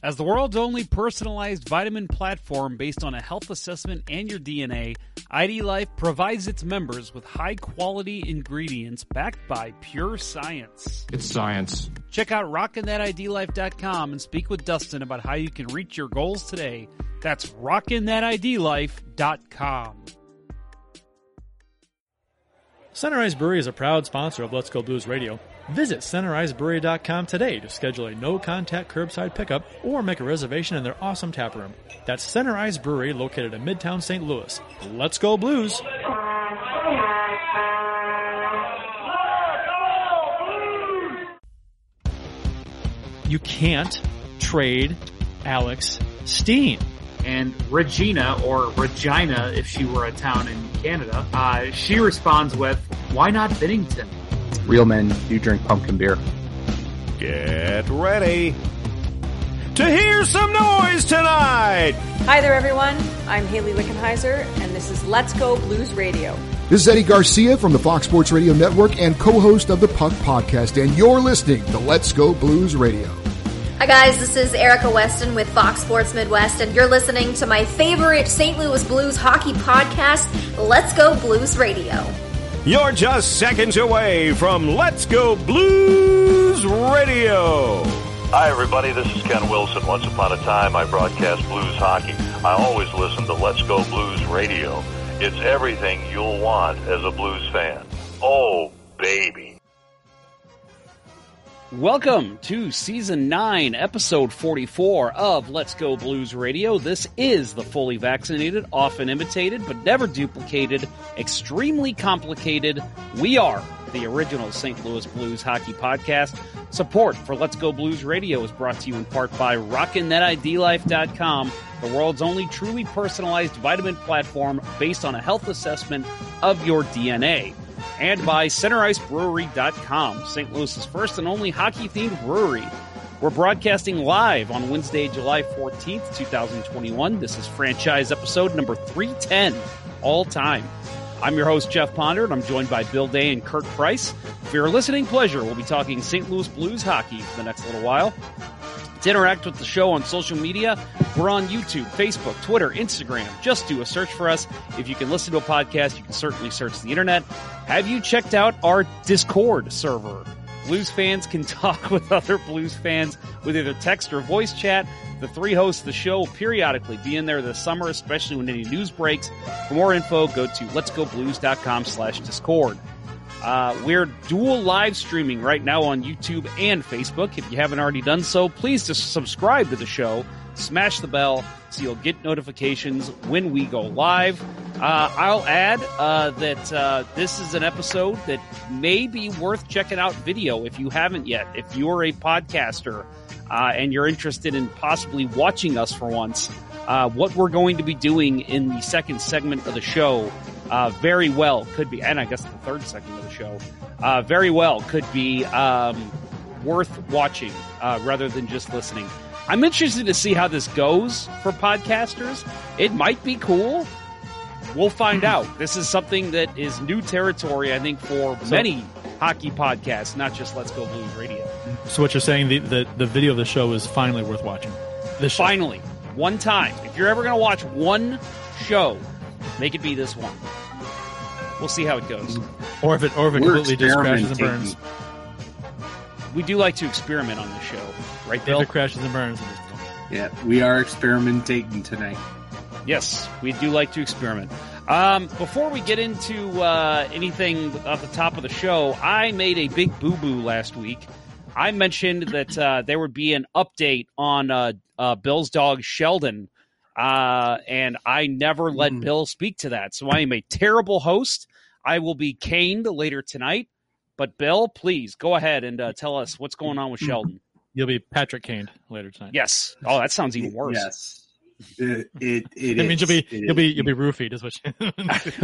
As the world's only personalized vitamin platform based on a health assessment and your DNA, ID Life provides its members with high quality ingredients backed by pure science. It's science. Check out rockinthatidlife.com and speak with Dustin about how you can reach your goals today. That's rockinthatidlife.com. Center Ice Brewery is a proud sponsor of Let's Go Blues Radio. Visit centericebrewery.com today to schedule a no-contact curbside pickup or make a reservation in their awesome tap room. That's Center Ice Brewery located in Midtown St. Louis. Let's go Blues! You can't trade Alex Steen. and Regina, or Regina if she were a town in Canada, uh, she responds with, why not Bennington? Real men do drink pumpkin beer. Get ready to hear some noise tonight. Hi there, everyone. I'm Hayley Wickenheiser, and this is Let's Go Blues Radio. This is Eddie Garcia from the Fox Sports Radio Network and co-host of the Puck Podcast, and you're listening to Let's Go Blues Radio. Hi guys, this is Erica Weston with Fox Sports Midwest, and you're listening to my favorite St. Louis Blues hockey podcast, Let's Go Blues Radio. You're just seconds away from Let's Go Blues Radio. Hi, everybody. This is Ken Wilson. Once upon a time, I broadcast blues hockey. I always listen to Let's Go Blues Radio. It's everything you'll want as a blues fan. Oh, baby. Welcome to season 9, episode 44 of Let's Go Blues Radio. This is the fully vaccinated, often imitated, but never duplicated, extremely complicated. We are the original St. Louis Blues hockey podcast. Support for Let's Go Blues Radio is brought to you in part by RockinThatIDLife.com, the world's only truly personalized vitamin platform based on a health assessment of your DNA and by CenterIceBrewery.com, St. Louis's first and only hockey themed brewery. We're broadcasting live on Wednesday, July 14th, 2021. This is franchise episode number 310, all time. I'm your host, Jeff Ponder, and I'm joined by Bill Day and Kirk Price. For your listening pleasure, we'll be talking St. Louis Blues hockey for the next little while. To interact with the show on social media, we're on YouTube, Facebook, Twitter, Instagram. Just do a search for us. If you can listen to a podcast, you can certainly search the internet. Have you checked out our Discord server? Blues fans can talk with other Blues fans with either text or voice chat. The three hosts of the show periodically be in there this summer, especially when any news breaks. For more info, go to letsgoblues.com slash discord. Uh, we're dual live streaming right now on YouTube and Facebook. If you haven't already done so, please just subscribe to the show, smash the bell so you'll get notifications when we go live. Uh, I'll add uh, that uh, this is an episode that may be worth checking out video if you haven't yet. If you're a podcaster uh, and you're interested in possibly watching us for once, uh, what we're going to be doing in the second segment of the show uh, very well could be, and I guess the third segment of the show, uh, very well could be um, worth watching uh, rather than just listening. I'm interested to see how this goes for podcasters. It might be cool. We'll find out. This is something that is new territory, I think, for many hockey podcasts, not just Let's Go Blues Radio. So what you're saying, the, the, the video of the show is finally worth watching. This show. Finally, one time. If you're ever going to watch one show, make it be this one. We'll see how it goes. Or if it, or if it We're completely just crashes and burns. We do like to experiment on this show, right, Bill? If it crashes and burns, Yeah, we are experimenting tonight. Yes, we do like to experiment. Um, before we get into uh, anything at the top of the show, I made a big boo boo last week. I mentioned that uh, there would be an update on uh, uh, Bill's dog Sheldon, uh, and I never let Mm. Bill speak to that. So I am a terrible host. I will be caned later tonight. But Bill, please go ahead and uh, tell us what's going on with Sheldon. you'll be Patrick caned later tonight. Yes. Oh, that sounds even worse. Yes. It, it, it It means you'll be It you'll be you'll be roofied, is what you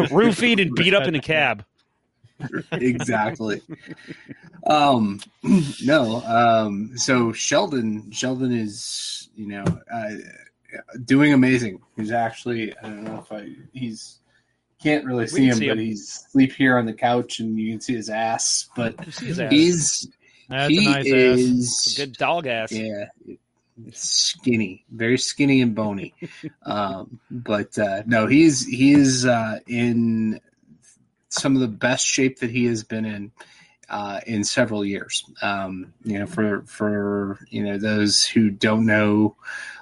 Roofied and beat up in a cab. exactly. Um, no. Um, so Sheldon, Sheldon is, you know, uh, doing amazing. He's actually, I don't know if I, he's can't really see can him, see but him. he's asleep here on the couch, and you can see his ass. But his ass. he's That's he a nice is good dog ass. yeah. skinny, very skinny and bony. um, but uh, no, he's he's uh, in some of the best shape that he has been in uh, in several years. Um, you know, for for you know those who don't know,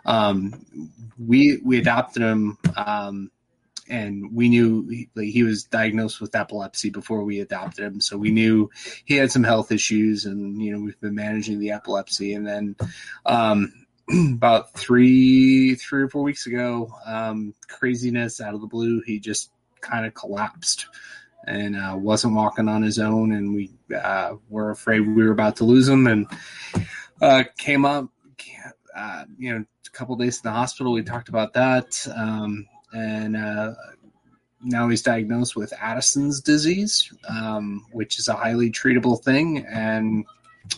um, we we adopted him. Um, and we knew he, like, he was diagnosed with epilepsy before we adopted him, so we knew he had some health issues, and you know we've been managing the epilepsy. And then um, about three three or four weeks ago, um, craziness out of the blue, he just kind of collapsed and uh, wasn't walking on his own, and we uh, were afraid we were about to lose him, and uh, came up, uh, you know, a couple days in the hospital. We talked about that, um, and uh, now he's diagnosed with Addison's disease, um, which is a highly treatable thing, and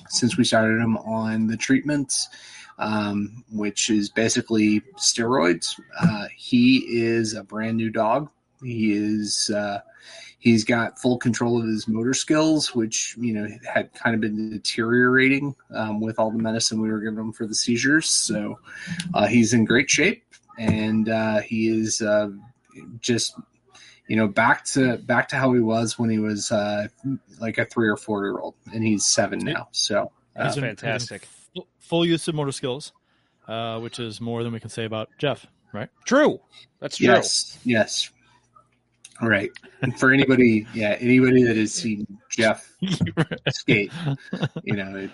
since we started him on the treatments, Um, which is basically steroids. Uh, he is a brand new dog. He is He's got full control of his motor skills, which you know had kind of been deteriorating um, with all the medicine we were giving him for the seizures. So uh, he's in great shape, and uh, he is uh, just you know back to back to how he was when he was uh, like a three or four year old, and he's seven now. So that's fantastic. Full use of motor skills, uh, which is more than we can say about Jeff. Right? True. That's true. Yes. Yes. Right. And for anybody, yeah, anybody that has seen Jeff skate, you know, it,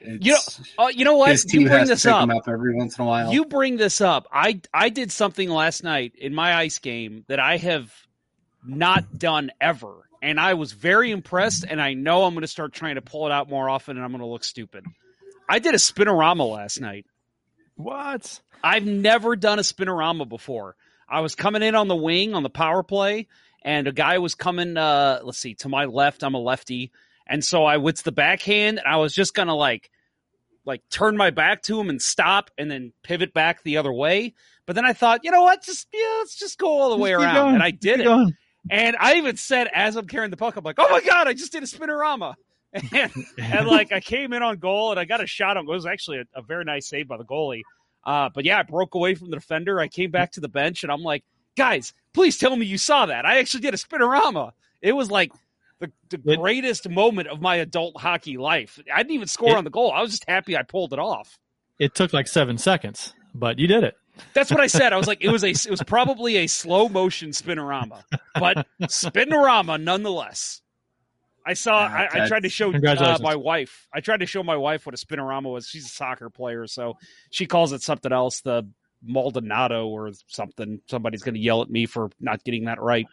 it's, you know, uh, you know what? His team you bring has this to pick up. him up every once in a while. You bring this up. I I did something last night in my ice game that I have not done ever, and I was very impressed. And I know I'm going to start trying to pull it out more often, and I'm going to look stupid. I did a spinorama last night. What? I've never done a spinorama before. I was coming in on the wing on the power play, and a guy was coming. Uh, let's see, to my left. I'm a lefty, and so I what's the backhand, and I was just gonna like, like turn my back to him and stop, and then pivot back the other way. But then I thought, you know what? Just yeah, let's just go all the way Just keep around, going. and I did Keep it. going. And I even said, as I'm carrying the puck, I'm like, oh my god, I just did a spinorama. And, and like I came in on goal and I got a shot on goal. It was actually a, a very nice save by the goalie. Uh, but yeah, I broke away from the defender. I came back to the bench and I'm like, guys, please tell me you saw that. I actually did a spinorama. It was like the, the greatest moment of my adult hockey life. I didn't even score It- on the goal. I was just happy I pulled it off. It took like seven seconds, but you did it. That's what I said. I was like, it was a, it was probably a slow motion spinorama, but spinorama nonetheless. I saw. I, I tried to show uh, my wife. I tried to show my wife what a spinorama was. She's a soccer player, so she calls it something else, the Maldonado or something. Somebody's going to yell at me for not getting that right.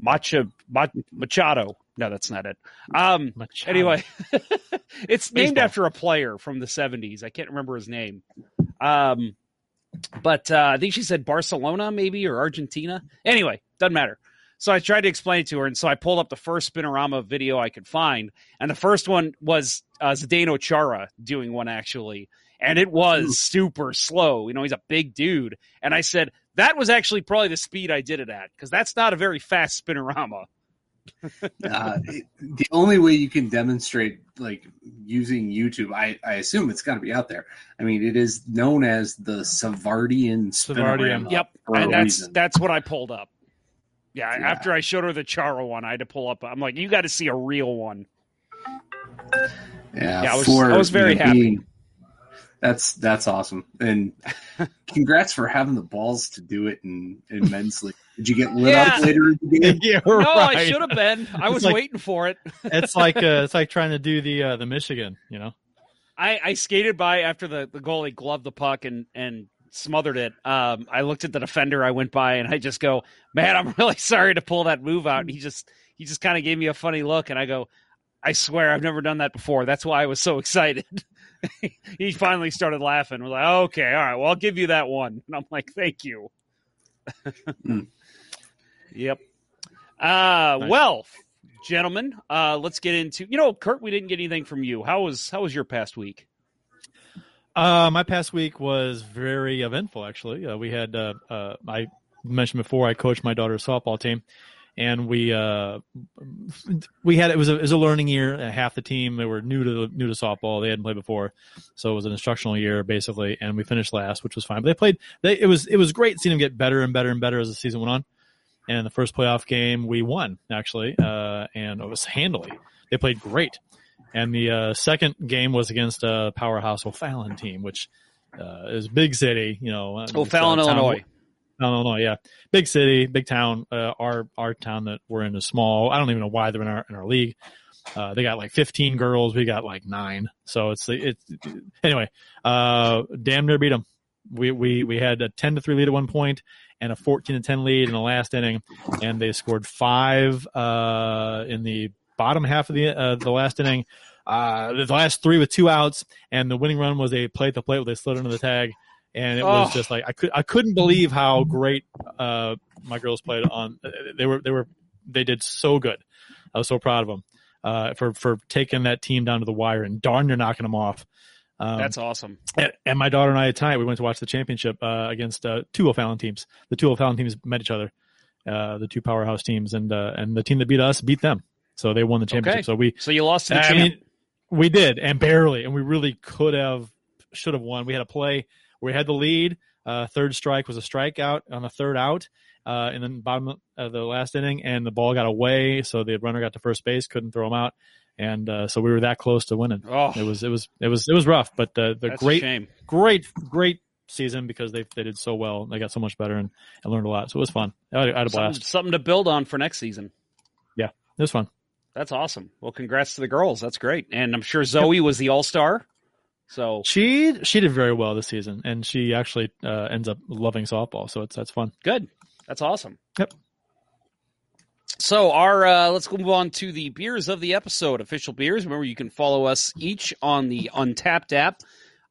Macha Mach- Machado. No, that's not it. Um. Machado. Anyway, it's named after a player from the '70s. I can't remember his name. Um, but uh, I think she said Barcelona, maybe or Argentina. Anyway, doesn't matter. So I tried to explain it to her, and so I pulled up the first Spinorama video I could find, and the first one was uh, Zdeno Chara doing one actually, and it was super slow. You know, he's a big dude, and I said that was actually probably the speed I did it at because that's not a very fast Spinorama. uh, it- the only way you can demonstrate like using YouTube, I, I assume it's got to be out there. I mean, it is known as the Savardian Savardian. Yep, and that's reason. that's what I pulled up. Yeah, Yeah. after I showed her the Chara one, I had to pull up. I'm like, you got to see a real one. Yeah, Yeah, I was- for, I was very you know, happy. being- that's that's awesome, and congrats for having the balls to do it in, in men's league. Did you get lit Yeah. up later in the game? yeah, No, I should have been. I It's was like- waiting for it. It's like uh, it's like trying to do the uh, the Michigan, you know. I, I skated by after the, the goalie gloved the puck and, and smothered it. Um, I looked at the defender. I went by and I just go, man, I'm really sorry to pull that move out. And he just he just kind of gave me a funny look, and I go, I swear I've never done that before. That's why I was so excited. he finally started laughing. We're like, okay, all right, well, I'll give you that one. And I'm like, thank you. Hmm. Yep. Uh, well, gentlemen, uh, let's get into. You know, Kurt, we didn't get anything from you. How was how was your past week? Uh, my past week was very eventful. Actually, uh, we had uh, uh, I mentioned before I coached my daughter's softball team, and we uh, we had it was a it was a learning year. Uh, Half the team they were new to new to softball; they hadn't played before, so it was an instructional year basically. And we finished last, which was fine. But they played. They it was it was great seeing them get better and better and better as the season went on. And the first playoff game we won actually, uh, and it was handily. They played great. And the uh, second game was against a powerhouse O'Fallon team, which uh, is big city, you know. uh, O'Fallon, town- Illinois. Illinois, yeah, big city, big town. Uh, our our town that we're in is small. I don't even know why they're in our in our league. Uh, they got like 15 girls. We got like nine. So it's it's anyway. Uh, damn near beat them. We we we had a 10 to three lead at one point and a 14 to 10 lead in the last inning, and they scored five uh, in the bottom half of the uh, the last inning. Uh, the last three with two outs, and the winning run was a play at the plate where they slid under the tag, and it was Oh. just like I could I couldn't believe how great uh, my girls played on. They were they were they did so good. I was so proud of them uh, for for taking that team down to the wire and darn you're knocking them off. Um, That's awesome. and, and my daughter and I at tonight we went to watch the championship uh, against uh, two O'Fallon teams. The two O'Fallon teams met each other, uh, the two powerhouse teams, and uh, and the team that beat us beat them. So they won the championship. Okay. So we So you lost to the I champ. mean, we did, and barely, and we really could have, should have won. We had a play we had the lead. Uh, third strike was a strikeout on the third out, uh, and then bottom of the last inning, and the ball got away, so the runner got to first base, couldn't throw him out, and uh, so we were that close to winning. oh, It was, it was, it was, it was rough, but the that's great, great, great season because they they did so well. They got so much better and, and learned a lot, so it was fun. I had, I had a Something, blast. something to build on for next season. Yeah, it was fun. That's awesome. Well, congrats to the girls. That's great. And I'm sure Zoe was the all star. So She she did very well this season, and she actually uh, ends up loving softball, so it's that's fun. good. That's awesome. Yep. So our uh, let's move on to the beers of the episode, official beers. Remember, you can follow us each on the Untapped app.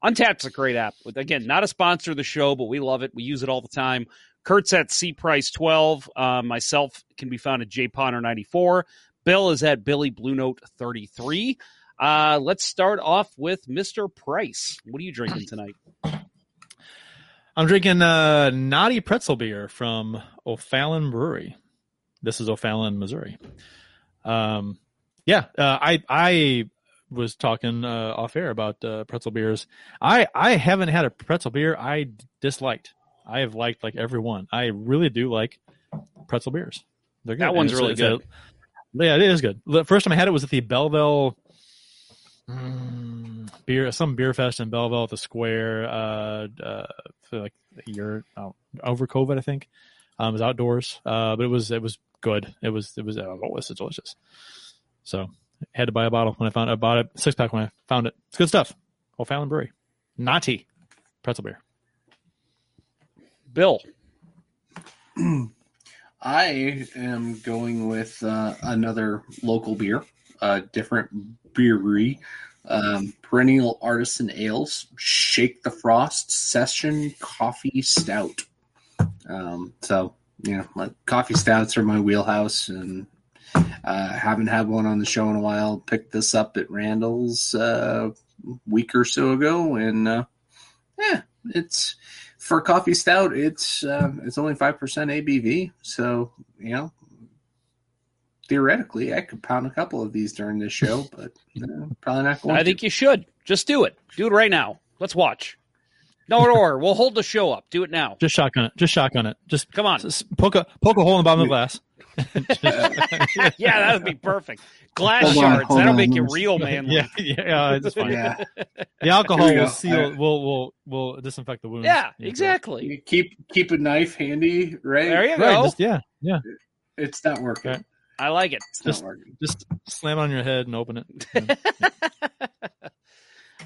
Untapped's a great app. With again, not a sponsor of the show, but we love it. We use it all the time. Kurt's at C Price twelve. Uh, myself can be found at J Ponder ninety four. Bill is at Billy Blue Note thirty three. Uh, let's start off with Mr. Price. What are you drinking tonight? I'm drinking uh, Naughty Pretzel beer from O'Fallon Brewery. This is O'Fallon, Missouri. Um, yeah, uh, I I was talking uh, off air about uh, pretzel beers. I I haven't had a pretzel beer I disliked. I have liked like every one. I really do like pretzel beers. They're good. That one's really it's a- good. Yeah, it is good. The first time I had it was at the Belleville mm, beer, some beer fest in Belleville at the Square. Uh, uh, for like a year oh, over COVID, I think. Um, it was outdoors, uh, but it was it was good. It was it was uh, oh, it was delicious. So had to buy a bottle when I found I bought it six pack when I found it. It's good stuff. O'Fallon Brewery, Naughty pretzel beer. Bill. I am going with uh, another local beer, a different brewery, um, Perennial Artisan Ales, Shake the Frost Session Coffee Stout. Um, so, you know, like coffee stouts are my wheelhouse, and uh, haven't had one on the show in a while. Picked this up at Randall's uh, week or so ago, and uh, yeah, it's for coffee stout. It's uh, it's only five percent ABV, so you know theoretically I could pound a couple of these during this show, but uh, probably not going. I to. think you should. Just do it. Do it right now. Let's watch. No order. we'll hold the show up. Do it now. Just shotgun it. Just shotgun it. Just Come on. just poke a poke a hole in the bottom of the glass. yeah, that would be perfect. Glass Hold shards. hold That'll on, make you real manly. Yeah, yeah, yeah, it's fine. yeah, The alcohol will seal. All right. Will will will disinfect the wounds. Yeah, Yeah, exactly. You keep keep a knife handy, right? There you Right. go. Just, yeah. Yeah. It's not working. Okay. I like it. It's Just- not working. Just slam it on your head and open it.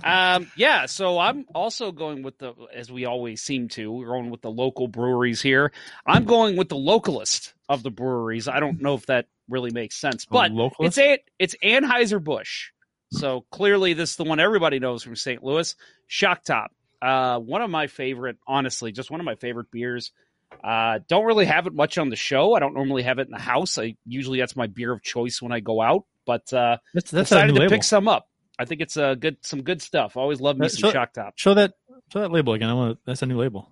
Um, yeah, so I'm also going with the, as we always seem to, we're going with the local breweries here. I'm going with the localist of the breweries. I don't know if that really makes sense, but it's a, it's Anheuser Busch. So clearly, this is the one everybody knows from St. Louis. Shock Top, uh, one of my favorite, honestly, just one of my favorite beers. Uh, don't really have it much on the show. I don't normally have it in the house. I usually that's my beer of choice when I go out, but uh, That's that's decided to label. pick some up. I think it's a good, some good stuff. Always love me Uh, some so- Shock Top. Show that show that label again. I want that's a new label.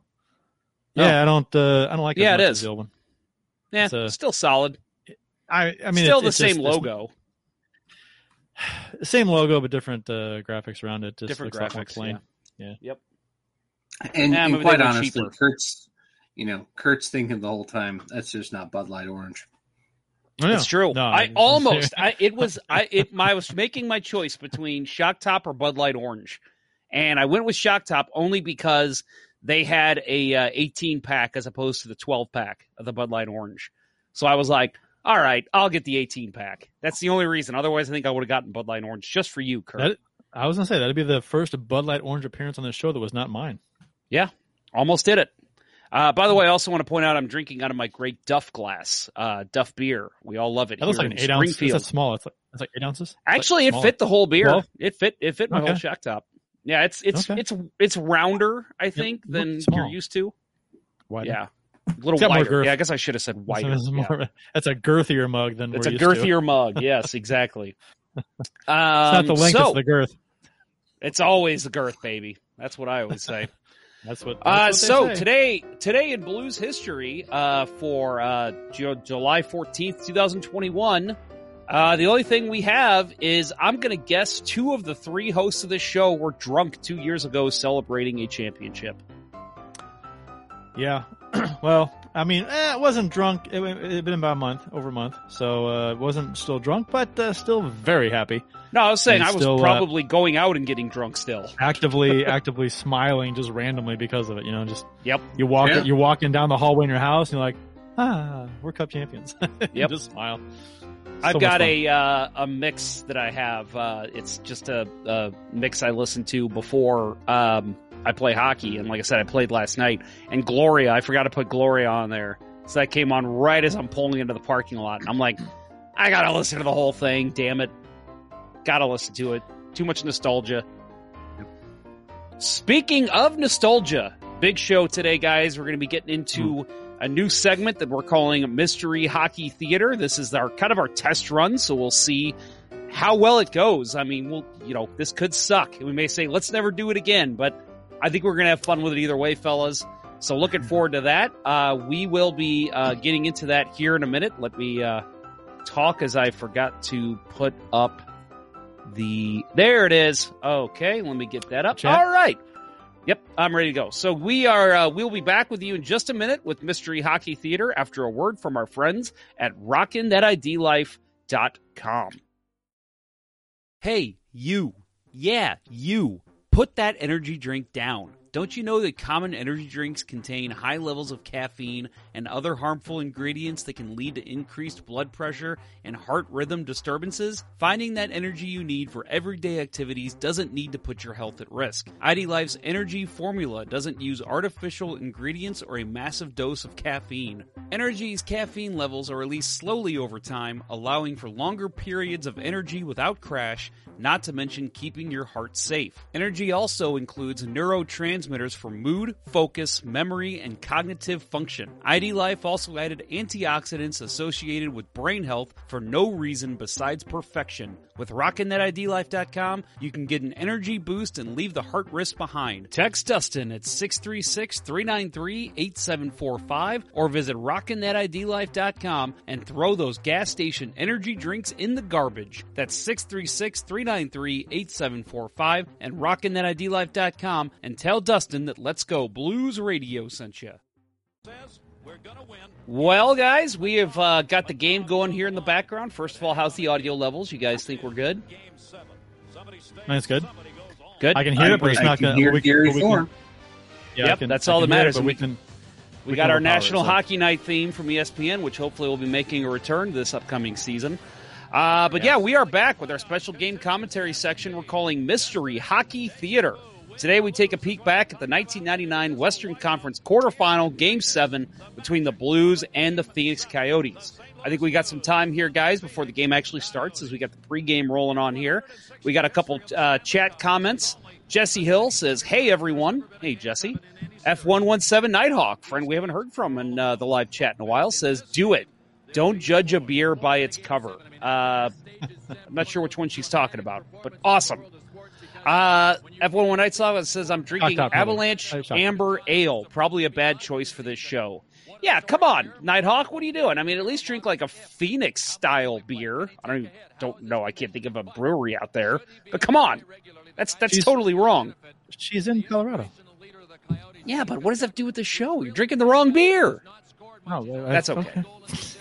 Oh. Yeah, I don't uh, I don't like it. Yeah, as it much is. as the old one. Yeah, It's a- still solid. I I mean, Still it's- the it's same just- it's- logo. same logo, but different uh, graphics around it. Just Different looks a lot more graphics, plain. yeah. Yeah. Yep. And, Yeah, and quite were honestly, cheaper. Kurt's, you know, Kurt's thinking the whole time that's just not Bud Light Orange. Oh, It's true. No, I almost. I it was. I it. My, I was making my choice between Shock Top or Bud Light Orange, and I went with Shock Top only because they had a uh, 18 pack as opposed to the 12 pack of the Bud Light Orange. So I was like, all right, I'll get the 18 pack. That's the only reason. Otherwise, I think I would have gotten Bud Light Orange just for you, Kurt. That, I was gonna say that'd be the first Bud Light Orange appearance on this show that was not mine. Yeah, almost did it. Uh, by the way, I also want to point out I'm drinking out of my great Duff glass, uh, Duff beer. We all love it That looks like an eight ounce. Springfield. It's small. It's like it's like eight ounces. It's like Actually, it fit the whole beer. Well- it fit. It fit my whole Okay. shock top. Yeah, it's it's Okay. it's it's rounder, I think, look than small. you're used to. Wider. Yeah, a little It's got more wider. Yeah, I guess I should have said wider. more Yeah. a- That's a girthier mug than It's a used to. girthier mug. Yes, exactly. Um, It's not the length, so it's the girth. it's always the girth, baby. That's what I always say. That's what. Uh, that's what so say. today, today in blues history, uh, for uh, Ju- July fourteenth, two thousand twenty-one, uh, the only thing we have is I'm going to guess two of the three hosts of this show were drunk two years ago celebrating a championship. Yeah. well, I mean, eh, it wasn't drunk. It it had been about a month, over a month, so uh, wasn't still drunk, but uh, still very happy. No, I was saying And I was still, uh, probably going out and getting drunk still. Actively, actively smiling just randomly because of it. You know, just Yep. you walk, Yeah. you're walking down the hallway in your house, and you're like, ah, we're cup champions. Yep. just smile. I've got a uh, a mix that I have. Uh, it's just a, a mix I listen to before um, I play hockey, and like I said, I played last night. And Gloria, I forgot to put Gloria on there, so that came on right as I'm pulling into the parking lot. And I'm like, I gotta listen to the whole thing. Damn it, gotta listen to it. Too much nostalgia. Speaking of nostalgia, big show today, guys. We're going to be getting into a new segment that we're calling Mystery Hockey Theater. This is our kind of our test run, so we'll see how well it goes. I mean, we'll, you know, this could suck. And we may say, let's never do it again, but I think we're going to have fun with it either way, fellas. So looking forward to that. Uh, we will be uh, getting into that here in a minute. Let me uh, talk as I forgot to put up the. There it is. Okay, let me get that up. Chat. All right. Yep, I'm ready to go. So we are uh, we'll be back with you in just a minute with Mystery Hockey Theater after a word from our friends at rockinthatidlife.com. Hey, you. Yeah, you. Put that energy drink down. Don't you know that common energy drinks contain high levels of caffeine and other harmful ingredients that can lead to increased blood pressure and heart rhythm disturbances? Finding that energy you need for everyday activities doesn't need to put your health at risk. ID Life's energy formula doesn't use artificial ingredients or a massive dose of caffeine. Energy's caffeine levels are released slowly over time, allowing for longer periods of energy without crash, not to mention keeping your heart safe. Energy also includes neurotransmitters for mood, focus, memory, and cognitive function. ID Life also added antioxidants associated with brain health for no reason besides perfection. With RockinThatIDLife.com, you can get an energy boost and leave the heart risk behind. Text Dustin at 636-393-8745 or visit RockinThatIDLife.com and throw those gas station energy drinks in the garbage. That's 636-393-8745 and RockinThatIDLife.com and tell Dustin that Let's Go Blues Radio sent you. Well, guys, we have uh, got the game going here in the background. First of all, how's the audio levels? You guys think we're good? That's good. Good. I can hear I- it, but it's I not going to. hear Gary Thorne. Yeah, Yep, can- that's all that hear it, matters. but We- we can. We we got our overpower it, National so- Hockey Night theme from ESPN, which hopefully will be making a return this upcoming season. Uh, but yeah, we are back with our special game commentary section we're calling Mystery Hockey Theater. Today we take a peek back at the 1999 Western Conference quarterfinal Game 7 between the Blues and the Phoenix Coyotes. I think we got some time here, guys, before the game actually starts as we got the pregame rolling on here. We got a couple uh, chat comments. Jesse Hill says, Hey, everyone. Hey, Jesse. F117 Nighthawk, friend we haven't heard from in uh, the live chat in a while, says, Do it. Don't judge a beer by its cover. Uh, I'm not sure which one she's talking about, but awesome. Uh, F1 One Night Saga says I'm drinking. Avalanche. Amber Ale. Probably a bad choice for this show. Yeah, come on, Nighthawk. What are you doing? I mean, at least drink like a Phoenix style beer. I don't even, don't know. I can't think of a brewery out there. But come on, that's that's She's- totally wrong. She's in Colorado. Yeah, but what does that do with the show? You're drinking the wrong beer. Oh, That's okay.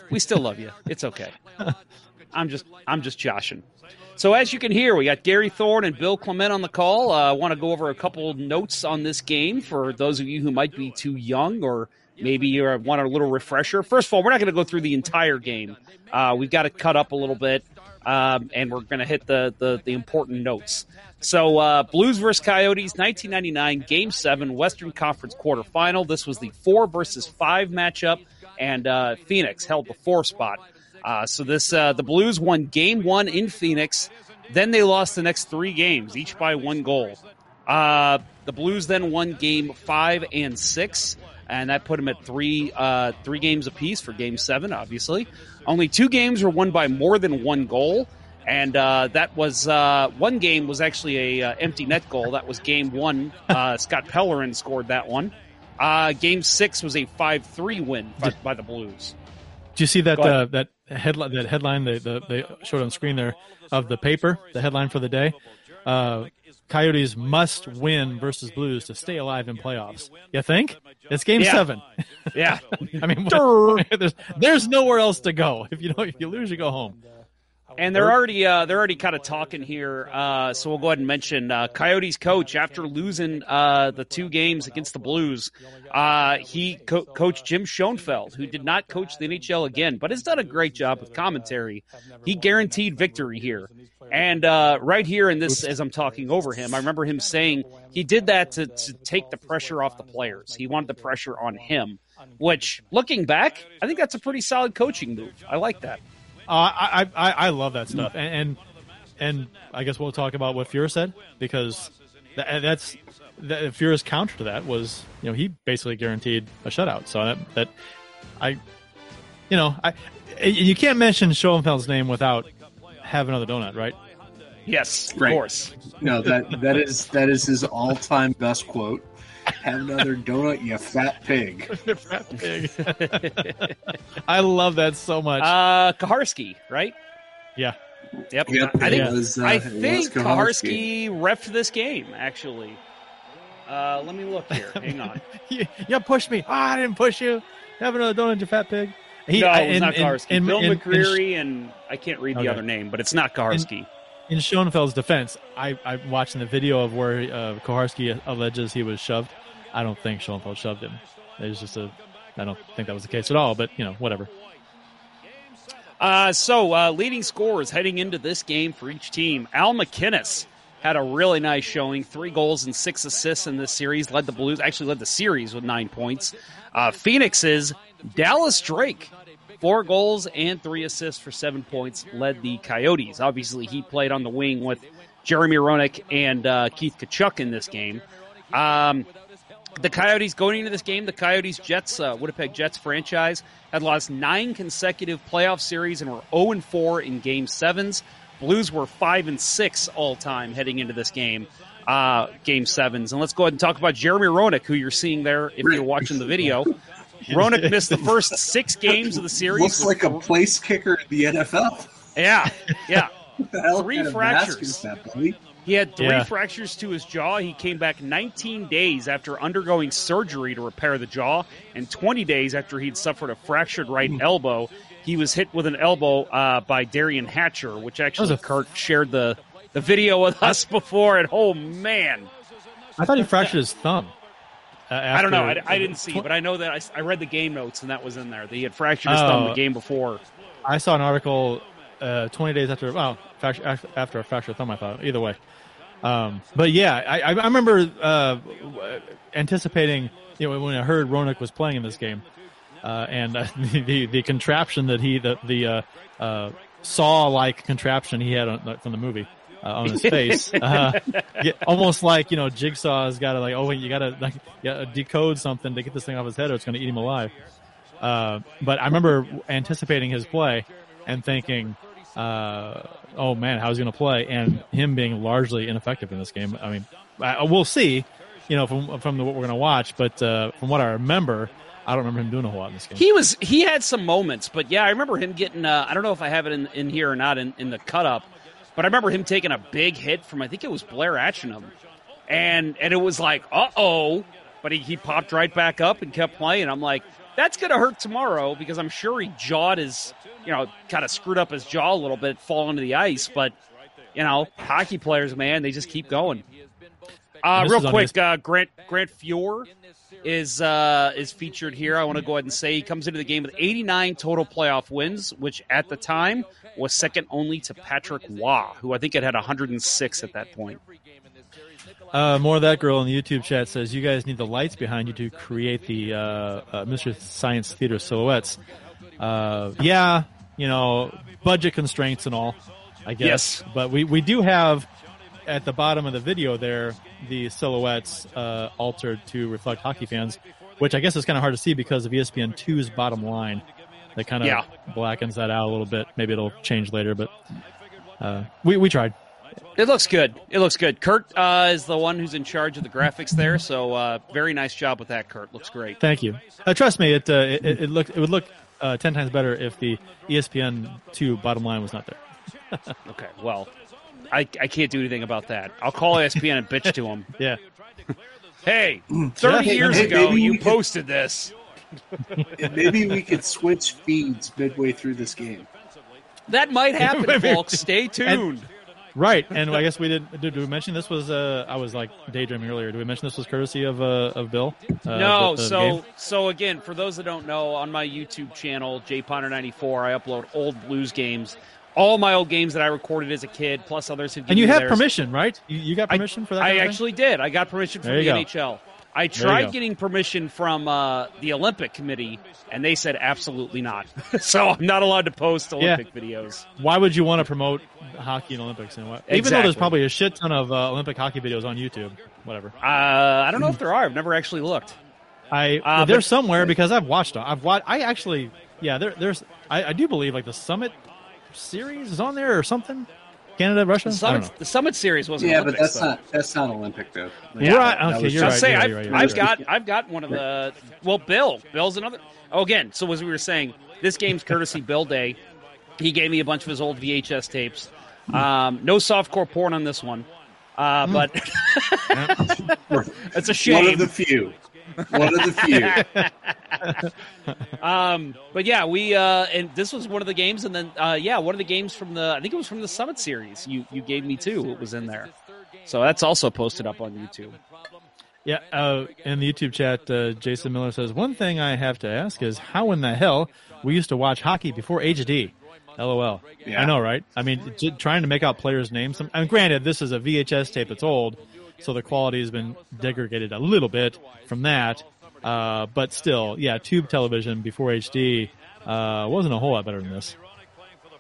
We still love you. It's okay. I'm just I'm just joshing. So as you can hear, we got Gary Thorne and Bill Clement on the call. I uh, want to go over a couple notes on this game for those of you who might be too young or maybe you want a little refresher. First of all, we're not going to go through the entire game. Uh, we've got to cut up a little bit, um, and we're going to hit the, the the important notes. So uh, Blues versus Coyotes, 1999, Game Seven, Western Conference quarterfinal. This was the four versus five matchup, and uh, Phoenix held the four spot. Uh, so this uh, the Blues won Game One in Phoenix. Then they lost the next three games, each by one goal. Uh, the Blues then won Game Five and Six, and that put them at three uh, three games apiece for Game Seven. Obviously, only two games were won by more than one goal, and uh, that was uh, one game was actually a uh, empty net goal. That was Game One. Uh, Scott Pellerin scored that one. Uh, game Six was a five three win by, by the Blues. Do you see that uh, that headline that headline they, the, they showed on screen there of the paper? The headline for the day: uh, Coyotes must win versus Blues to stay alive in playoffs. You think? It's Game Yeah. Seven. Yeah. I mean, there's there's nowhere else to go. If you know if you lose, you go home. And they're already uh, they're already kind of talking here. Uh, so we'll go ahead and mention uh, Coyotes coach after losing uh, the two games against the Blues. Uh, he co- coached Jim Schoenfeld, who did not coach the NHL again, but has done a great job with commentary. He guaranteed victory here. And uh, right here in this, as I'm talking over him, I remember him saying he did that to, to take the pressure off the players. He wanted the pressure on him, which, looking back, I think that's a pretty solid coaching move. I like that. Uh, I, I I love that stuff, and, and and I guess we'll talk about what Fuhrer said because that, that's that Fuhrer's counter to that was you know he basically guaranteed a shutout. So that that I you know I you can't mention Schoenfeld's name without have another donut, right? Yes, of Right. course. No, that that is that is his all time best quote. Have another donut, you fat pig. I love that so much. Uh, Koharski, right? yeah. Yep. Yep, I think, was, uh, I think Koharski. Koharski refed this game, actually. Uh, let me look here. Hang on. you, you pushed me. Ah, I didn't push you. Have another donut, you fat pig. He, no, I- it was not in- Koharski. in- Bill in- in- McCreary, and I can't read the Okay. other name, but it's not Koharski. In Schoenfeld's defense, I, I'm watching the video of where uh, Koharski alleges he was shoved. I don't think Schoenfeld shoved him. Was just a. I don't think that was the case at all. But you know, whatever. Uh, so, uh, leading scorers heading into this game for each team. Al MacInnis had a really nice showing. Three goals and six assists in this series. Led the Blues, actually led the series with nine points. Uh, Phoenix's Dallas Drake, four goals and three assists for seven points, led the Coyotes. Obviously, he played on the wing with Jeremy Roenick and uh, Keith Tkachuk in this game. Um, the Coyotes going into this game, the Coyotes Jets, uh, Winnipeg Jets franchise had lost nine consecutive playoff series and were 0 and 4 in game sevens. Blues were 5 and 6 all time heading into this game, uh, game sevens. And let's go ahead and talk about Jeremy Roenick, who you're seeing there if you're watching the video. Roenick missed the first six games of the series. Looks like a place kicker in the NFL. Yeah, yeah. What the hell Three kind of mask fractures. that. He had three Yeah. fractures to his jaw. He came back 19 days after undergoing surgery to repair the jaw, and 20 days after he'd suffered a fractured right Hmm. elbow. He was hit with an elbow uh, by Derian Hatcher, which actually was a- Kurt shared the, the video with us before. And oh man, I thought he fractured his thumb. Uh, I don't know. I, I didn't see, but I know that I read the game notes and that was in there. That he had fractured his thumb Oh. the game before. I saw an article uh, 20 days after, well, after- after a fractured thumb, I thought. Either way. Um, but yeah, I, I I remember uh, anticipating, you know, when I heard Roenick was playing in this game, uh, and uh, the, the the contraption that he the the uh, uh, saw like contraption he had on, from the movie uh, on his face, uh, yeah, almost like you know Jigsaw's got to like oh you got to like yeah, decode something to get this thing off his head or it's going to eat him alive. Uh, but I remember anticipating his play and thinking, uh, oh man, how he's going to play, and him being largely ineffective in this game. I mean, I, we'll see, you know, from from the, what we're going to watch, but uh, from what I remember, I don't remember him doing a whole lot in this game. He was he had some moments, but yeah, I remember him getting. Uh, I don't know if I have it in, in here or not in, in the cut up, but I remember him taking a big hit from I think it was Blair Atcheynum, and and it was like, uh oh, but he, he popped right back up and kept playing. I'm like, that's going to hurt tomorrow because I'm sure he jawed his, you know, kind of screwed up his jaw a little bit, falling to the ice. But you know, hockey players, man, they just keep going. Uh, real quick, uh, Grant Grant Fuhr is uh, is featured here. I want to go ahead and say he comes into the game with 89 total playoff wins, which at the time was second only to Patrick Roy, who I think had had 106 at that point. Uh, more of that girl in the YouTube chat says you guys need the lights behind you to create the uh, uh, Mystery Science Theater silhouettes. Uh, yeah, you know, budget constraints and all, I guess. Yes. But we, we do have at the bottom of the video there the silhouettes uh, altered to reflect hockey fans, which I guess is kind of hard to see because of ESPN 2's bottom line. That kind of Yeah. blackens that out a little bit. Maybe it'll change later, but uh, we we tried. It looks good. It looks good. Kurt uh, is the one who's in charge of the graphics there, so uh, very nice job with that, Kurt. Looks great. Thank you. Uh, trust me, it, uh, it it it looked it would look uh, ten times better if the ESPN two bottom line was not there. Okay, well, I, I can't do anything about that. I'll call ESPN and bitch to them. Yeah. Hey, 30 Yeah. years Hey, ago, you we could- posted this. Maybe we could switch feeds midway through this game. That might happen, Maybe. folks. Stay tuned. Right, and I guess we did. Did, did we mention this was? Uh, I was like daydreaming earlier. Did we mention this was courtesy of uh, of Bill? Uh, no, the- the so game? so again, for those that don't know, on my YouTube channel, JPonder94, I upload old blues games. All my old games that I recorded as a kid, plus others who and you have permission, right? You, you got permission for that? I kind of thing? actually did. I got permission from the go. NHL. I tried getting permission from uh, the Olympic Committee, and they said absolutely not. so I'm not allowed to post Olympic videos. Why would you want to promote hockey and Olympics and what? Even though there's probably a shit ton of uh, Olympic hockey videos on YouTube, whatever. Uh, I don't know if there are. I've never actually looked. I Uh, they're but- somewhere because I've watched them. I've watched. I actually, yeah. There, there's. I, I do believe like the Summit series is on there or something. Canada, Russia. The Summit, the Summit Series wasn't Yeah, Olympics, but that's though. not that's not Olympic though. Yeah. Right, that okay, you're Just right, say you're I've, right, you're I've right. got I've got one of the well Bill Bill's another oh again so as we were saying this game's courtesy Bill Day he gave me a bunch of his old VHS tapes um, no softcore porn on this one uh, but it's a shame. One of the few. One of the few. um, but yeah we uh, and this was one of the games and then uh, yeah one of the games from the I think it was from the Summit series you you gave me too it was in there so that's also posted up on YouTube Yeah, uh, in the YouTube chat, uh, Jason Miller says one thing I have to ask is how in the hell we used to watch hockey before HD. LOL. Yeah. I know, right? I mean, j- trying to make out players' names. I mean, granted, this is a VHS tape it's old, so the quality has been degraded a little bit from that. Uh, but still, yeah, tube television before HD uh, wasn't a whole lot better than this.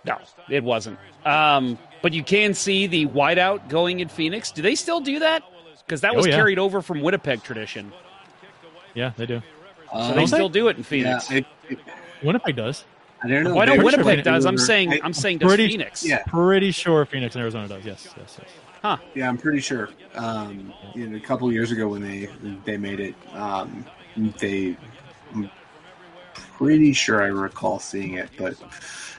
No, it wasn't. Um, but you can see the whiteout going in Phoenix. Do they still do that? Because that Oh, was yeah. carried over from Winnipeg tradition. Yeah, they do. So Um, they still do it in yeah, Phoenix. I, Winnipeg does. I don't know. Why don't Winnipeg sure does? I'm saying I- I'm saying does Pretty- Phoenix. Yeah. Pretty sure Phoenix and Arizona does. Yes, yes, yes. Yeah, I'm pretty sure. Um, you know, a couple years ago when they they made it, um, they. I'm pretty sure I recall seeing it, but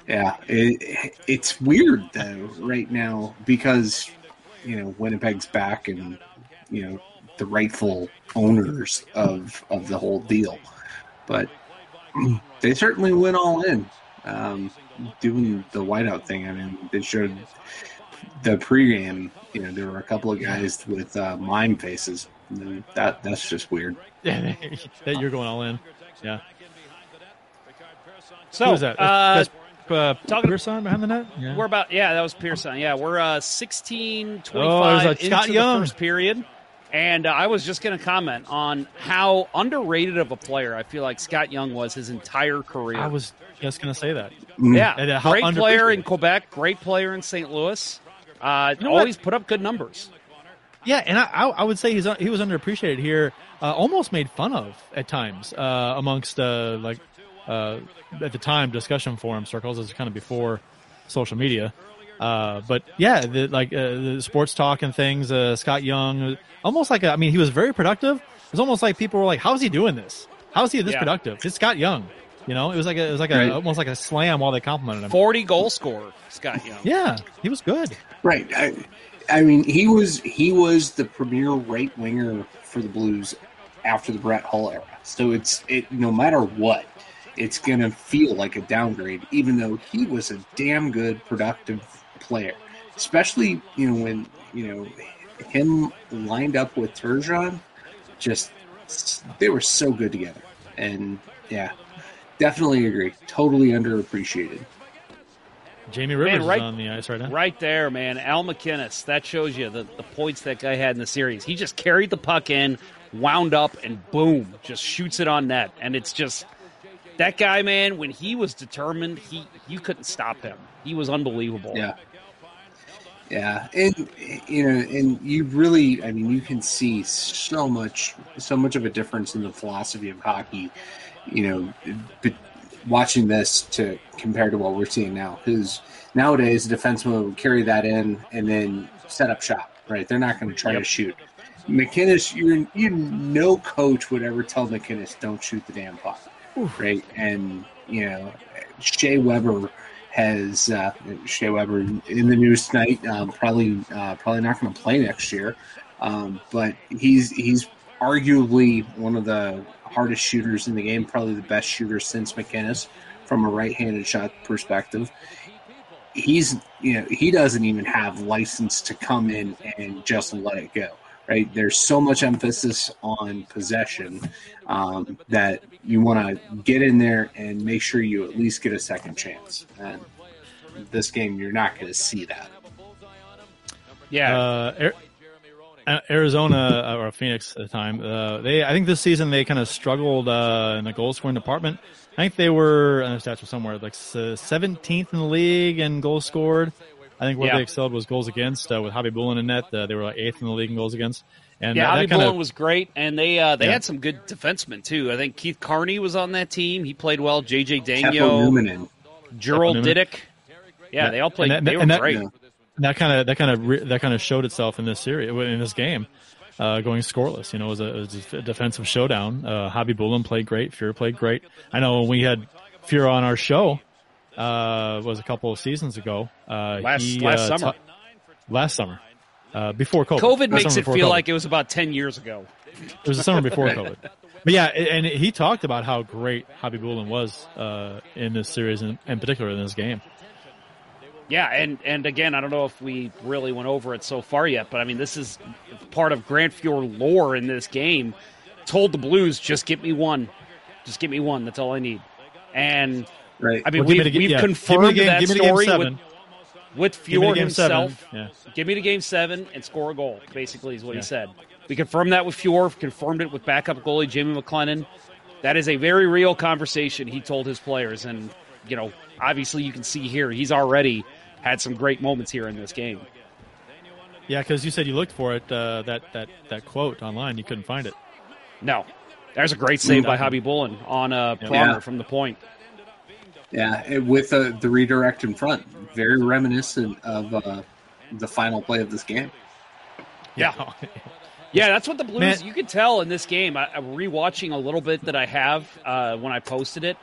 yeah, it, it's weird though right now because you know Winnipeg's back and you know the rightful owners of of the whole deal, but they certainly went all in. Um, doing the whiteout thing. I mean, they showed the pregame, you know, there were a couple of guys with uh, mime faces. That that's just weird. Yeah, that you're going all in. Yeah. So Who is that? Uh, That's, uh, talking- Pearson behind the net. Yeah. we're about yeah, that was Pearson. Yeah, we're uh, 16 Oh, 25 there's Scott into Young. the first period. And uh, I was just going to comment on how underrated of a player I feel like Scott Young was his entire career. I was just going to say that. yeah, And, uh, great player in. Quebec, great player in St. Louis. Uh, You know what? always put up good numbers. Yeah, and I, I, would say he's he was underappreciated here, uh, almost made fun of at times uh, amongst uh, like uh, at the time discussion forum circles. This is kind of before social media. Uh, but yeah, the, like uh, the sports talk and things. Uh, Scott Young, almost like a, I mean, he was very productive. It's almost like people were like, "How's he doing this? How's he this Yeah. productive?" It's Scott Young. You know, it was like a, it was like a, Right. almost like a slam while they complimented him. Forty goal scorer, Scott Young. Yeah, he was good. Right. I, I mean, he was he was the premier right winger for the Blues after the Brett Hull era. So it's it no matter what, it's gonna feel like a downgrade, even though he was a damn good productive player. Especially you know when you know him lined up with Turgeon, just they were so good together. And yeah, definitely agree. Totally underappreciated. Jamie Rivers right- is on the ice right now. Right there, man. Al MacInnis. That shows you the, the points that guy had in the series. He just carried the puck in, wound up, and boom, just shoots it on net. And it's just that guy, man. When he was determined, he you couldn't stop him. He was unbelievable. Yeah. Yeah, and you know, and you really, I mean, you can see so much, so much of a difference in the philosophy of hockey. You know, but watching this to compare to what we're seeing now, because nowadays a defenseman will carry that in and then set up shop. Right, they're not going to try to shoot. MacInnis, you're you no coach would ever tell MacInnis don't shoot the damn puck, right? And you know, Shea Weber has uh, Shea Weber in the news tonight. Um, probably uh, probably not going to play next year, um, but he's he's arguably one of the hardest shooters in the game. Probably the best shooter since MacInnis from a right-handed shot perspective. He's you know he doesn't even have license to come in and just let it go. Right, there's so much emphasis on possession um, that you want to get in there and make sure you at least get a second chance. And this game, you're not going to see that. Yeah. Uh, Ar- uh, Arizona uh, or Phoenix at the time. Uh, they, I think this season they kind of struggled uh, in the goal scoring department. I think they were, and the stats were somewhere like seventeenth in the league in goals scored. I think where Yeah. they excelled was goals against uh, with Khabibulin in net. Uh, they were like eighth in the league in goals against. And yeah, that, Bobby that Bullen was great, and they uh, they Yeah. had some good defensemen too. I think Keith Carney was on that team. He played well. JJ Capo Daniel, Gerald Capo Numminen. Diduck. Yeah, they all played. And that- they were and that- great. That kind of that kind of re- that kind of showed itself in this series in this game, uh, going scoreless. You know, it was a, it was a defensive showdown. Uh, Khabibulin played great. Fuhrer played great. I know when we had Fuhrer on our show uh, was a couple of seasons ago. Uh, Last- he, last uh, summer. ta- last summer, uh, before COVID. COVID Last makes it feel COVID. like it was about ten years ago. It was the summer before COVID. But yeah, and he talked about how great Khabibulin was uh, in this series, and in particular in this game. Yeah, and and again, I don't know if we really went over it so far yet, but I mean, this is part of Grant Fuhr lore in this game. Told the Blues, just get me one, just get me one. That's all I need. And Right. I mean, Well, we've, the- we've yeah, give me the confirmed game- that give me the game story with with Fuhr the himself. Yeah. Give me the game seven and score a goal. Basically, is what Yeah. he said. We confirmed that with Fuhr. Confirmed it with backup goalie Jamie McLennan. That is a very real conversation he told his players, and you know, obviously, you can see here he's already had some great moments here in this game. Yeah, because you said you looked for it. Uh, that that that quote online, you couldn't find it. No, there's a great save by Nothing. Hobby Bullen on uh, Yeah. Pronger Yeah. from the point. Yeah, with uh, the redirect in front, very reminiscent of uh, the final play of this game. Yeah. Yeah, that's what the Blues. Man. You could tell in this game. I, I'm rewatching a little bit that I have uh, when I posted it.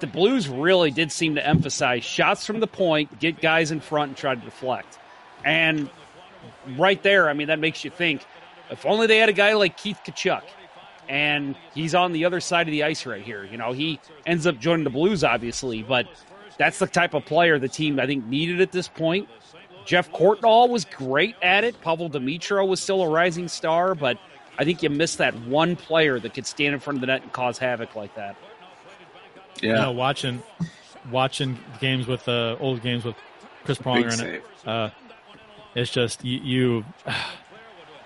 The Blues really did seem to emphasize shots from the point, get guys in front, and try to deflect. And right there, I mean, that makes you think. If only they had a guy like Keith Tkachuk, and he's on the other side of the ice right here. You know, he ends up joining the Blues, obviously, but that's the type of player the team I think needed at this point. Jeff Courtnall was great at it. Pavol Demitra was still a rising star, but I think you missed that one player that could stand in front of the net and cause havoc like that. Yeah, You know, watching watching games with uh, old games with Chris Pronger in it. Uh, it's just you, you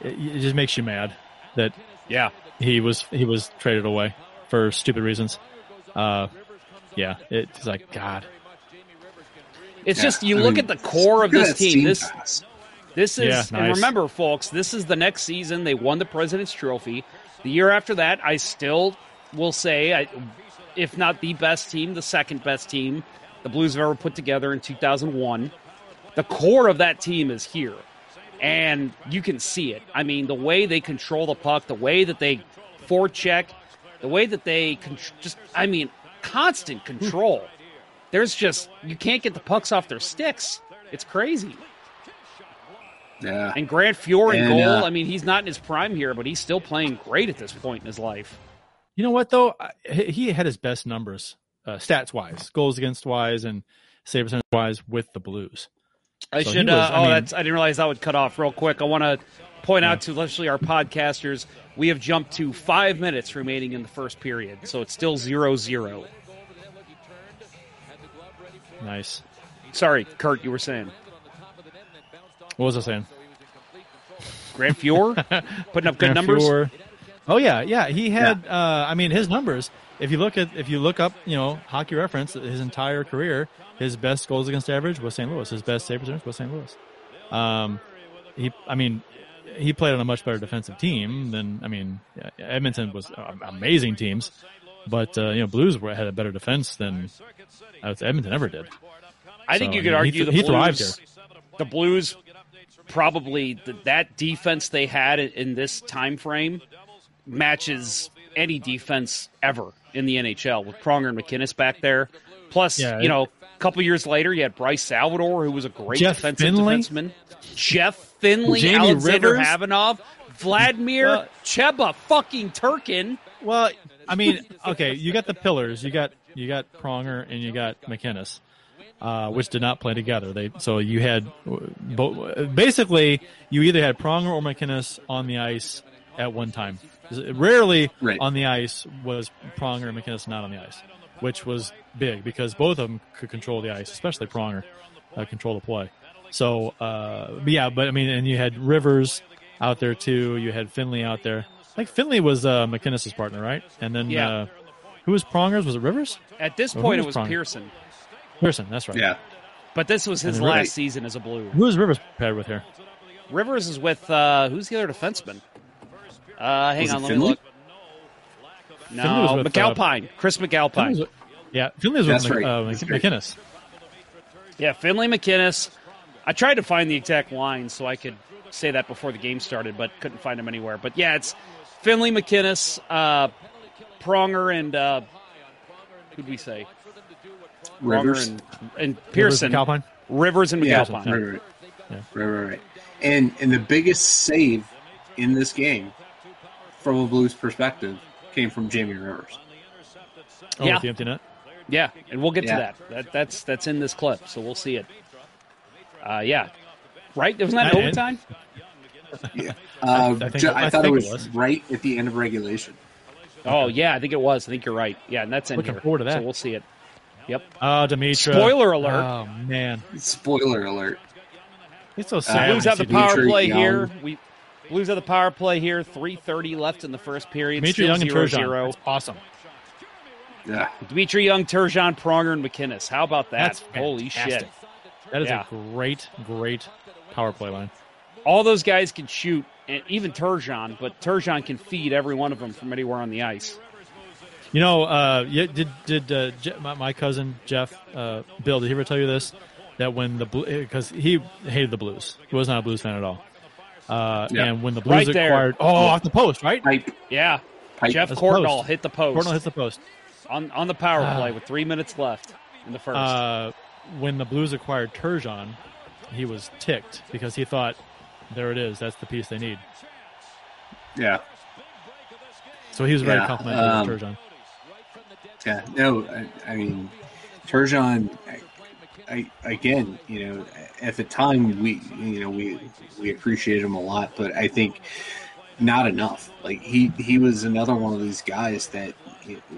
it, it just makes you mad that Yeah. he was he was traded away for stupid reasons. Uh, yeah, it's like God. It's Yeah, just you I look mean, at the core of this that team. This pass. This is, Yeah, and remember, folks, this is the next season. They won the President's Trophy. The year after that, I still will say, I, if not the best team, the second best team the Blues have ever put together in 2001. The core of that team is here, and you can see it. I mean, the way they control the puck, the way that they forecheck, the way that they con- just, I mean, constant control. There's just, you can't get the pucks off their sticks. It's crazy. Yeah. And Grant Fuhr in And, goal. uh, I mean, he's not in his prime here, but he's still playing great at this point in his life. You know what though? He had his best numbers, uh, stats wise, goals against wise, and save percentage wise with the Blues. I So should. was- uh, I oh, mean- that's. I didn't realize that would cut off real quick. I want to point out to literally our podcasters, we have jumped to five minutes remaining in the first period, so it's still zero zero. Nice. Sorry, Kurt, you were saying What was I saying? Grant Fuhr putting up good Grant numbers. Fuhr. Oh yeah, yeah. He had. Uh, I mean, his numbers. If you look at, if you look up, you know, hockey reference, his entire career, his best goals against average was St. Louis. His best save percentage was St. Louis. Um, he. I mean, he played on a much better defensive team than. I mean, Edmonton was uh, amazing teams, but uh, you know, Blues were, had a better defense than uh, Edmonton ever did. I think So, you could he- argue the he thrived Blues. here. The Blues probably the, that defense they had in, in this time frame matches any defense ever in the NHL with Pronger and MacInnis back there. Plus, Yeah, you know, a couple years later, you had Bryce Salvador, who was a great Jeff defensive Finley? defenseman. Jeff Finley, Jamie Alexander Rivers? Khavanov, Vladimir Well- Cheba, fucking Turkin. Well, I mean, okay, you got the pillars. You got you got Pronger and you got MacInnis, uh, which did not play together. They so you had basically you either had Pronger or MacInnis on the ice at one time. Rarely Right. on the ice was Pronger and MacInnis not on the ice, which was big because both of them could control the ice, especially Pronger, uh, control the play. So, uh, but yeah, but I mean, and you had Rivers out there too. You had Finley out there. I think Finley was uh, partner, right? And then Yeah. uh, who was Pronger's? Was it Rivers? At this point, it was Pronger? Persson, Persson, that's right. Yeah. but this was his last season as a Blue. Who is Rivers paired with here? Rivers is with uh, who's the other defenseman? Uh, hang Was on, let me Finley? look. Finley was No, with, uh, McAlpine, Chris McAlpine. with- yeah, Finley was with That's Mc- right. uh, That's MacInnis. Yeah, Finley MacInnis. I tried to find the exact line so I could say that before the game started, but couldn't find him anywhere. But yeah, it's Finley MacInnis, uh, Pronger, and uh, who'd we say? Rivers. And, and Persson. Rivers, McAlpine. Rivers and Yeah, McAlpine. right, right. Yeah. right, right, right. And and the biggest save in this game, from a Blues perspective, came from Jamie Rivers. Oh, Yeah. with the empty net. Yeah, and we'll get Yeah. to that. that. That's that's in this clip, so we'll see it. Uh, yeah, right? Wasn't that And- overtime? Uh, I think- ju- I I, thought think it it was, was. right at the end of regulation. Oh yeah, I think it was. I think you're right. Yeah, and that's in Looking here. forward to that. So we'll see it. Yep. Oh, Demitra. Spoiler alert. Oh man, Spoiler alert. it's so sad. Blues when have the power play Young. here. We Blues have the power play here. Three thirty left in the first period. Demitra Still Young and zero Turgeon. zero. That's awesome. Yeah. Demitra Young, Turgeon, Pronger, and MacInnis. How about that? That's Holy shit! That is Yeah. a great, great power play line. All those guys can shoot, and even Turgeon, but Turgeon can feed every one of them from anywhere on the ice. You know, uh, did did uh, Je- my, my cousin Jeff uh, Bill? Did he ever tell you this? That when the because he hated the Blues, he was not a Blues fan at all. Uh, Yeah. And when the Blues Right there. acquired, oh, off the post, right? Pipe. Yeah, Pipe. Jeff That's Courtnall post. hit the post Courtnall hits the post. on on the power Ah. play with three minutes left in the first. Uh, when the Blues acquired Turgeon, he was ticked because he thought, "There it is. That's the piece they need." Yeah. So he was very Yeah, complimentary um, of Turgeon. Yeah, no, I, I mean, Turgeon, I, again, you know, at the time we, you know, we we appreciated him a lot, but I think not enough. Like he he was another one of these guys that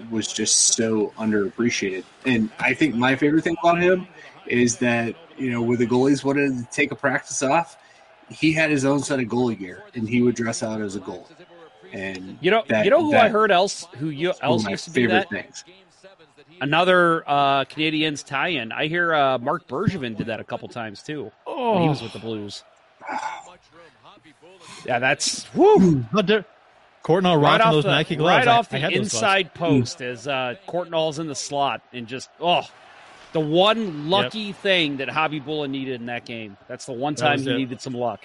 was just so underappreciated, and I think my favorite thing about him is that you know, when the goalies wanted to take a practice off, he had his own set of goalie gear, and he would dress out as a goalie. And you know, that- you know who I heard else who you else used to do favorite that. things. Another uh, Canadiens tie-in. I hear uh, Marc Bergevin did that a couple times too when he was with the Blues. Yeah, that's whoo, How dare- Courtnall right rocking off those the Nike gloves. right I- off I the had inside post as uh, Courtnall's in the slot and just oh, The one lucky thing that Khabibulin needed in that game. That's the one time he it. needed some luck.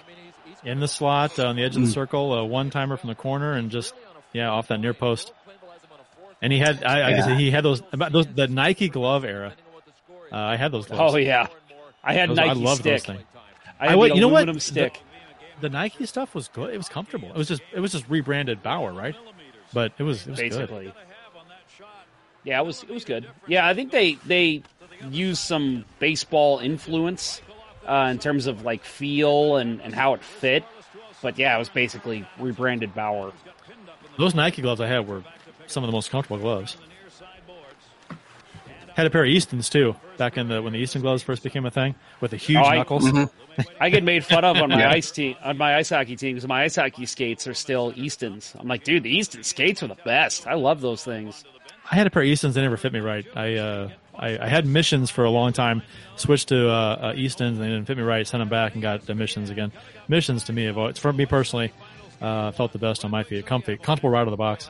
in the slot uh, on the edge of Mm. the circle, a one timer from the corner, and just yeah off that near post. And he had, I, I guess he had those about those the Nike glove era. Uh, I had those gloves. Oh yeah, I had Those- Nike I loved stick. those things. I had the you know what? stick. The, the Nike stuff was good. It was comfortable. It was just it was just rebranded Bauer, right? But it was, it was basically. Good. Yeah, it was it was good. Yeah, I think they they used some baseball influence uh, in terms of like feel and and how it fit. But yeah, it was basically rebranded Bauer. Those Nike gloves I had were some of the most comfortable gloves. Had a pair of Eastons too, back in the when the Easton gloves first became a thing with the huge Oh, I- knuckles. I get made fun of on my Yeah. ice team on my ice hockey team because my ice hockey skates are still Eastons. I'm like, dude, the Easton skates are the best. I love those things. I had a pair of Eastons. They never fit me right. I uh, I, I had missions for a long time. Switched to uh, uh, Eastons and they didn't fit me right. Sent them back and got the missions again. Missions to me, have always- for me personally, uh, felt the best on my feet. Comfy, comfortable right out of the box.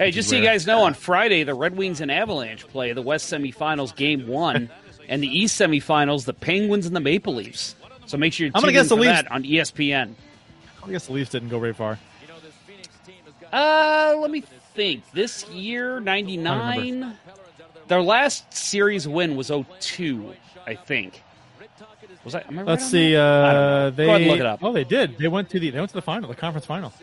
Hey, just so you guys know, on Friday the Red Wings and Avalanche play the West semifinals, Game One, and the East semifinals, the Penguins and the Maple Leafs. So make sure you I'm gonna guess in the Leafs- that on ESPN. I guess the Leafs didn't go very far. Uh, let me think. This year, '99. Their last series win was 02, I think. Was I? I right Let's see. that? I. Uh, they Go ahead and look it up. Oh, they did. They went to the they went to the final, the conference final.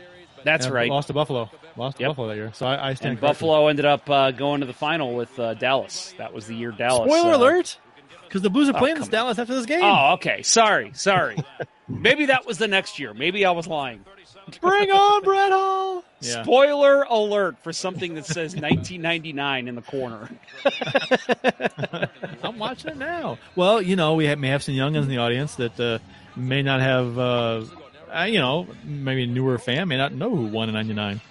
That's Yeah, right. Lost to Buffalo. Lost to Yep. Buffalo that year. So I, I stand And. Buffalo ended up uh, going to the final with uh, Dallas. That was the year Dallas. Spoiler uh, alert! Because the Blues are Oh, playing this Dallas after this game. Oh, okay. Sorry, sorry. Maybe that was the next year. Maybe I was lying. Bring on Brett Hull! Yeah. Spoiler alert for something that says 1999 in the corner. I'm watching it now. Well, you know, we have, may have some youngins in the audience that uh, may not have, uh, uh, you know, maybe a newer fan may not know who won in '99.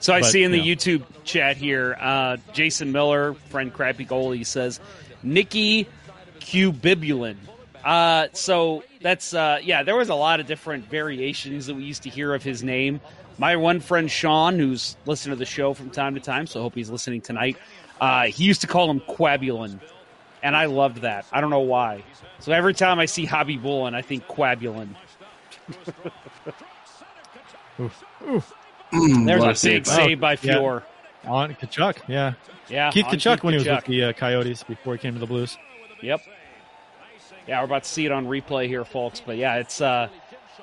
So I But, see in the yeah. YouTube chat here, uh, Jason Miller, friend Crappy Goalie, says Nikki Cubibulin. Uh, so that's uh, yeah. There was a lot of different variations that we used to hear of his name. My one friend Sean, who's listened to the show from time to time, so I hope he's listening tonight. Uh, he used to call him Quabulin, and I loved that. I don't know why. So every time I see Khabibulin, I think Quabulin. There's a a big save by Yeah. Fuhr. On Tkachuk, yeah. Yeah, Keith Tkachuk Keith when he was with the uh, Coyotes before he came to the Blues. Yep. Yeah, we're about to see it on replay here, folks. But yeah, it's uh,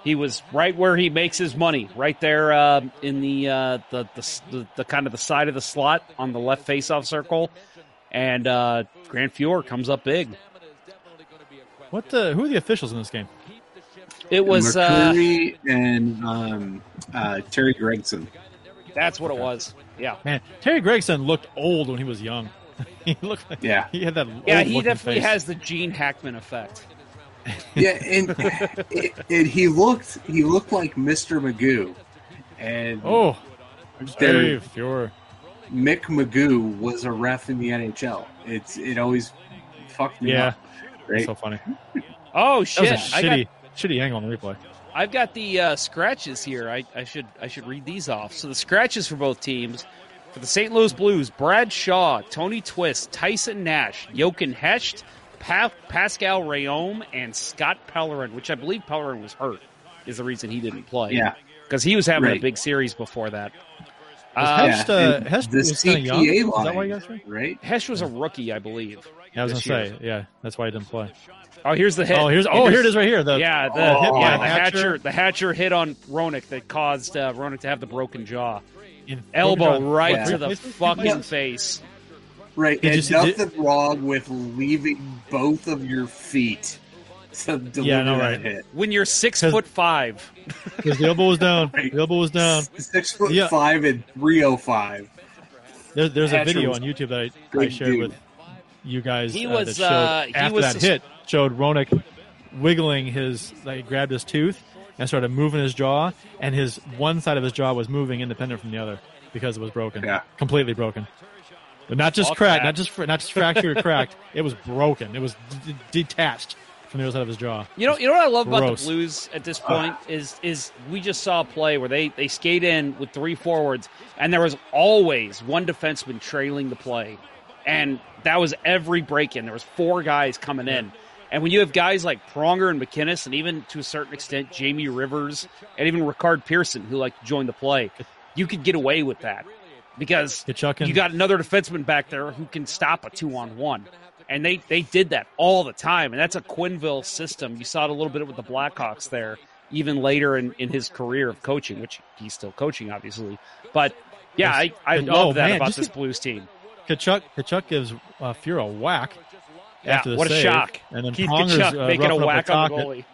he was right where he makes his money, right there uh, in the, uh, the, the the the kind of the side of the slot on the left face-off circle, and uh, Grant Fuhr comes up big. What? The, who are the officials in this game? It was uh, Mercury and um, uh, Terry Gregson. that's what it was. Yeah, Man, Terry Gregson looked old when he was young. he looked like Yeah. he had that. yeah, he definitely face. has the Gene Hackman effect. Yeah, and it, it, he looked he looked like Mr. Magoo, and Oh, there, Dave, Fuhr. Mick Magoo was a ref in the NHL. It's it always fucked me Yeah, up. Right? so funny. Oh That was shit! a I shitty, got shitty angle on the replay. I've got the uh, scratches here. I, I should I should read these off. So the scratches for both teams for the St. Louis Blues: Brad Shaw, Tony Twist, Tyson Nash, Jochen Hecht, pa- Pascal Rhéaume, and Scott Pellerin. Which I believe Pellerin was hurt. Is the reason he didn't play. Yeah. because he was having a big series before that. Was Uh, Hest, uh, and Hest the was kinda young? CPA Is line, that why you guys right? Hesh was a rookie, I believe. Yeah, I was gonna year. say, yeah, that's why he didn't play. Oh, here's the hit. Oh, here's oh, here it is right here. The yeah, the, the hit yeah, the Hatcher, Hatcher. the Hatcher hit on Roenick that caused uh, Roenick to have the broken jaw. in- elbow Broken Jaw. right Yeah. to the fucking Replacement? face. Right. Did you and see- nothing wrong with leaving both of your feet to deliver Yeah, I know, that right. hit. When you're six foot five, Because the elbow was down. Right. The elbow was down. Six foot Yeah. five and three oh five. There, there's a video on YouTube that I, I shared dude. with you guys. He uh, was, that showed uh, he after was that sus- hit showed Roenick wiggling his like he grabbed his tooth and started moving his jaw, and his one side of his jaw was moving independent from the other because it was broken. Yeah. completely broken. But not just Fuck cracked, that. not just fr- not just fractured or cracked. It was broken. It was d- d- detached from the other side of his jaw. you know, you know what I love about the Blues at this point is is we just saw a play where they they skate in with three forwards, and there was always one defenseman trailing the play. And that was every break in. There was four guys coming in, and when you have guys like Pronger and MacInnis, and even to a certain extent Jamie Rivers, and even Ricard Persson, who like to join the play, you could get away with that because you got another defenseman back there who can stop a two on one. And they, they did that all the time. And that's a Quenneville system. You saw it a little bit with the Blackhawks there, even later in, in his career of coaching, which he's still coaching, obviously. But yeah, I, I Oh, love that man, about this Blues team. Tkachuk Tkachuk gives uh, Fuhr a whack. Yeah, after the what a shock. And then Keith Pronger's, Tkachuk uh, making a roughing up whack on the goalie.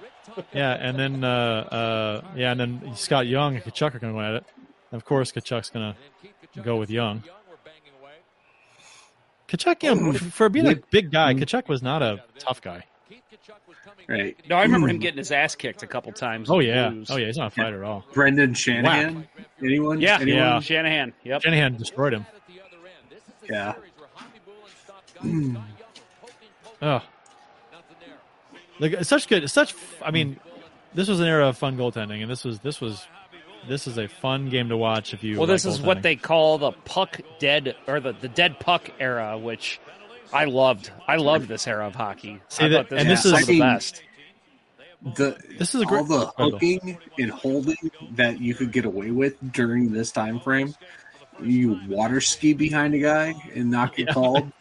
Yeah, and then uh, uh, yeah, and then Scott Young and Tkachuk are going to go at it. And of course, Tkachuk's going to go with Young. Tkachuk, you know, for being a big guy, Tkachuk was not a tough guy. Right. No, I remember him getting his ass kicked a couple times. Oh yeah, Blues. oh yeah, he's not a fighter at all. Brendan Shanahan. Anyone? Yeah, Anyone? yeah. Shanahan. Yep. Shanahan destroyed him. Yeah. Oh, like it's such good, it's such. I mean, this was an era of fun goaltending, and this was this was this is a fun game to watch if you. Well, this like is what they call the puck dead or the, the dead puck era, which I loved. I loved this era of hockey. See, I that- this and this is- of the mean, best. The This is a all the hooking and holding that you could get away with during this time frame. You water ski behind a guy and not get called.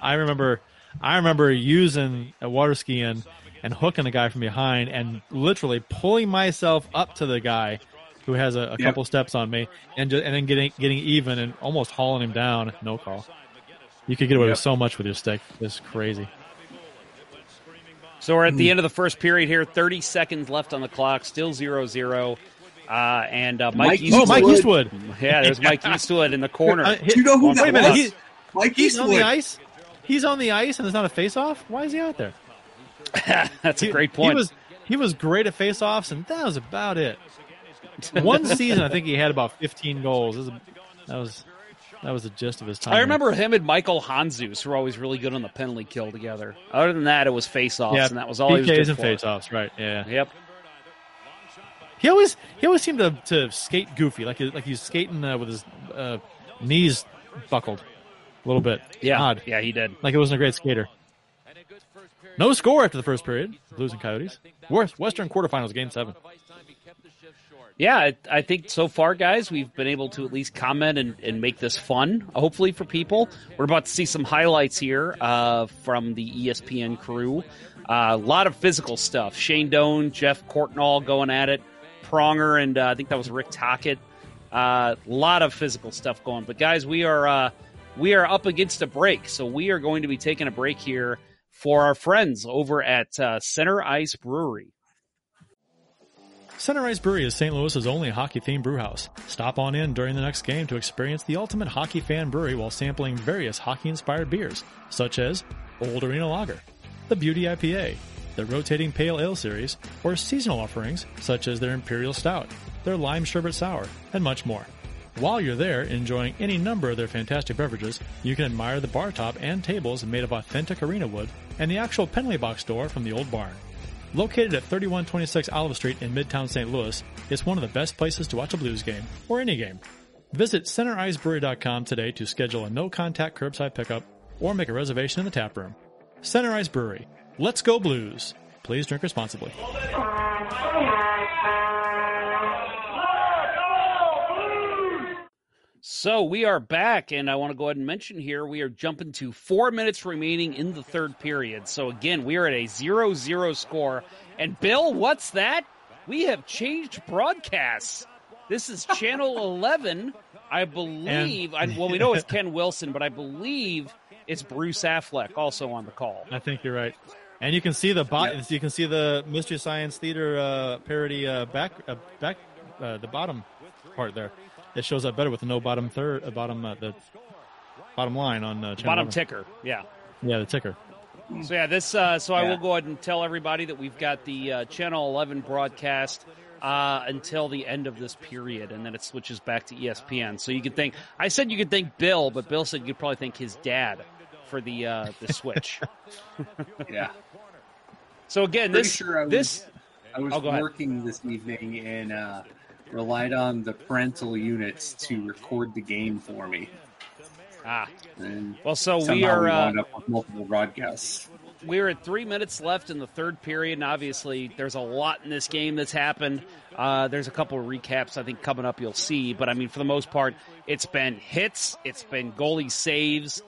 I remember, I remember using a water ski and and hooking a guy from behind and literally pulling myself up to the guy who has a, a Yep. couple steps on me and just, and then getting getting even and almost hauling him down. No call. You could get away with so much with your stick. It's crazy. So we're at Hmm. the end of the first period here. 30 seconds left on the clock. Still 0-0. Uh, and uh, Mike, Mike Eastwood. Oh, Mike Eastwood. Yeah, there's Mike Eastwood in the corner. Uh, Do you know who Wait that was? he- Mike He's on the ice. He's on the ice, and there's not a face-off. Why is he out there? That's a great point. He was he was great at face-offs, and that was about it. One season, I think he had about 15 goals. That was, that was that was the gist of his time. I remember him and Michael Handzus were always really good on the penalty kill together. Other than that, it was face-offs, yeah, and that was all he was PKs good and for. face-offs, right? Yeah. Yep. He always he always seemed to, to skate goofy, like he- like he's skating uh, with his uh, knees buckled a little bit. Yeah. Odd. Yeah, he did. Like he wasn't a great skater. No score after the first period. Blues and Coyotes. Western quarterfinals, game seven. Yeah, I, I think so far, guys, we've been able to at least comment and, and make this fun, hopefully, for people. We're about to see some highlights here uh, from the ESPN crew. Uh, a lot of physical stuff. Shane Doan, Jeff Courtnall going at it, Pronger, and uh, I think that was Rick Tocchet. A lot of physical stuff going. But guys, we are uh, we are up against a break, so we are going to be taking a break here for our friends over at uh, Center Ice Brewery. Center Ice Brewery is St. Louis's only hockey-themed brewhouse. Stop on in during the next game to experience the ultimate hockey fan brewery while sampling various hockey-inspired beers, such as Old Arena Lager, the Beauty IPA, the Rotating Pale Ale Series, or seasonal offerings such as their Imperial Stout, their Lime Sherbet Sour, and much more. While you're there enjoying any number of their fantastic beverages, you can admire the bar top and tables made of authentic arena wood and the actual penalty box door from the old barn. Located at 3126 Olive Street in Midtown St. Louis, it's one of the best places to watch a Blues game, or any game. Visit CenterIceBrewery.com today to schedule a no-contact curbside pickup or make a reservation in the tap room. Center Ice Brewery. Let's go Blues. Please drink responsibly. So we are back, and I want to go ahead and mention here we are jumping to four minutes remaining in the third period. So again, we are at a 0 0 score. And Bill, what's that? We have changed broadcasts. This is Channel 11. I believe, I, well, we know it's Ken Wilson, but I believe it's Bruce Affleck also on the call. I think you're right. And you can see the bot. You can see the Mystery Science Theater uh, parody uh, back uh, back uh, the bottom part there. It shows up better with the no bottom third, uh, bottom uh, the bottom line on uh, channel Bottom 11. ticker, yeah. Yeah, the ticker. So yeah, this. Uh, so I will go ahead and tell everybody that we've got the uh, Channel 11 broadcast uh, until the end of this period, and then it switches back to ESPN. So you could think. I said you could thank Bill, but Bill said you could probably thank his dad for the uh, the switch. Yeah. So again, Pretty this sure I was, this I was Oh, working this evening and uh, relied on the parental units to record the game for me. Ah, And well, so we are we uh, wound up with multiple broadcasts. we're at three minutes left in the third period, and obviously there's a lot in this game that's happened. Uh, there's a couple of recaps I think coming up you'll see, but I mean for the most part, it's been hits, it's been goalie saves.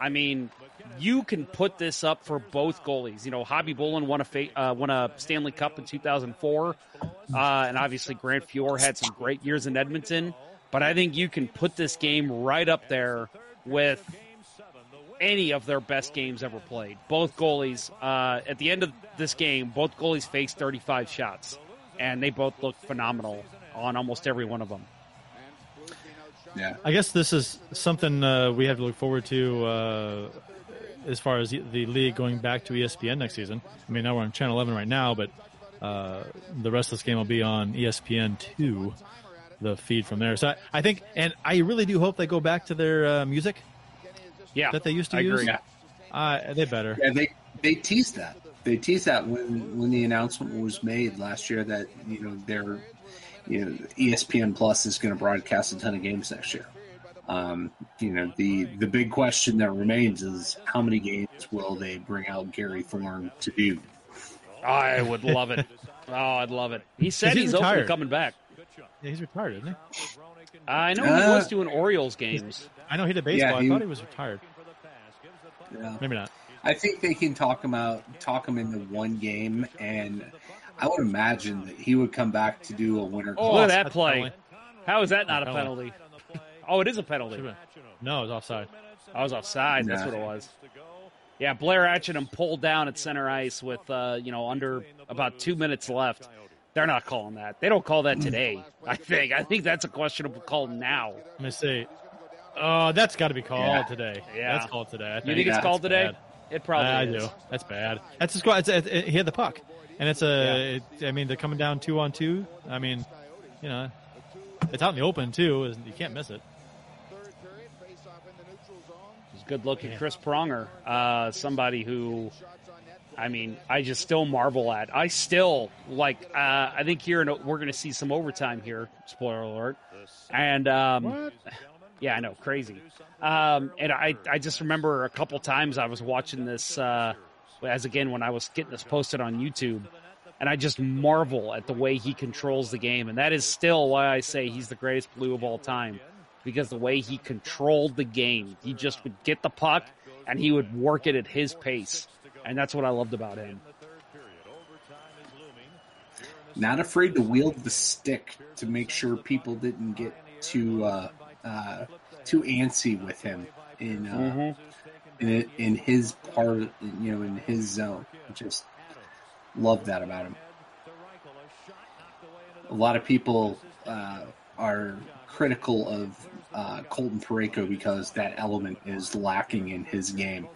I mean, you can put this up for both goalies. You know, Khabibulin won a fa- uh, won a Stanley Cup in 2004, uh, and obviously Grant Fuhr had some great years in Edmonton. But I think you can put this game right up there with any of their best games ever played. Both goalies, uh, at the end of this game, both goalies faced 35 shots, and they both looked phenomenal on almost every one of them. Yeah. I guess this is something uh, we have to look forward to uh, as far as the league going back to ESPN next season. I mean, now we're on Channel 11 right now, but uh, the rest of this game will be on ESPN 2, the feed from there. So I, I think, and I really do hope they go back to their uh, music Yeah, that they used to I use. agree. Yeah. Uh, they better. Yeah, they they teased that. They teased that when when the announcement was made last year that you know their you know ESPN Plus is going to broadcast a ton of games next year. Um, you know the the big question that remains is how many games will they bring out Gary Thorne to do? I would love it. Oh, I'd love it. He said He's he's, hopefully retired. coming back. Yeah, he's retired, isn't he? I know he Uh, was doing Orioles games. I know he did baseball. Yeah, he- I thought he was retired. Yeah. Maybe not. I think they can talk him out, talk him into one game, and I would imagine that he would come back to do a winter. Oh, call. look at that play. How is that not a Penalty. Penalty? Oh, it is a penalty. No, it was offside. I was offside. That's what it was. Yeah, Blair Atcheynum pulled down at center ice with uh, you know under about two minutes left. They're not calling that. They don't call that today. I think. I think that's a questionable call now. Let me see. Oh, that's got to be called Yeah. today. Yeah. that's called today. I You think, think it's called today? bad. It probably I is. do. That's bad. That's just it's, it, it, he had the puck, and it's a. It, I mean, they're coming down two on two. I mean, you know, it's out in the open too. You can't miss it. Good look at Chris Pronger, uh, somebody who, I mean, I just still marvel at. I still like. Uh, I think here in, we're going to see some overtime here. Spoiler alert. And um, yeah, I know, crazy. Um, and I, I just remember a couple times I was watching this uh, as again when I was getting this posted on YouTube, and I just marvel at the way he controls the game, and that is still why I say he's the greatest blue of all time because the way he controlled the game, he just would get the puck and he would work it at his pace, and that's what I loved about him. not afraid to wield the stick to make sure people didn't get too uh, uh, too antsy with him in uh, in in his part, you know, in his zone. Just love that about him. A lot of people uh, are critical of uh, Colton Parayko because that element is lacking in his game.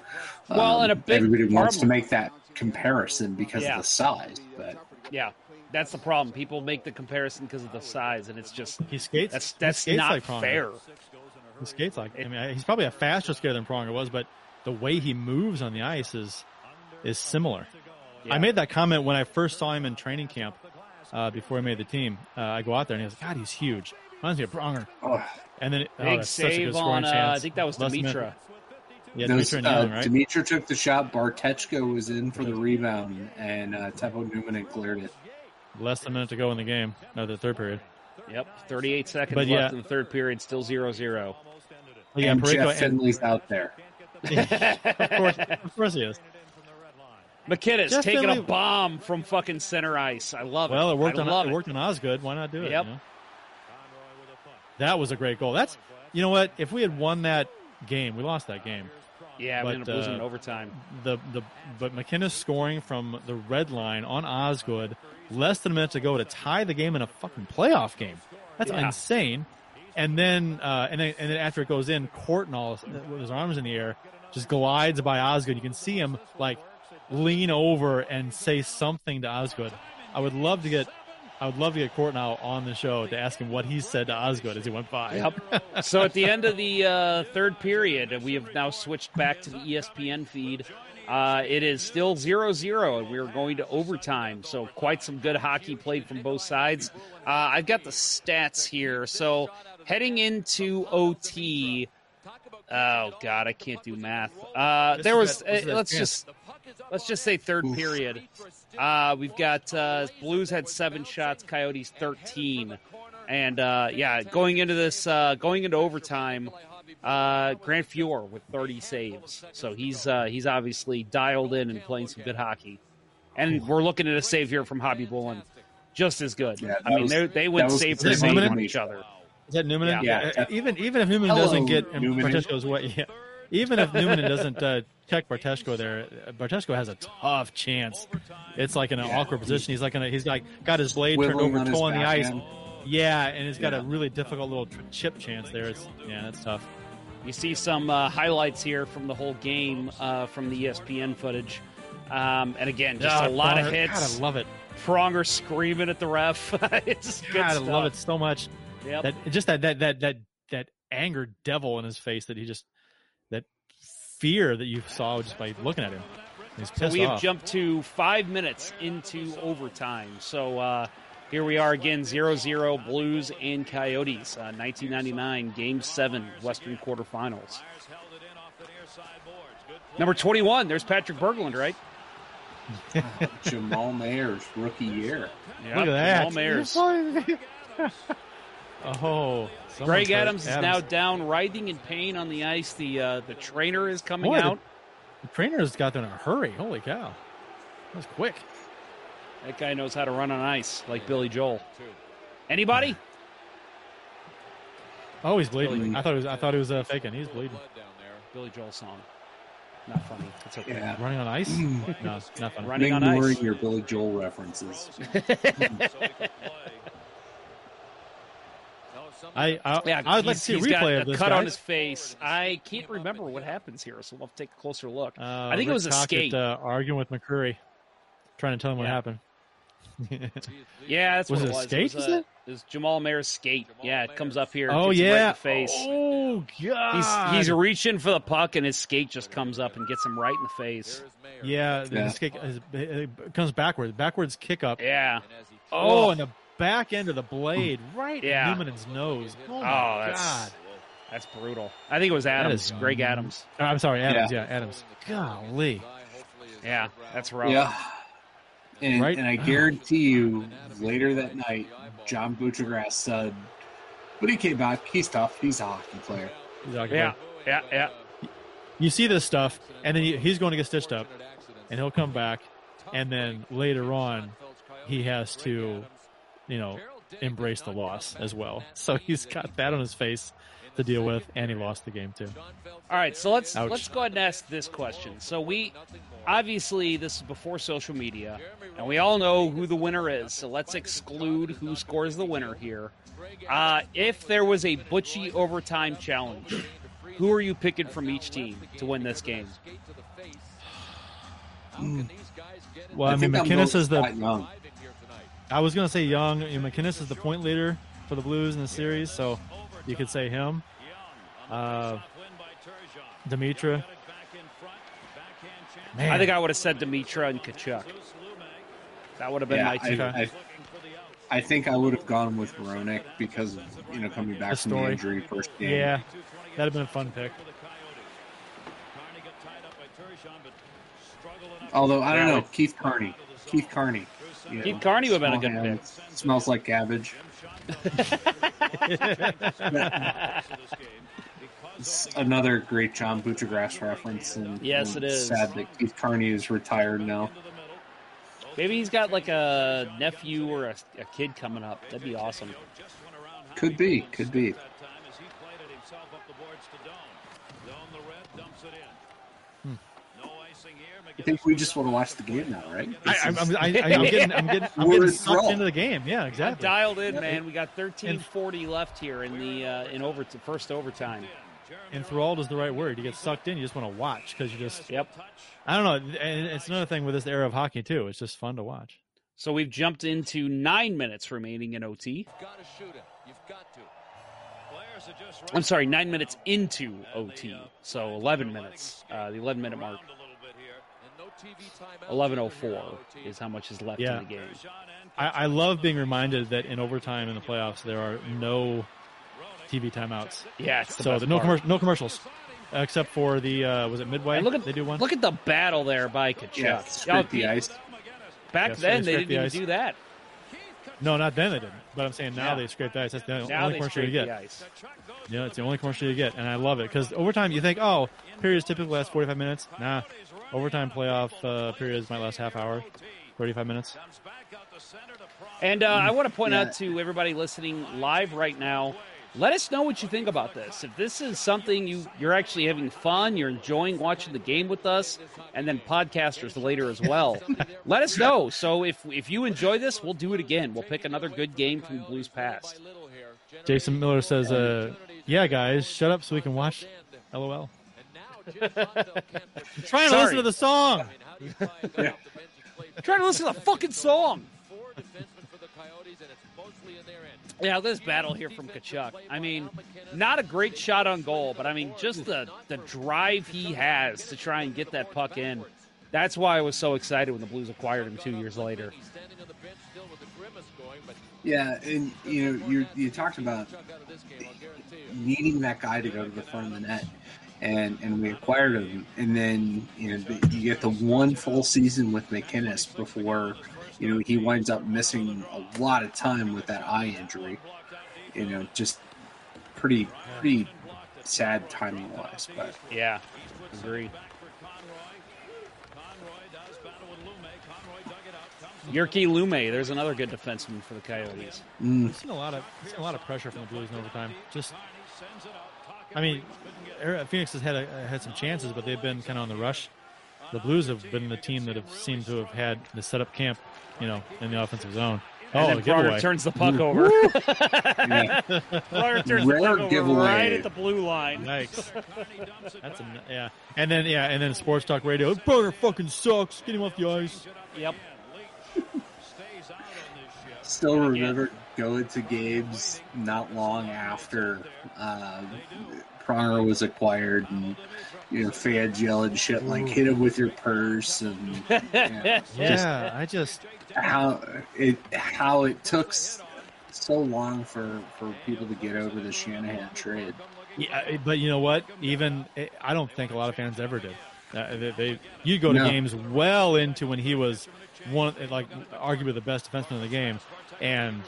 Well, and a big everybody wants to make that comparison because Yeah. of the size, but Yeah, that's the problem. People make the comparison because of the size, and it's just He skates. that's he that's skates not like fair. He skates like. I mean, he's probably a faster skater than Pronger was, but the way he moves on the ice is is similar. Yeah. I made that comment when I first saw him in training camp uh, before he made the team. Uh, I go out there and he goes, "God, he's huge." Reminds me of Pronger. oh, And then oh, Big that's a save on. Uh. I think that was Less than Demitra. Yeah, Those, Demitra and uh, Young, right? Demitra took the shot. Bartecko was in for the rebound, and uh, Teppo Numminen cleared it. Less than a minute to go in the game. No, the third period. Yep, 38 seconds But left yeah. in the third period, still 0-0. Oh, yeah, and Parayko Jeff and- Finley's out there. of course, of course he is. MacInnis Jeff taking Finley- a bomb from fucking center ice. I love it. Well, it worked I on love it worked on Osgood. Why not do it? Yep. you know? That was a great goal. That's you know what? If we had won that game, we lost that game. Yeah, we but, ended up losing uh, in overtime. The the but MacInnis scoring from the red line on Osgood, less than a minute to go to tie the game in a fucking playoff game. That's Yeah. insane. And then uh, and then and then after it goes in, Courtnall with his arms in the air just glides by Osgood. You can see him like lean over and say something to Osgood. I would love to get I would love to get Courtnall on the show to ask him what he said to Osgood as he went by. Yep. so at the end of the uh, third period, we have now switched back to the ESPN feed. Uh, it is still 0 0, and we are going to overtime. So, quite some good hockey played from both sides. Uh, I've got the stats here. So, heading into OT, Oh God, I can't do math. Uh, This was. that- this is uh, let's just let's just say third period. Uh, we've got uh, Blues had seven shots, Coyotes thirteen, and uh, yeah, going into this, uh, going into overtime, uh, Grant Fuhr with thirty saves. So he's uh, he's obviously dialed in and playing some good hockey. And we're looking at a save here from Khabibulin, just as good. Yeah, I mean, was- they they went save for save Newman? on each other. Is that Newman? Yeah. Yeah. even even if Newman Hello, doesn't get Newman. Bartecko's way, yeah. Even if Newman doesn't uh, check Bartecko there, uh, Bartecko has a tough chance. It's like in an Yeah. awkward position. He's like in a, he's like got his blade turned over, on toe on the ice. backhand. Yeah, and he's got a really difficult little chip chance there. It's yeah, that's tough. You see some uh, highlights here from the whole game uh, from the ESPN footage. Um, and again, just Yeah, a lot of hits. God, I love it. Pronger screaming at the ref. it's just good God, I love it so much. Yep. That just that that that that that angered devil in his face that he just that fear that you saw just by looking at him. He's so we have off. jumped to five minutes into overtime. So uh, here we are again 0 0 Blues and Coyotes, uh, 1999, Game 7, Western quarterfinals. Number 21, there's Patrick Berglund, right? Jamal Mayers' rookie year. Yep, Look at that. Jamal Mayers. oh, someone's Greg hurt. Adams, is now down, writhing in pain on the ice. The uh, the trainer is coming Boy, out. The trainer's got there in a hurry. Holy cow, that was quick. That guy knows how to run on ice, like Billy Joel. Anybody? Oh, he's bleeding. Really? I thought it was. I thought he was uh, faking. He's bleeding. Billy Joel song. Not funny. It's okay. Yeah. Running on ice? no, it's not funny. Running on Ignoring ice. your Billy Joel references. I I, Yeah, I would like to see a he's got replay a of this. cut guys. on his face. I can't remember what happens here, so we'll have to take a closer look. Uh, I think it was a Tocchet, skate. Uh, arguing with McCreary, trying to tell him what happened. yeah, that's was what it it a was. skate, It you was, said? it was Jamal Mayers' skate. Yeah, it comes up here. oh gets him right in yeah, the face. Oh god, He's he's reaching for the puck, and his skate just comes up and gets him right in the face. yeah. The Yeah. skate is- it comes backwards, backwards kick up. Yeah. Oh, and the back end of the blade, right Yeah. in Newman's nose. Oh, Oh, my that's god. that's brutal. I think it was Adams, Greg Adams. Uh, I'm sorry, Adams. Yeah, Adams. Golly. Yeah, that's rough. Yeah. And, Right? and I guarantee you, later that night, John Buccigross said, when he came back, he's tough. He's a hockey player. He's not Yeah, yeah, yeah. you see this stuff, and then he, he's going to get stitched up, and he'll come back, and then later on, he has to, you know, embrace the loss as well. So he's got that on his face to deal with, and he lost the game too. All right, so let's Ouch. let's go ahead and ask this question. So we obviously this is before social media, and we all know who the winner is. So let's exclude who scores the winner here. Uh, if there was a Bucci overtime challenge, who are you picking from each team to win this game? Well, I, mean, think I'm MacInnis is the. Scott Young. I was going to say Young. You know, MacInnis is the point leader for the Blues in the series, so you could say him. Uh, Demitra. Man, I think I would have said Demitra and Tkachuk. That would have been Yeah, my I, two. I, I think I would have gone with Roenick because of, you know, coming back The from the injury first game. yeah, that'd have been a fun pick. Although, I don't know, Keith Carney. Keith Carney. You Keith know, Carney would have been a good hands, Smells like cabbage. It's another great John Buccigross reference. And, Yes, and it is. Sad that Keith Carney is retired now. Maybe he's got like a nephew or a, a kid coming up. That'd be awesome. Could be, could be. Think we just want to watch the game now, right? I, This I'm, is- I'm, I, I, I'm getting, I'm getting, I'm getting sucked thrall. into the game. Yeah, I'm exactly. dialed in, man. We got 13:40 left here in the uh, in over first overtime. Enthralled is the right word. You get sucked in. You just want to watch because you just. Yep. I don't know. And it's another thing with this era of hockey too. It's just fun to watch. So we've jumped into nine minutes remaining in OT. I'm sorry, nine minutes into OT. So 11 minutes, uh, the 11 minute mark. 11:04 is how much is left Yeah. in the game. I, I love being reminded that in overtime in the playoffs there are no TV timeouts. Yeah, it's the so best the no part. commercial, no commercials, except for the uh, was it Midway? And look at they do one. Look at the battle there by Tkachuk. Yeah, scrape the ice. Back Yeah, then, they they didn't the even ice. do that. No, not then they didn't. But I'm saying now Yeah. they scrape the ice. That's the Now only commercial you get. Yeah, it's the only commercial you get, and I love it because overtime you think, oh, periods typically last 45 minutes. Nah, overtime playoff uh, periods might last half hour, 35 minutes. And uh, I want to point Yeah. out to everybody listening live right now. Let us know what you think about this. If this is something you you're actually having fun, you're enjoying watching the game with us, and then podcasters later as well. let us know. So if if you enjoy this, we'll do it again. We'll pick another good game from the Blues past. Jason Miller says, uh, "Yeah, guys, shut up so we can watch." LOL. I'm trying to Sorry. listen to the song. Trying to listen to the fucking song. Yeah, this battle here from Tkachuk. I mean, not a great shot on goal, but I mean, just the the drive he has to try and get that puck in. That's why I was so excited when the Blues acquired him two years later. Yeah, and you know, you you talked about needing that guy to go to the front of the net, and and we acquired him, and then you know you get the one full season with MacInnis before you know he winds up missing a lot of time with that eye injury. You know, just pretty pretty sad timing wise, but Yeah, agreed. Jyrki Lumme, there's another good defenseman for the Coyotes. I've seen a lot of seen a lot of pressure from the Blues in overtime. Just, I mean, uh, Phoenix has had a, uh, had some chances, but they've been kind of on the rush. The Blues have been the team that have seemed to have had the setup camp, you know, in the offensive zone. And Oh, then the turns the puck over. yeah, turns Rare the puck over right at the blue line. Yikes! That's a, yeah. And then yeah, and then sports talk radio. Brunner fucking sucks. Get him off the ice. Yep. still remember going into games not long after uh, Pronger was acquired, and you know fans yelling shit like "hit him with your purse" and yeah, Yeah, I just how it how it took so long for for people to get over the Shanahan trade. Yeah, but you know what? Even eh, I don't think a lot of fans ever did. Uh, they, they you go to No. games well into when he was one, like arguably the best defenseman in the game, and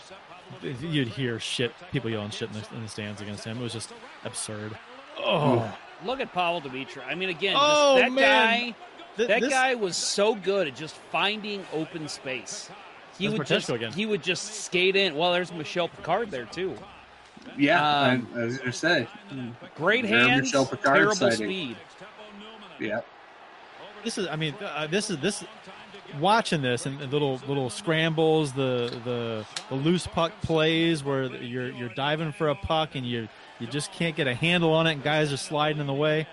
you'd hear shit, people yelling shit in the, in the stands against him. It was just absurd. Oh, Look at Pavol Demitra. I mean, again, Oh, just, that man. guy. Th- that this- guy was so good at just finding open space. He That's would just again. he would just skate in. Well, there's Michel Picard there too. Yeah, Um, I, I was gonna say, Great Rare hands, Michel Picard terrible sighting. speed. yeah, this is. I mean, uh, this is this. Watching this and the little little scrambles, the the the loose puck plays where you're you're diving for a puck and you you just can't get a handle on it, and guys are sliding in the way.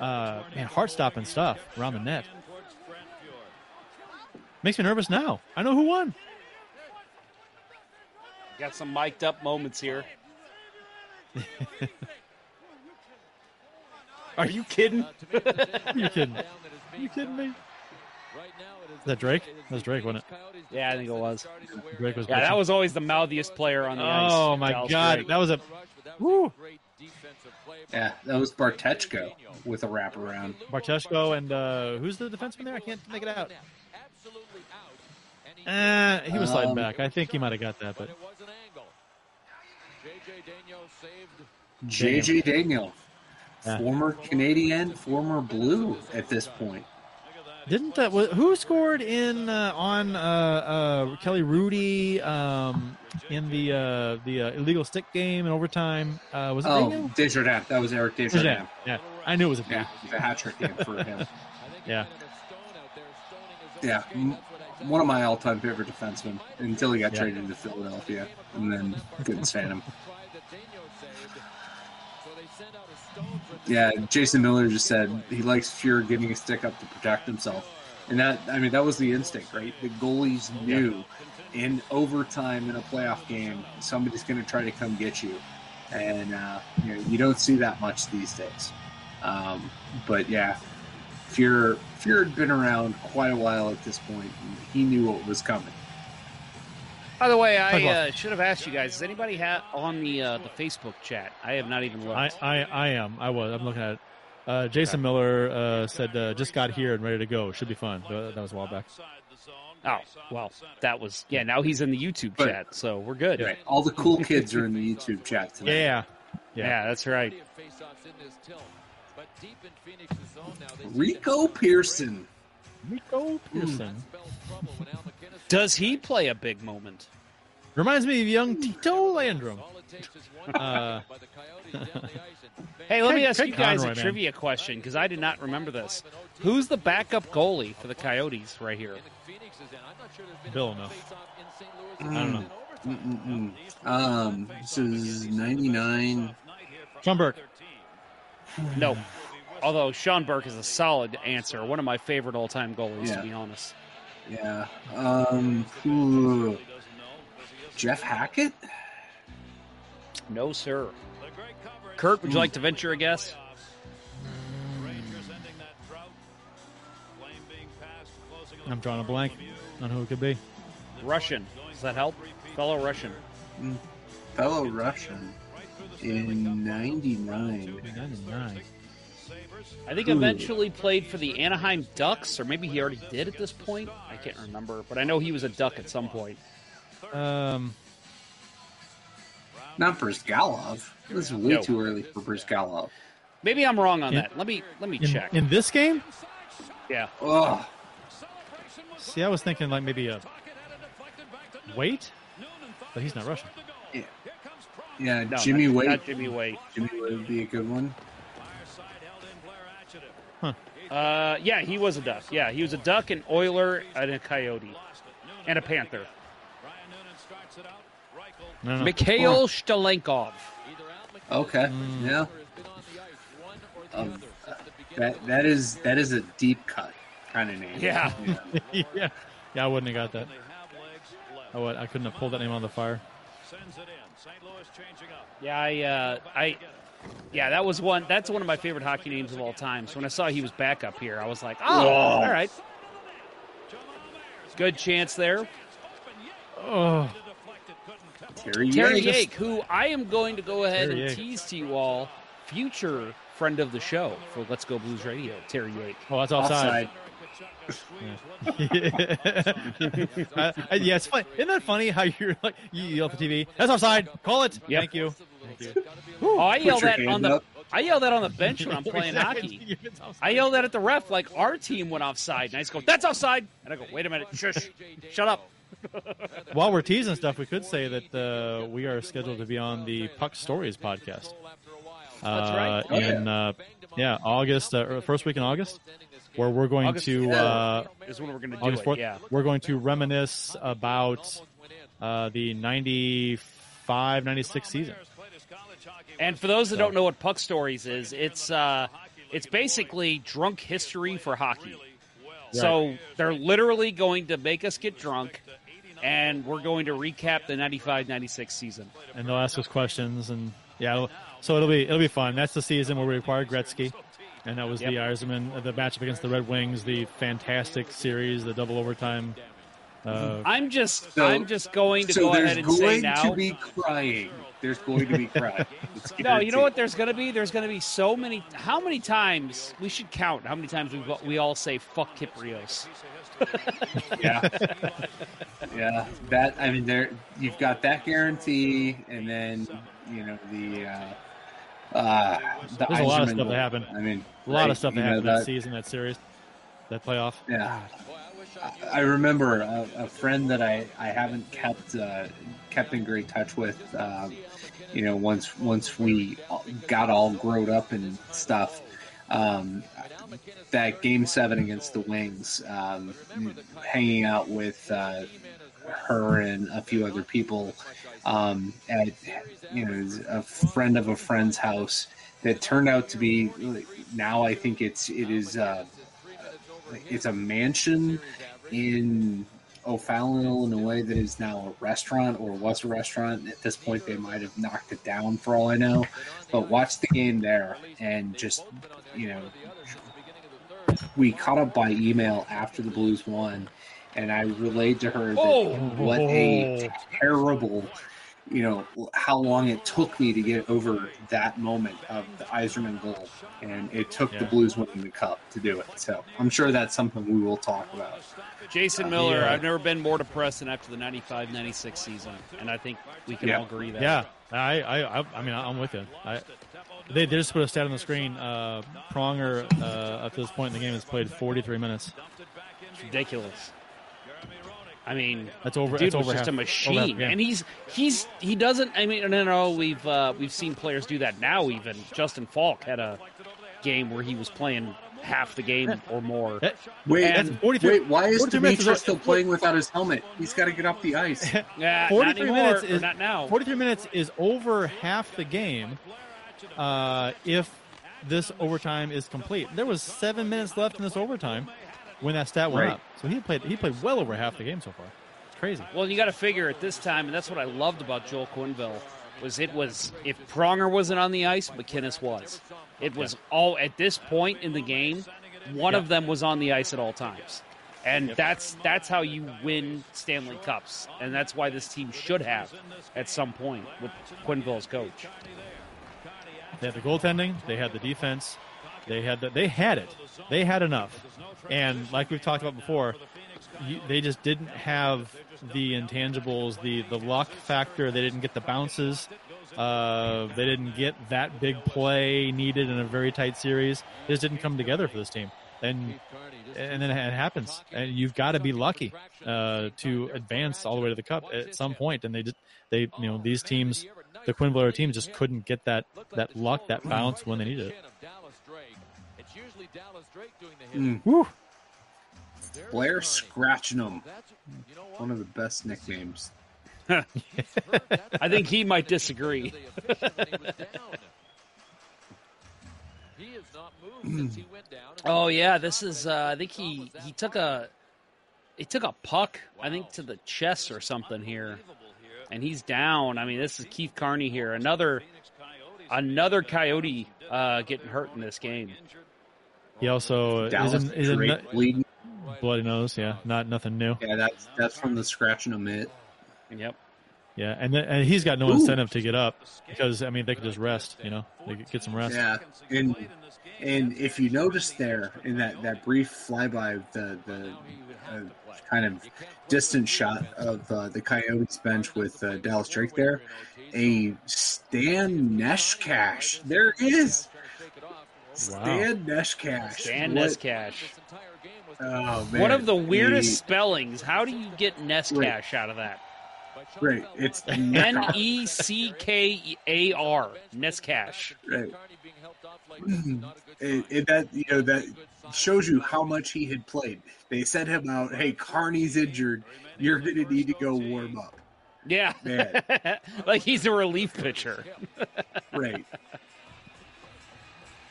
Uh, man, heart stopping stuff around the net. Makes me nervous now. I know who won. Got some mic'd up moments here. Are you kidding? Are you kidding? Are you kidding me? Is that Drake? That was Drake, wasn't it? Yeah, I think it was. Drake was. Yeah, that was always the mouthiest player on the ice. Oh my Dallas god, Drake. that was a. Woo! yeah, that was Bartecko with a wraparound. Bartecko and uh, who's the defenseman there? I can't make it out. Uh, he was sliding Um, back. I think he might have got that, but JJ Daigneault, Yeah. former Canadian, former Blue at this point. Didn't that? Who scored in uh, on uh, uh, Kelly Hrudey um, in the uh, the uh, illegal stick game in overtime? Uh, was it Oh, Daigneault? Desjardins. That was Eric Desjardins. Desjardins. Yeah, I knew it was a Yeah, yeah. the hat trick game for him. yeah. Yeah, one of my all-time favorite defensemen until he got Yeah. traded to Philadelphia, and then couldn't stand him. Yeah, Jason Miller just said he likes Fuhrer getting a stick up to protect himself, and that I mean that was the instinct, right? The goalies knew in overtime in a playoff game somebody's going to try to come get you, and uh, you know you don't see that much these days. Um, but yeah, Fuhrer Fuhrer had been around quite a while at this point, and he knew what was coming. By the way, I uh, should have asked you guys. Is anybody ha- on the uh, the Facebook chat? I have not even looked. I, I, I am. I was. I'm looking at it. Uh, Jason Miller uh, said uh, just got here and ready to go. Should be fun. That was a while back. oh, well, that was yeah. Now he's in the YouTube But- chat, so we're good. Right. All the cool kids are in the YouTube chat tonight. Yeah. Yeah, that's right. Rico Persson. Rico Persson. Does he play a big moment? Reminds me of young Tito Landrum. Uh, Hey, let me ask you guys Conroy, a man. trivia question because I did not remember this. Who's the backup goalie for the Coyotes right here? Bill enough. I don't know. Mm-mm-mm. Um, this is 99. Sean Burke. No. Although Sean Burke is a solid answer, one of my favorite all-time goalies, Yeah. to be honest. Yeah. Um, ooh. Jeff Hackett? No, sir. Kurt, would you like to venture a guess? I'm drawing a blank on who it could be. Russian. Does that help? Fellow Russian. Fellow Russian in 99. 99. I think Ooh. eventually played for the Anaheim Ducks, or maybe he already did at this point. I can't remember, but I know he was a Duck at some point. Um, Not Bryzgalov. This is way No. too early for Bruce Bryzgalov. Maybe I'm wrong on In- that. Let me let me in, check. in this game? yeah. Oh, See, I was thinking like maybe a wait, but he's not Russian. yeah. No, Jimmy not, Waite. Not Jimmy Waite. Jimmy Waite would be a good one. Uh, yeah, he was a Duck. Yeah, he was a Duck, an Oiler, and a Coyote, and a Panther. No, no. Mikhail Shtalenkov. Okay. Mm. Yeah. Um, that that is that is a deep cut kind of name. Yeah. yeah, yeah, I wouldn't have got that. I would. I couldn't have pulled that name out of the fire. Yeah, I, uh, I, yeah, that was one. That's one of my favorite hockey names of all time. So when I saw he was back up here, I was like, oh, Whoa. all right, good chance there. Oh, Terry, Terry Yates. Yake, who I am going to go ahead Terry and Yake. tease to you all, future friend of the show for Let's Go Blues Radio, Terry Yake. oh, that's offside. Uh, uh, yeah, it's funny. Isn't that funny how you're like you yell at the TV? That's offside. Call it. Yep. Thank you. Thank you. Oh, I yell that on the up. I yell that on the bench when I'm playing hockey. I yelled that at the ref like our team went offside, and I just go, "That's offside," and I go, "Wait a minute, shush, shut up." While we're teasing stuff, we could say that uh, we are scheduled to be on the Puck Stories podcast. That's right. Uh, in uh, yeah, August, uh, first week in August, where we're going August to uh, is when we're going to do August it. Yeah. We're going to reminisce about uh, the 95, 96 season. And for those that don't know what Puck Stories is, it's uh, it's basically drunk history for hockey. So they're literally going to make us get drunk, and we're going to recap the 95-96 season. and they'll ask us questions and yeah it'll, so it'll be it'll be fun that's the season where we acquired gretzky and that was the Yep. Yzerman, uh, the matchup against the Red Wings, the fantastic series, the double overtime. Uh, I'm just So- I'm just going to so go ahead and say going now. to be crying. There's going to be crying. It's no, you know what? There's going to be there's going to be so many. How many times we should count? How many times we we all say "fuck Kiprios"? yeah, yeah. That I mean, there you've got that guarantee, and then you know the uh, uh, the There's a lot of stuff goal. that happened. I mean, a lot right, of stuff that you know, happened that that- season, that series, that playoff. Yeah. I- I remember a, a friend that I, I haven't kept uh, kept in great touch with. Um, you know, once once we got all grown up and stuff. Um, that game seven against the Wings, um, hanging out with uh, her and a few other people um, at you know a friend of a friend's house that turned out to be now I think it's it is uh, it's a mansion in O'Fallon, Illinois that is now a restaurant or was a restaurant. At this point, they might have knocked it down for all I know. But watch the game there and just, you know, we caught up by email after the Blues won. and I relayed to her that Oh. what a terrible, you know, how long it took me to get over that moment of the Yzerman goal, and it took the Blues winning the cup to do it. So I'm sure that's something we will talk about. Jason Miller, Yeah. I've never been more depressed than after the 95-96 season, and I think we can Yeah. all agree that. Yeah, I, I, I, I mean, I'm with you. I, they, they just put a stat on the screen. Uh, Pronger, uh, up to this point in the game, has played 43 minutes. It's ridiculous. I mean, That's over. dude that's was over just half, a machine, half- yeah. and he's he's he doesn't. I mean, no, no, we've uh, we've seen players do that now. Even Justin Faulk had a game where he was playing half the game or more. Wait, And- that's wait, why is 43 minutes Demetrius is- still playing without his helmet? He's got to get off the ice. Yeah, 43 not anymore, minutes is not now. 43 minutes is over half the game. Uh, if this overtime is complete, there was seven minutes left in this overtime when that stat went Right. up. So he played. He played well over half the game so far. It's crazy. Well, you got to figure at this time, and that's what I loved about Joel Quenneville was it was if Pronger wasn't on the ice, MacInnis was. It was all at this point in the game, one Yeah. of them was on the ice at all times, and that's that's how you win Stanley Cups, and that's why this team should have at some point with Quenneville as coach. They had the goaltending. They had the defense. They had the, they had it. They had enough. And like we've talked about before, they just didn't have the intangibles, the the luck factor. They didn't get the bounces. Uh, they didn't get that big play needed in a very tight series. It just didn't come together for this team. And and then it happens. And you've got to be lucky uh, to advance all the way to the cup at some point. And they just they you know these teams, the Quinn Blair teams, just couldn't get that that luck, that bounce when they needed it. Mm. Whew. Blair Atcheynum. One of the best nicknames. I think he might disagree. oh yeah, this is. Uh, I think he he took a he took a puck. I think to the chest or something here, and he's down. I mean, this is Keith Carney here. Another another Coyote uh, getting hurt in this game. He also Dallas is in, is in Drake bleeding. bloody nose. Yeah, not nothing new. Yeah, that's that's from the scratching him hit. Yep. Yeah, and then, and he's got no Ooh. incentive to get up because I mean they could just rest. You know, they could get some rest. Yeah, and and if you notice there in that that brief flyby of the the uh, kind of distant shot of uh, the Coyotes bench with uh, Dallas Drake there, a Stan Neshcash. There is Stan Neshcash. Dan What- Nescash. Oh man, One of the weirdest spellings. How do you get Nescash out of that? Right, it's N e c k a r. Nescash. Right. It, it, that you know that shows you how much he had played. They sent him out. Hey, Carney's injured. You're going to need to go warm up. Yeah. Like he's a relief pitcher. Right.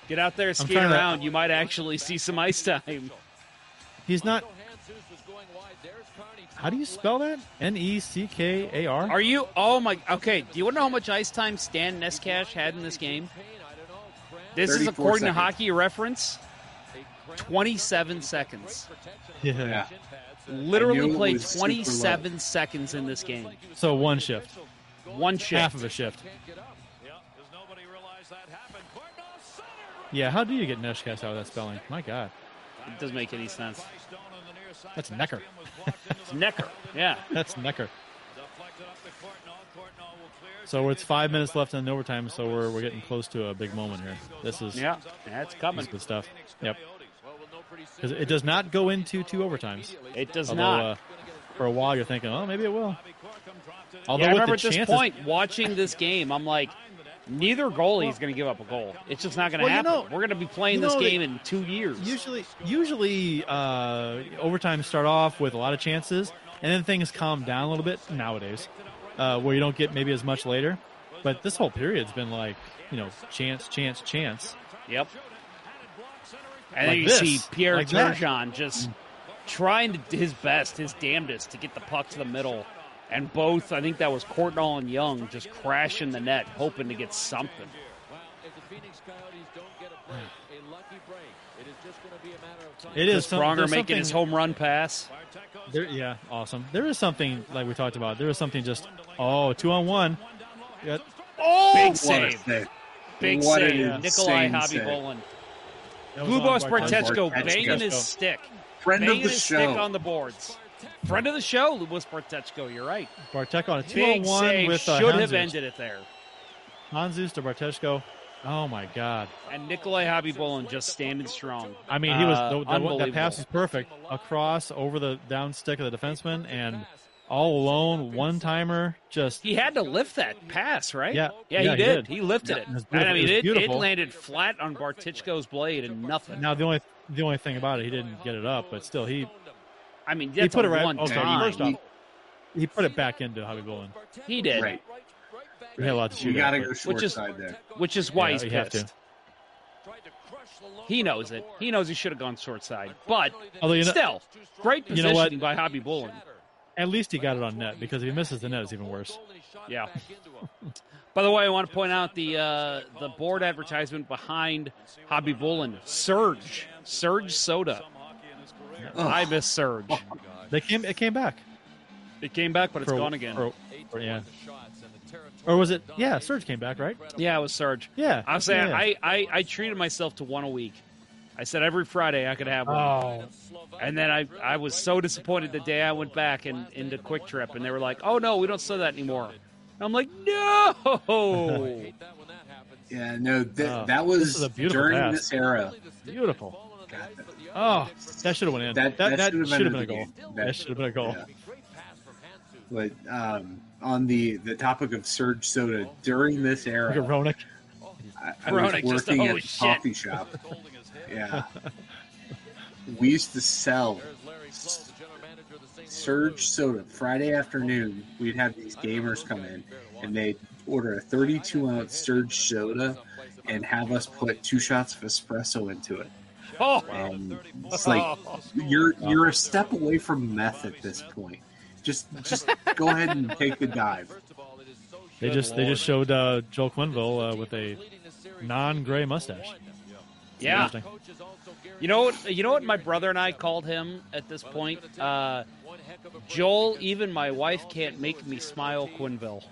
Get out there, skate trying to- around. You might actually see some ice time. He's not. How do you spell that? N e c k a r. Are you? Oh my. Okay. Do you want to know how much ice time Stan Nescash had in this game? This is 34 according to. Hockey Reference. Twenty-seven seconds. Yeah. Yeah. Literally played twenty-seven seconds in this game. So one shift, One shift. half of a shift. Yeah, how do you get Neshcast out of that spelling? My God, It doesn't make any sense. that's Necker. It's Necker. Yeah. That's Necker. So it's five minutes left in overtime, so we're, we're getting close to a big moment here. This is Yeah. That's coming. good stuff. Yep. It does not go into two overtimes. It does Although, not. Uh, for a while, you're thinking, oh, maybe it will. Although yeah, I remember at this chances, point watching this game, I'm like, neither goalie is going to give up a goal. It's just not going to Well, you happen. know- We're going to be playing you this know, they- game in two years. Usually, usually uh, overtime start off with a lot of chances, and then things calm down a little bit nowadays, uh, where you don't get maybe as much later. But this whole period's been like, you know, chance, chance, chance. Yep. And Like then you this, see Pierre like. Turgeon just trying to his best, his damnedest, to get the puck to the middle. And both, I think that was Courtnall and Young, just crashing the net, hoping to get something. It is Chris some- Pronger making his home run pass. There, yeah, awesome. There is something like we talked about. There is something just oh two on one. Yeah, Oh, big What save. save. Big What save. Nikolai insane Hobby. Bolin. Blue Boss on Lubos Bartecko. Bartecko Bartecko. banging his stick. Friend banging of the his show. stick on the boards. Friend of the show, Lubos Bartecko. You're right. Bartecko on a 2-1 with uh, Should have ended it there. Handzus to Bartecko. Oh my God! And Nikolai Khabibulin just standing strong. I mean, he was Uh, the, the, that pass was perfect across over the down stick of the defenseman and all alone one timer. Just He had to lift that pass, right? Yeah. yeah, Yeah, he he did. did. He lifted Yeah, it. it And I mean, It it, it landed flat on Bartecko's blade and nothing. now the only the only thing about it, he didn't get it up, but still he I mean, he put a it right. one Okay, time. first off, he put it back into Khabibulin. He did, Right. We had a lot to shoot. You got to go short Which is- side there. which is why Yeah, he's you have to. pissed. He knows it. He knows he should have gone short side. But Although you know- still, great You positioning know what? by Khabibulin. At least he got it on net because if he misses the net, it's even worse. Yeah. By the way, I want to point out the uh, the board advertisement behind Khabibulin. Surge, Surge Soda. I miss Surge. Oh they came. It came back. It came back, but it's For- gone again. for- for- yeah. Or was it? Yeah, Surge came back, right? Yeah, it was Surge. Yeah. I'm saying yeah. I, I, I treated myself to one a week. I said every Friday I could have one. Oh, And then I, I was so disappointed the day I went back and into QuikTrip, and they were like, "Oh no, we don't sell that anymore." And I'm like, "No." Yeah, no, th- Oh, that this was a during pass. this era. beautiful. Oh, that should have went in. That- That that that, should have should have ended been a goal. game. That, That- should have been a goal. yeah. But um, on the the topic of Surge Soda, during this era, Look. I, I Roenick was working oh, at the coffee shop. Yeah, we used to sell Surge Soda Friday afternoon. We'd have these gamers come in, and they'd order a 32 ounce Surge Soda and have us put two shots of espresso into it. Oh, And it's like you're you're a step away from meth at this point. Just just go ahead and take the dive. They just they just showed uh, Joel Quenneville uh, with a non-gray mustache. yeah. You know what? You know what my brother and I called him at this point. Uh, Joel, even my wife can't make me smile. Quenneville.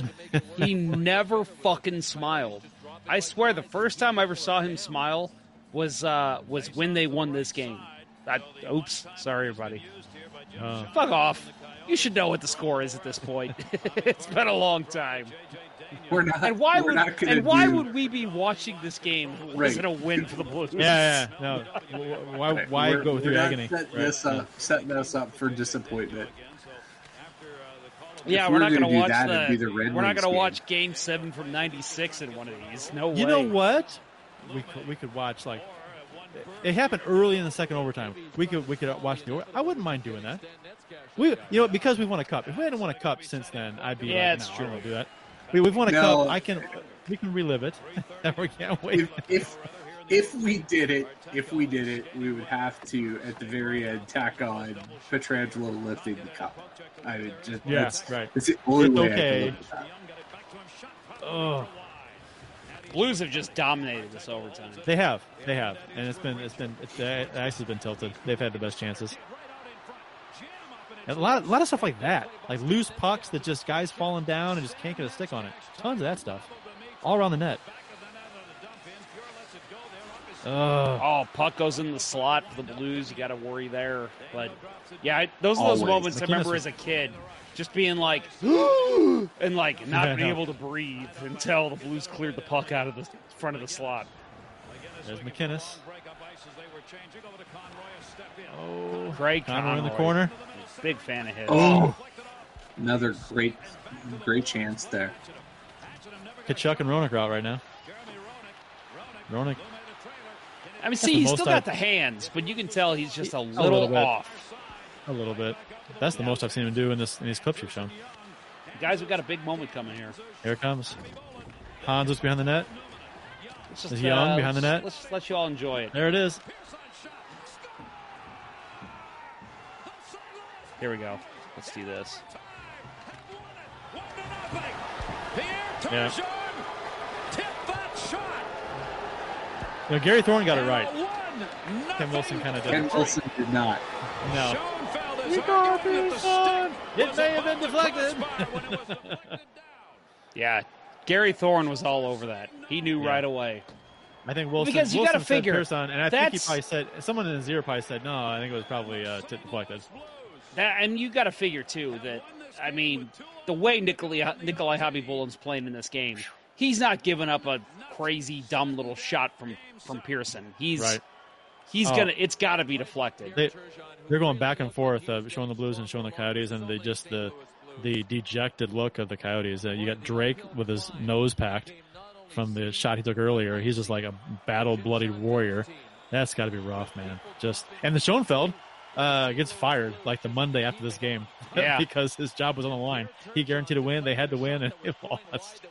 he never fucking smiled. I swear, the first time I ever saw him smile was uh, was when they won this game. I, oops, sorry everybody. Uh, Fuck off. You should know what the score is at this point. it's been a long time. We're not. And why would and why do- would we be watching this game? if it Right. wasn't a win for the Blues. yeah, yeah, no. Why why we're- go we're through not agony? Setting, Right, this up, setting us up for disappointment. Yeah, If we're we're not going gonna watch that, the. the Red we're not going to game. watch Game Seven from '96 in one of these. No way. You know what? We could, we could watch like it happened early in the second overtime. We could we could watch the. over- I wouldn't mind doing that. We you know because we won a cup. If we hadn't won a cup since then, I'd be Yeah, like, it's no, true. I don't wanna do that. We, we've won a No. cup. I can we can relive it. we can't wait. If, if if we did it, if we did it, we would have to at the very end tack on Pietrangelo lifting the cup. I would just Yeah, that's, right. It's the only It's way I okay. can live with that. Oh, Blues have just dominated this overtime. they have, they have, and it's been it's been it's, the ice has been tilted. They've had the best chances. And a lot, a lot of stuff like that, like loose pucks that just guys falling down and just can't get a stick on it. Tons of that stuff, all around the net. Oh, Oh, puck goes in the slot for the Blues. You got to worry there. But yeah, I, those are those Always. moments I remember was- as a kid, just being like, and like not Yeah, being able to breathe until the Blues cleared the puck out of the front of the slot. there's MacInnis. Oh, Craig Conroy in the corner. Big fan of his. Oh, another great great chance there. Tkachuk and Roenick are out right now. Roenick, I mean, see, he's still got the hands, but you can tell he's just a little little, off. A little bit. That's the most I've seen him do in this in these clips you've shown. Guys, we've got a big moment coming here. Here it comes. Hans looks behind the net. Let's just, Is Young uh, behind the net? Let's just let you all enjoy it. There it is. Here we go. Let's do this. Yeah. No, Gary Thorne got it right. Ken Wilson kind of did. Ken Wilson did not. No. It may have been deflected. Yeah, Gary Thorne was all over that. He knew Yeah. right away. I think Wilson. Because you Wilson gotta said figure, Persson, and I think he probably said someone in his ear probably said no. I think it was probably uh, tip deflected. That, and you got to figure too that I mean the way Nikolai Nikolai Khabibulin's playing in this game, he's not giving up a crazy dumb little shot from from Persson. He's Right. He's Oh. gonna it's got to be deflected. They they're going back and forth, uh, showing the Blues and showing the Coyotes, and they just the the dejected look of the Coyotes. Uh, you got Drake with his nose packed from the shot he took earlier. He's just like a battle bloodied warrior. That's got to be rough, man. Just and the Schoenfeld uh, gets fired like the Monday after this game Yeah. because his job was on the line. He guaranteed a win. They had to win, and it lost.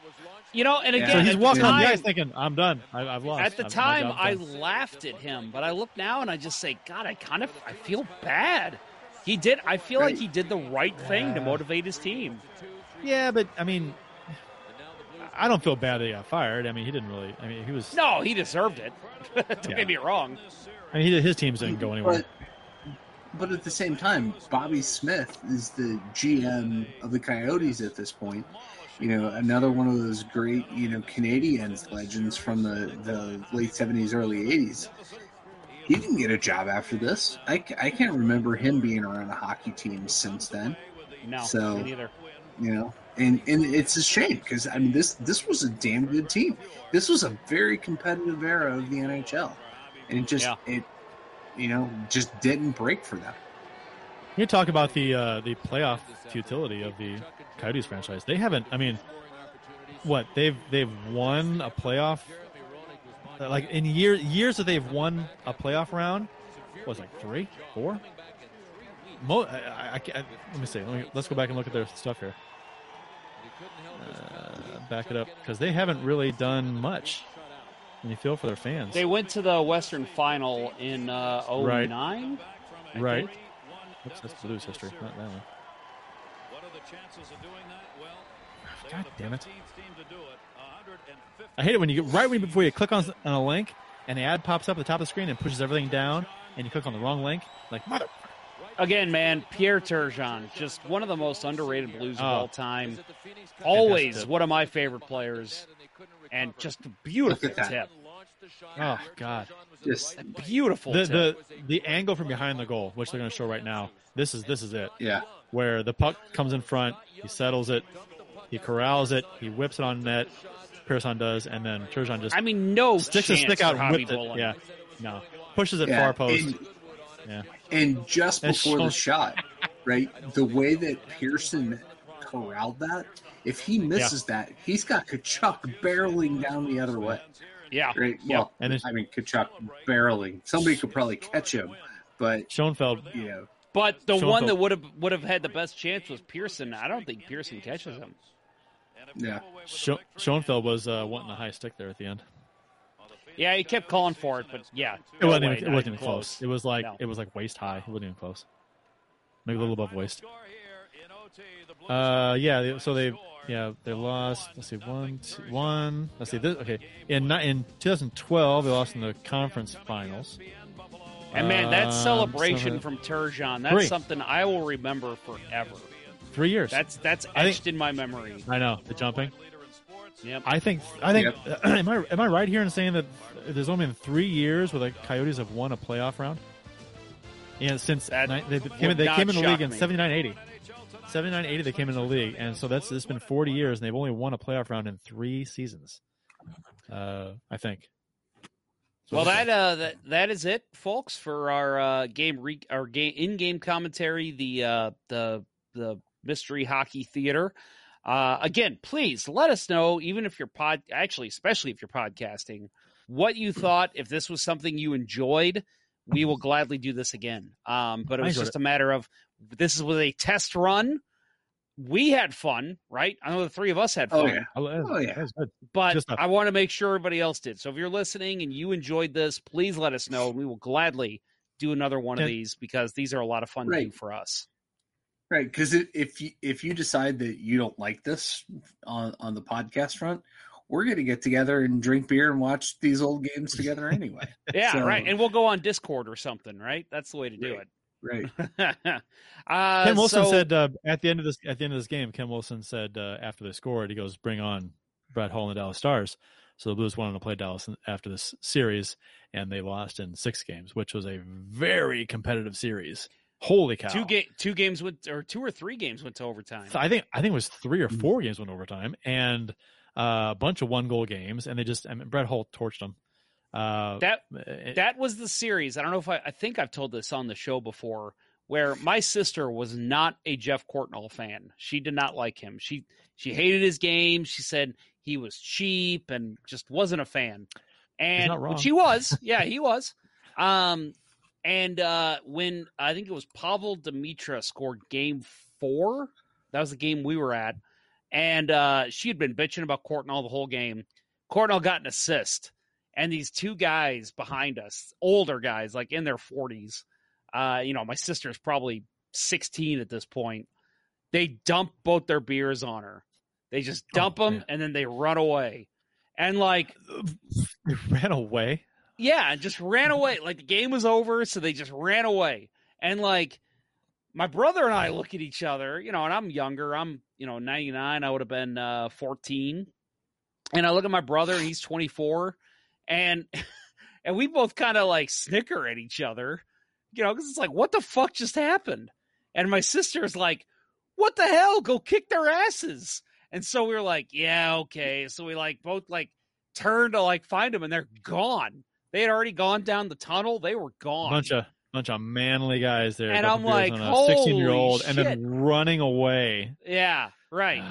You know, and Yeah. again, So he's at the walking on the time- ice thinking, "I'm done. I, I've lost." At the I've- time, job's I done." laughed at him, but I look now and I just say, God, I kind of I feel bad. He did. I feel like he did the right thing to motivate his team. Yeah, but I mean, I don't feel bad that he got fired. I mean, he didn't really. I mean, he was. No, he deserved it. Don't Yeah. get me wrong. I mean, he, his teams didn't go anywhere. But but at the same time, Bobby Smith is the GM of the Coyotes at this point. You know, another one of those great, you know, Canadians legends from the, the late seventies, early eighties. He didn't get a job after this. I, I can't remember him being around a hockey team since then. No, So- neither. You know, and and it's a shame because I mean this this was a damn good team. This was a very competitive era of the NHL, and it just Yeah. it you know just didn't break for them. You talk about the uh, the playoff futility of the Coyotes franchise. They haven't. I mean, what they've they've won a playoff like in year years that they've won a playoff round. Was it, like three, four? Mo- I, I, I, let me see. Let me, let's go back and look at their stuff here. Uh, back it up because they haven't really done much. And you feel for their fans, They went to the Western Final in uh, 09. Right. Right? Think. Oops, that's Blues history, not that one. What are the chances of doing that? Well, ah, God damn it! I hate it when you get right when before you click on, on a link and the ad pops up at the top of the screen and pushes everything down, and you click on the wrong link. Like mother. Again, man, Pierre Turgeon, just one of the most underrated Blues of Oh. all time. Always one of my favorite players, and just a beautiful tip. Oh God! Just Beautiful The the the angle from behind the goal, which they're going to show right now. This is this is it. yeah, Where the puck comes in front, he settles it, he corrals it, he whips it on net. Persson does, and then Turgeon just I mean, no sticks a stick out and whips it. Yeah, no, pushes it yeah. far post. And, yeah, and just before Sean- the shot, right? The way that Persson corralled that, if he misses that, he's got Tkachuk barreling down the other way. Yeah. Right? Yeah. Well, And it's- I mean Tkachuk barreling. Somebody could probably catch him, but Schoenfeld. you know, But the Schoenfeld- one that would have would have had the best chance was Persson. I don't think Persson catches him. yeah. Scho- Schoenfeld was uh, wanting a high stick there at the end. Yeah, he kept calling for it, but yeah, It wasn't. even, it wasn't even close. It was like No. it was like waist high. It wasn't even close. Maybe a little above waist. Uh, yeah. So they, yeah, they lost. Let's see, one, two, one. Let's see, this, okay. In in 2012, they lost in the conference finals. And man, that um, celebration um, from Turgeon, that's three. something I will remember forever. Three years. That's that's etched think, in my memory. I know the jumping. Yep. I think I think yep. am I am I right here in saying that there's only been three years where the Coyotes have won a playoff round? Yeah, since that they, came, they came in the league me. in 79 80. 79 80 they came in the league and so that's it's been 40 years and they've only won a playoff round in three seasons uh, i think. So well that, uh, that that is it folks for our uh, game re- our game in-game commentary the uh, the the mystery hockey theater. Uh, again please let us know even if you're pod actually especially if you're podcasting what you thought if this was something you enjoyed we will gladly do this again. Um, but it was just a matter of this is was a test run. We had fun, right? I know the three of us had fun. Oh fun yeah. Oh, oh yeah. that was good. but Just a- I want to make sure everybody else did. So if you're listening and you enjoyed this, please let us know. We will gladly do another one of these because these are a lot of fun to do for us. Right, because if you if you decide that you don't like this on on the podcast front, we're going to get together and drink beer and watch these old games together anyway. Yeah, So- right. And we'll go on Discord or something, right? That's the way to do Right. it. Right. uh, Ken Wilson so- said uh, at the end of this at the end of this game, Ken Wilson said uh, after they scored, he goes, "Bring on Brett Hull and the Dallas Stars." So the Blues wanted to play Dallas after this series, and they lost in six games, which was a very competitive series. Holy cow! two ga- two games went or two or three games went to overtime. So I think I think it was three or Hmm. four games went overtime, and uh, a bunch of one goal games, and they just I mean, Brett Hull torched them. Uh, That eh, that was the series. I don't know if I I think I've told this on the show before where my sister was not a Geoff Courtnall fan. She did not like him. She she hated his game. She said he was cheap and just wasn't a fan. And not wrong. which he was. Yeah, he was. Um and uh when I think it was Pavol Demitra scored game 4, that was the game we were at. And uh she had been bitching about Courtnall the whole game. Courtnall got an assist and these two guys behind us, older guys, like in their forties. Uh, you know, my sister's probably sixteen at this point. They dump both their beers on her. They just dump them yeah. and then they run away. And like, they ran away. yeah, and just ran away. Like the game was over, so they just ran away. And like, my brother and I look at each other, you know, and I'm younger. I'm, you know, 99. I would have been uh, 14. And I look at my brother, he's 24, and and we both kind of like snicker at each other, you know, because it's like, what the fuck just happened? And my sister's like, what the hell? Go kick their asses. And so we were like, yeah, okay. So we like both like turned to like find them, and they're gone. They had already gone down the tunnel. They were gone. bunch of bunch of manly guys there, And I'm like, sixteen year old, and then running away. yeah, right.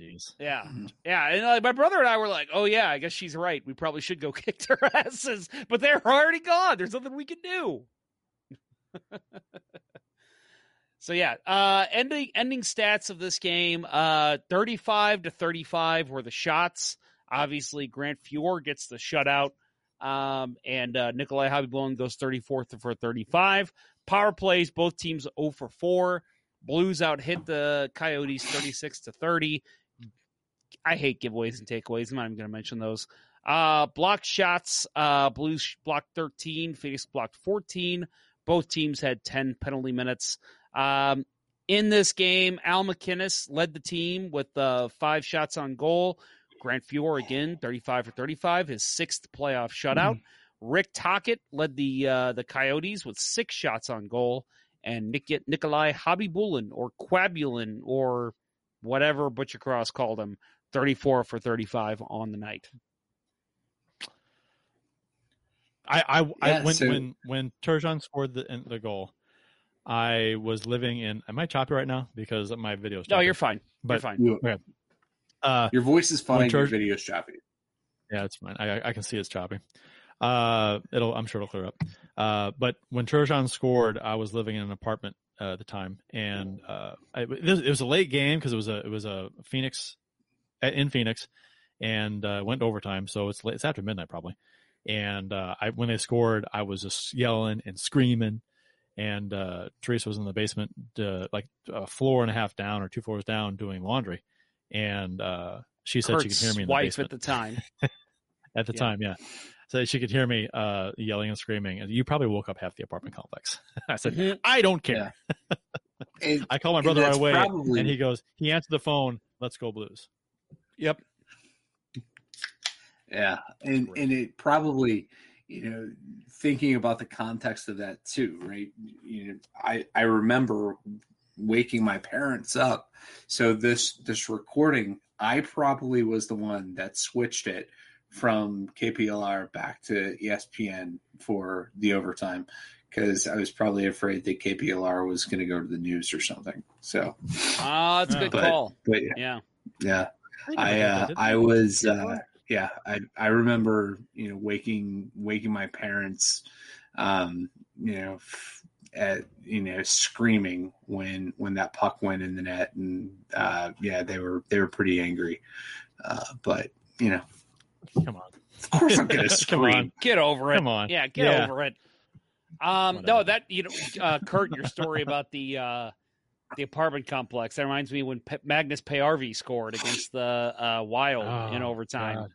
Jeez, Yeah, yeah, and like my brother and I were like, "Oh yeah, I guess she's right. We probably should go kick their asses." But they're already gone. There's nothing we can do. so yeah, uh, ending ending stats of this game: uh, thirty-five to thirty-five were the shots. Obviously, Grant Fuhr gets the shutout, um, and uh, Nikolai Khabibulin goes thirty-fourth for thirty-five. Power plays, both teams zero for four. Blues out hit the Coyotes thirty-six to thirty. I hate giveaways and takeaways. I'm not even going to mention those. Uh, blocked shots. Uh, Blues blocked 13. Phoenix blocked 14. Both teams had 10 penalty minutes. Um, in this game, Al MacInnis led the team with uh, five shots on goal. Grant Fuhr again, 35 for 35, his sixth playoff shutout. Rick Tocchet led the uh, the Coyotes with six shots on goal, and Nik- Nikolai Khabibulin or Quabulin or whatever Buccigross called him, 34 for 35 on the night. I I, I when so- when when Turgeon scored the the goal, I was living in. Am I choppy right now because my video's? No, choppy. you're fine. But- you're fine. You- Uh, your voice is fine. When Your Turge- video's choppy. Yeah, it's fine. I, I can see it's choppy. Uh, it'll, I'm sure it'll clear up. Uh, but when Turgeon scored, I was living in an apartment uh, at the time, and uh, I, it, was, it was a late game because it was a it was a Phoenix in Phoenix, and uh, went to overtime. So it's it's after midnight probably. And uh, I when they scored, I was just yelling and screaming. And uh, Teresa was in the basement, uh, like a floor and a half down or two floors down, doing laundry. And uh, she said she could hear me in the wife basement at the time. at the Yeah. time, yeah. So she could hear me uh, yelling and screaming. And you probably woke up half the apartment complex. I said, Mhm. I don't care. And, I call my brother right away, probably- and he goes, he answered the phone. Let's go Blues. Yep. yeah, and and it probably, you know, thinking about the context of that too, right? You know, I I remember waking my parents up. So this this recording, I probably was the one that switched it from KPLR back to ESPN for the overtime because I was probably afraid that KPLR was going to go to the news or something. So, Ah, that's a good But- call. but Yeah. yeah, think I uh, that. I was uh, yeah I I remember you know waking waking my parents um you know f- at you know screaming when when that puck went in the net and uh yeah they were they were pretty angry uh but you know Come on. of course I'm gonna Come scream on. Get over it. Come on. Yeah, get Yeah. over it. Um, Whatever. no, that you know, uh, Kurt, your story about the uh, the apartment complex. That reminds me when Pe- Magnus Paajarvi scored against the uh, Wild Oh, in overtime. God.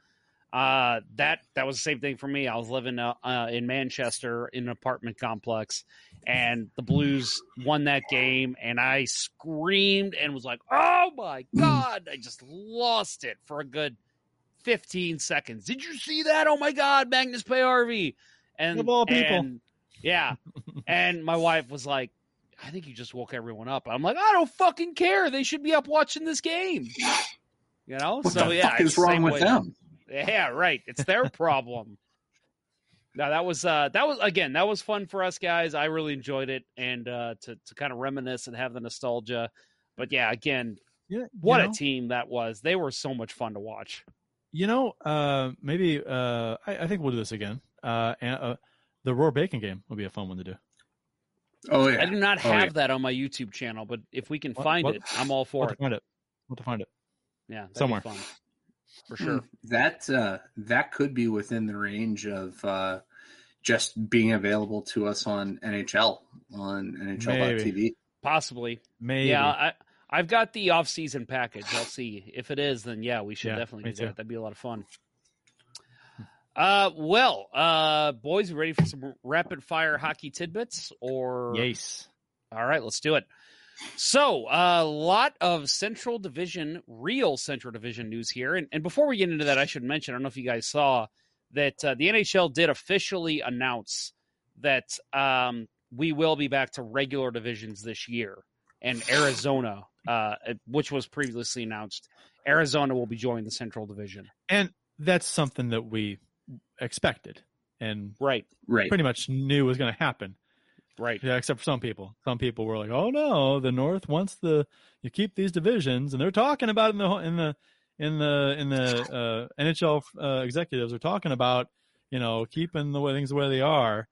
Uh, that that was the same thing for me. I was living uh, uh, in Manchester in an apartment complex, and the Blues won that game, and I screamed and was like, "Oh my god!" I just lost it for a good fifteen seconds. Did you see that? Oh my god, Magnus Paajarvi! And Of all people. and- yeah. and my wife was like, "I think you just woke everyone up." I'm like, "I don't fucking care. They should be up watching this game." You know, What so the yeah, fuck is wrong with way- them? yeah, right. It's their problem. now that was uh that was again, that was fun for us guys. I really enjoyed it and uh to to kind of reminisce and have the nostalgia. But yeah, again, Yeah, what you a team that was. They were so much fun to watch. You know, uh, maybe uh, I, I think we'll do this again. Uh, and, uh, the Roar Bacon game would be a fun one to do. Oh yeah. I do not Oh, have yeah. that on my YouTube channel, but if we can What- find what- it, I'm all for We'll it. to find it. We'll have to find it. Yeah, somewhere. fun. For sure. That uh, that could be within the range of uh, just being available to us on NHL on NHL NHL.tv. Possibly. Maybe. Yeah, I I've got the off season package. I'll see. If it is, then yeah, we should Yeah, definitely do too. that. That'd be a lot of fun. Uh well, uh boys, we ready for some rapid fire hockey tidbits or Yes. All right, let's do it. So, a lot of Central Division, real Central Division news here. And, and before we get into that, I should mention I don't know if you guys saw that uh, the NHL did officially announce that um, we will be back to regular divisions this year. And Arizona, uh, which was previously announced, Arizona will be joining the Central Division. And that's something that we expected and Right, Right. pretty much knew was going to happen. right. Yeah, except for some people. Some people were like, "Oh no, the North wants the you keep these divisions," and they're talking about in the in the in the in the uh, NHL uh, executives are talking about you know keeping the way things the way they are.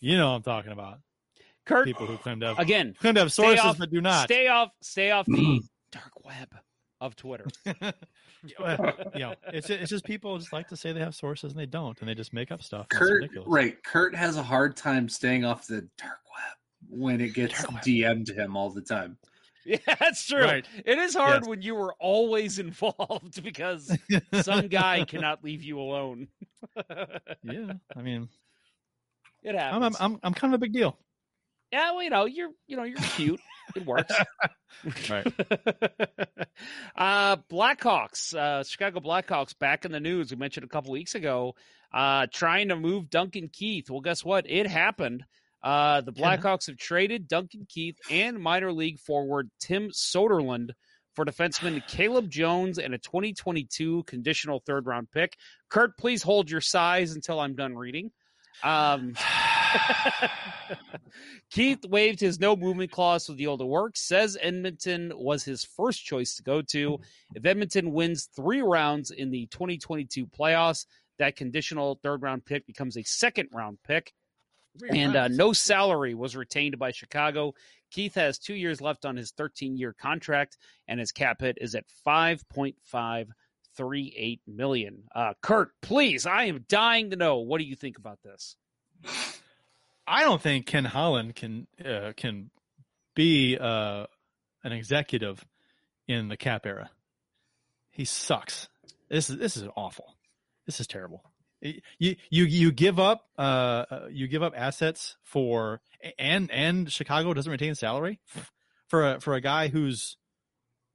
You know, what I'm talking about Kurt, people who claim to have again, claim to have stay sources off- but do not. Stay off, stay off the dark web of Twitter. Well, you know, it's just, it's just people just like to say they have sources and they don't, and they just make up stuff. Kurt, ridiculous. right? Kurt has a hard time staying off the dark web when it gets DM'd to him all the time. Yeah, that's true. Right. It is hard Yes. when you were always involved because some guy cannot leave you alone. Yeah, I mean, It I'm, happens. I'm I'm I'm kind of a big deal. yeah, well, you know, you're you know you're cute. It works. Right. uh, Blackhawks, uh, Chicago Blackhawks, back in the news. We mentioned a couple weeks ago, uh, trying to move Duncan Keith. Well, guess what? It happened. Uh, the Yeah. Blackhawks have traded Duncan Keith and minor league forward Tim Soderlund for defenseman Caleb Jones and a 2022 conditional third round pick. Kurt, please hold your size until I'm done reading. Um, Keith waived his no movement clause with the older work, says Edmonton was his first choice to go to. If Edmonton wins three rounds in the 2022 playoffs, that conditional third round pick becomes a second round pick. And uh, no salary was retained by Chicago. Keith has two years left on his 13 year contract, and his cap hit is at 5.538 million. Uh, Kurt, please, I am dying to know. What do you think about this? I don't think Ken Holland can uh, can be uh, an executive in the cap era. He sucks. This is this is awful. This is terrible. You you you give up uh uh, you give up assets for and and Chicago doesn't retain salary for a for a guy who's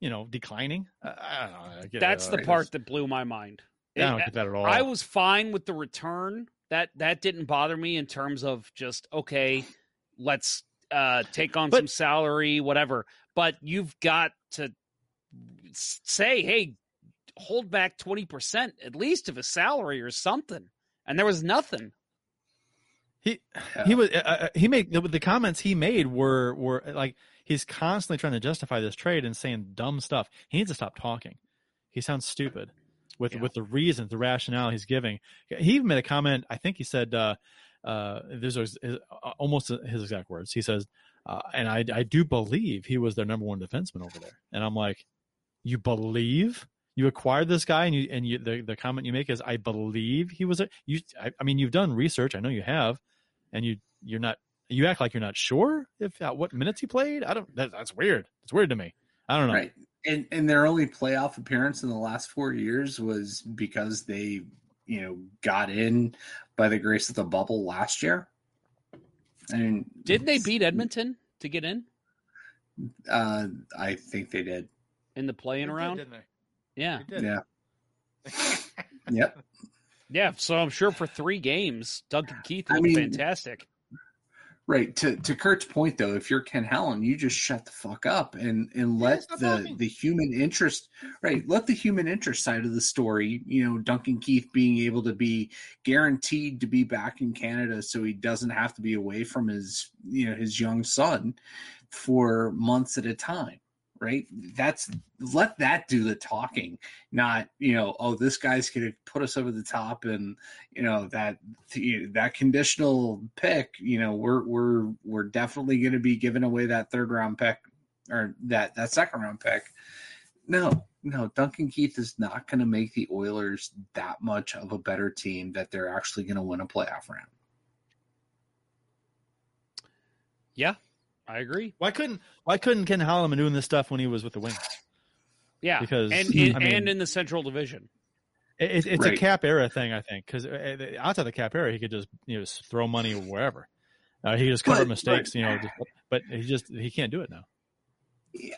you know declining. I, know. I get- That's the uh, part that blew my mind. I don't It- get that at all. I was fine with the return. That that didn't bother me in terms of just okay, let's uh, take on But- some salary, whatever. But you've got to say, hey, hold back twenty percent at least of a salary or something. And there was nothing. He he was uh, uh, he made the, the comments he made were were like he's constantly trying to justify this trade and saying dumb stuff. He needs to stop talking. He sounds stupid with Yeah. with the reasons, the rationale he's giving. He even made a comment. I think he said, uh, uh, "There's his, his, almost his exact words." He says, uh, "And I I do believe he was their number one defenseman over there." And I'm like, "You believe?" You acquired this guy, and you and you the, the comment you make is, "I believe he was a you." I, I mean, you've done research. I know you have, and you you're not You act like you're not sure if uh, what minutes he played. I don't. That, that's weird. It's weird to me. I don't know. Right. And and their only playoff appearance in the last four years was because they, you know, got in by the grace of the bubble last year. I mean, Didn't they beat Edmonton to get in Uh, I think they did. in the playing They did, didn't they? Yeah. They did. Yeah. yep. Yeah. So I'm sure for three games, Duncan Keith I looked mean- fantastic. Right. To to Kurt's point though, if you're Ken Holland, you just shut the fuck up and and let stop the talking. the human interest right, let the human interest side of the story, you know, Duncan Keith being able to be guaranteed to be back in Canada so he doesn't have to be away from his you know his young son for months at a time. Right? That's let that do the talking, not, you know, oh, this guy's gonna put us over the top and you know that that conditional pick you know we're we're we're definitely going to be giving away that third round pick or that that second round pick no no duncan keith is not going to make the oilers that much of a better team that they're actually going to win a playoff round Yeah. I agree. Why couldn't Why couldn't Ken Holland been doing this stuff when he was with the Wings? Yeah. Because, and in, I mean- and in the Central Division. It, it's a Right. cap era thing, I think, because outside the cap era, he could just you know just throw money wherever. Uh, he just cover But- mistakes, but- you know. Just, but he just he can't do it now.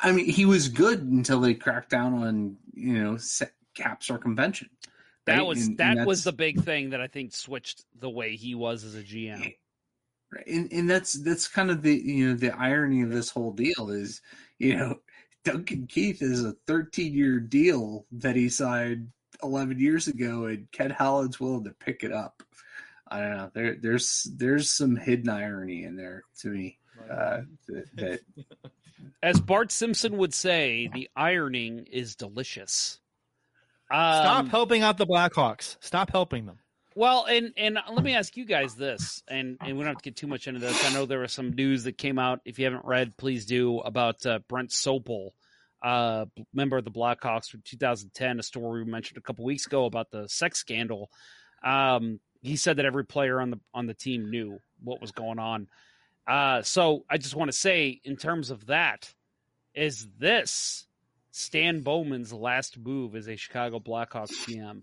i mean he was good until they cracked down on you know se- cap circumvention That right? was And- that and was the big thing that I think switched the way he was as a GM. Right. And, and that's that's kind of the you know the irony of this whole deal is you know Duncan Keith is a 13 year deal that he signed 11 years ago, and Ken Holland's willing to pick it up. I don't know. There there's there's some hidden irony in there to me. Uh, that, that As Bart Simpson would say, the ironing is delicious. Stop Um, helping out the Blackhawks. Stop helping them. Well, and and let me ask you guys this, and and we don't have to get too much into this. I know there was some news that came out. If you haven't read, please do about uh, Brent Sopel, uh, member of the Blackhawks from 2010, a story we mentioned a couple weeks ago about the sex scandal. Um, he said that every player on the on the team knew what was going on. Uh, so I just want to say, in terms of that, is this Stan Bowman's last move as a Chicago Blackhawks GM?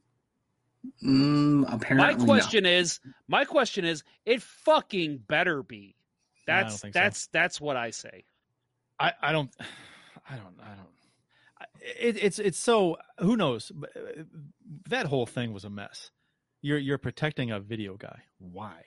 Mm, My apparently not. question is, my question is, it fucking better be. No, That's so. that's that's what I say. I, I don't, I don't, I don't. It, it's it's so who knows. But, uh, That whole thing was a mess. You're you're protecting a video guy. Why?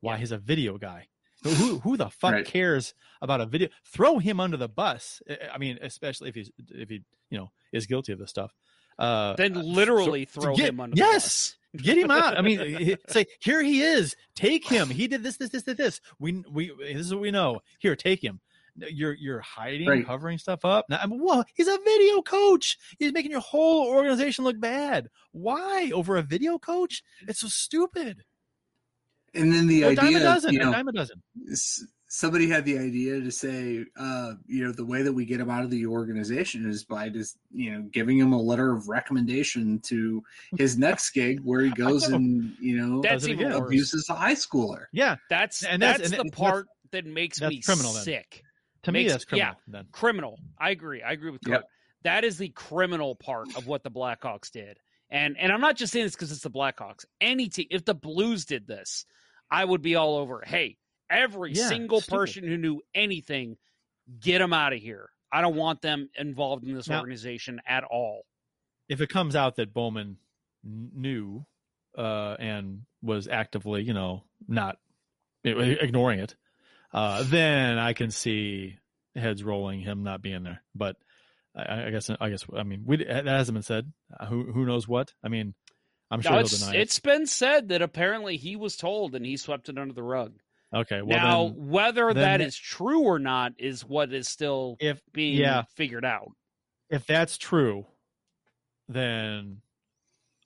Why he's a video guy? Who who the fuck Right. cares about a video? Throw him under the bus. I- I mean, especially if he's if he you know is guilty of this stuff. Uh, Then uh, literally so- throw get- him under yes, the bus. get him out. I mean, say here he is. Take him. He did this, this, this, this, this. We we this is what we know. Here, take him. You're you're hiding, Right. covering stuff up. Now, I mean, whoa, he's a video coach. He's making your whole organization look bad. Why over a video coach? It's so stupid. And then the a dime a dozen. you know, dime a dozen. S- somebody had the idea to say, uh, you know, the way that we get him out of the organization is by just, you know, giving him a letter of recommendation to his next gig where he goes and, you know, That's even again. worse. abuses a high schooler. Yeah, That's And that's, that's- and the it- part that makes that's me criminal then. sick. to me that's criminal. Then Criminal. I agree. I agree with Yep. That is the criminal part of what the Blackhawks did. And and I'm not just saying this because it's the Blackhawks. Any team, if the Blues did this, I would be all over. Hey, every Yeah, single stupid. person who knew anything, get them out of here. I don't want them involved in this Now- organization at all. if it comes out that Bowman knew uh, and was actively, you know, not ignoring it, uh, then I can see heads rolling, him not being there. But I, I guess, I guess, I mean, we, that hasn't been said. Uh, who who knows what? I mean, I'm sure he'll it's, deny it. it's been said that apparently he was told and he swept it under the rug. Okay, well now, then, whether then that is true or not is what is still if being yeah, figured out. if that's true, then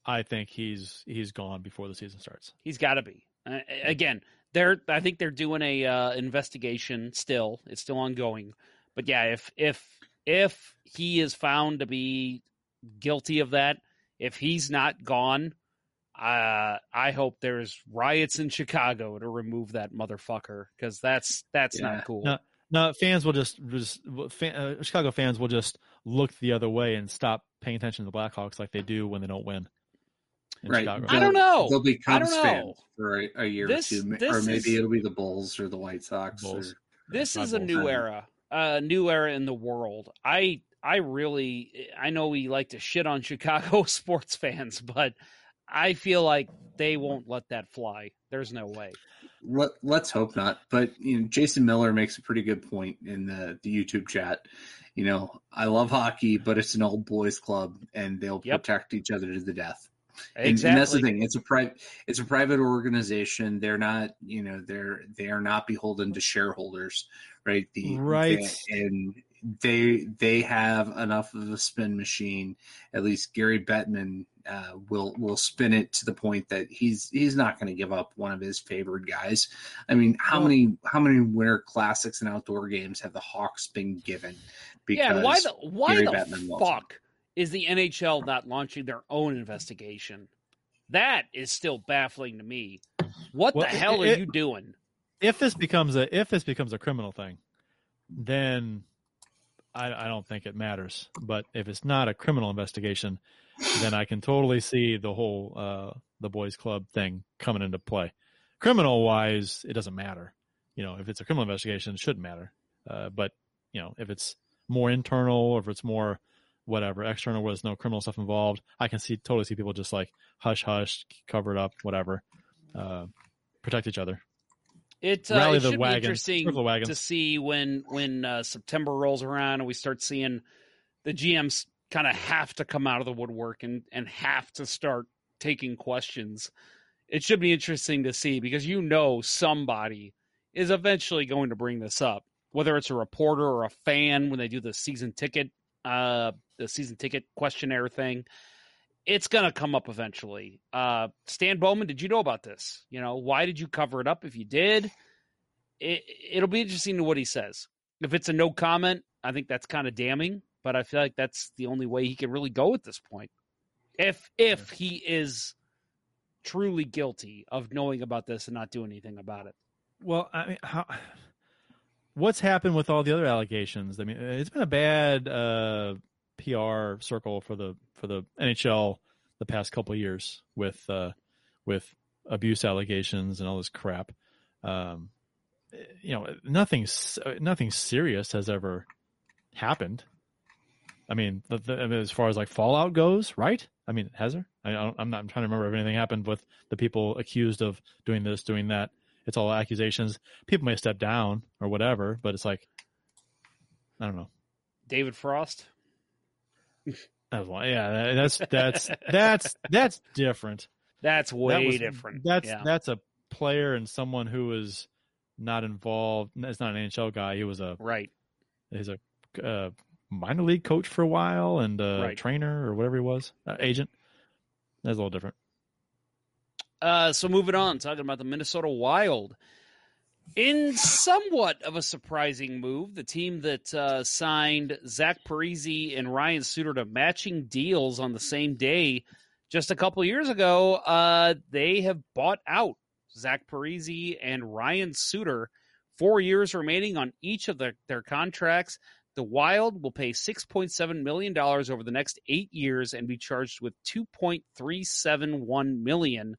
I think he's he's gone before the season starts. He's got to be. Uh, again, they're I think they're doing a uh, investigation still. It's still ongoing. But yeah, if if if he is found to be guilty of that, if he's not gone, uh, I hope there's riots in Chicago to remove that motherfucker because that's that's Yeah. not cool. No, no, fans will just just fan, uh, Chicago fans will just look the other way and stop paying attention to the Blackhawks like they do when they don't win. Right. Chicago. I don't know. They'll be I Cubs fans for a, a year This- or two, or maybe is- it'll be the Bulls or the White Sox. Bulls. Or, This Not is a both. new era, a new era in the world. I I really I know we like to shit on Chicago sports fans, but I feel like they won't let that fly. There's no way. Let, let's hope not. But you know, Jason Miller makes a pretty good point in the, the YouTube chat. You know, I love hockey, but it's an old boys club, and they'll Yep. protect each other to the death. And- Exactly. And, that's the thing. It's a private. It's a private organization. They're not. You know, they're they are not beholden to shareholders, right? The Right. they- and they they have enough of a spin machine. At least Gary Bettman uh, will will spin it to the point that he's he's not going to give up one of his favored guys. I mean, how many how many winter classics and outdoor games have the Hawks been given? yeah, why the why Gary the Bettman fuck is the NHL not launching their own investigation? That is still baffling to me. What Well, the hell it- are you doing? if this becomes a if this becomes a criminal thing, then I, I don't think it matters. But if it's not a criminal investigation, then I can totally see the whole uh, the boys club thing coming into play. Criminal wise, it doesn't matter. You know, if it's a criminal investigation, it shouldn't matter. Uh, but you know, if it's more internal or if it's more whatever external where there's no criminal stuff involved, I can see totally see people just like hush hush, cover it up, whatever, uh, protect each other. It, uh, it should be interesting Circle the wagon. to see when when uh, September rolls around and we start seeing the GMs kind of have to come out of the woodwork and and have to start taking questions. It should be interesting to see because you know somebody is eventually going to bring this up, whether it's a reporter or a fan when they do the season ticket uh the season ticket questionnaire thing. It's gonna come up eventually. Uh Stan Bowman, did you know about this? You know, why did you cover it up if you did? It, it'll be interesting to what he says. If it's a no comment, I think that's kind of damning, but I feel like that's the only way he can really go at this point. If if he is truly guilty of knowing about this and not doing anything about it. Well, I mean, how, what's happened with all the other allegations? I mean, it's been a bad uh, PR circle for the for the NHL the past couple years with uh, with abuse allegations and all this crap. Um, you know, nothing nothing serious has ever happened. I mean, the, the, I mean, as far as like fallout goes, right? I mean, has there? I I'm not. I'm trying to remember if anything happened with the people accused of doing this, doing that. It's all accusations. People may step down or whatever, but it's like, I don't know. David Frost? That was one. Yeah, that's that's that's that's different. That's way That was- different. That's yeah. that's a player and someone who is not involved. It's not an NHL guy. He was a right. he's a uh, minor league coach for a while and a Right. trainer or whatever he was, uh, agent. That's a little different. Uh, so moving on, talking about the Minnesota Wild. In somewhat of a surprising move, the team that uh, signed Zach Parise and Ryan Suter to matching deals on the same day just a couple years ago, uh, they have bought out Zach Parise and Ryan Suter. Four years remaining on each of their, their contracts. The Wild will pay $6.7 million over the next eight years and be charged with $2.371 million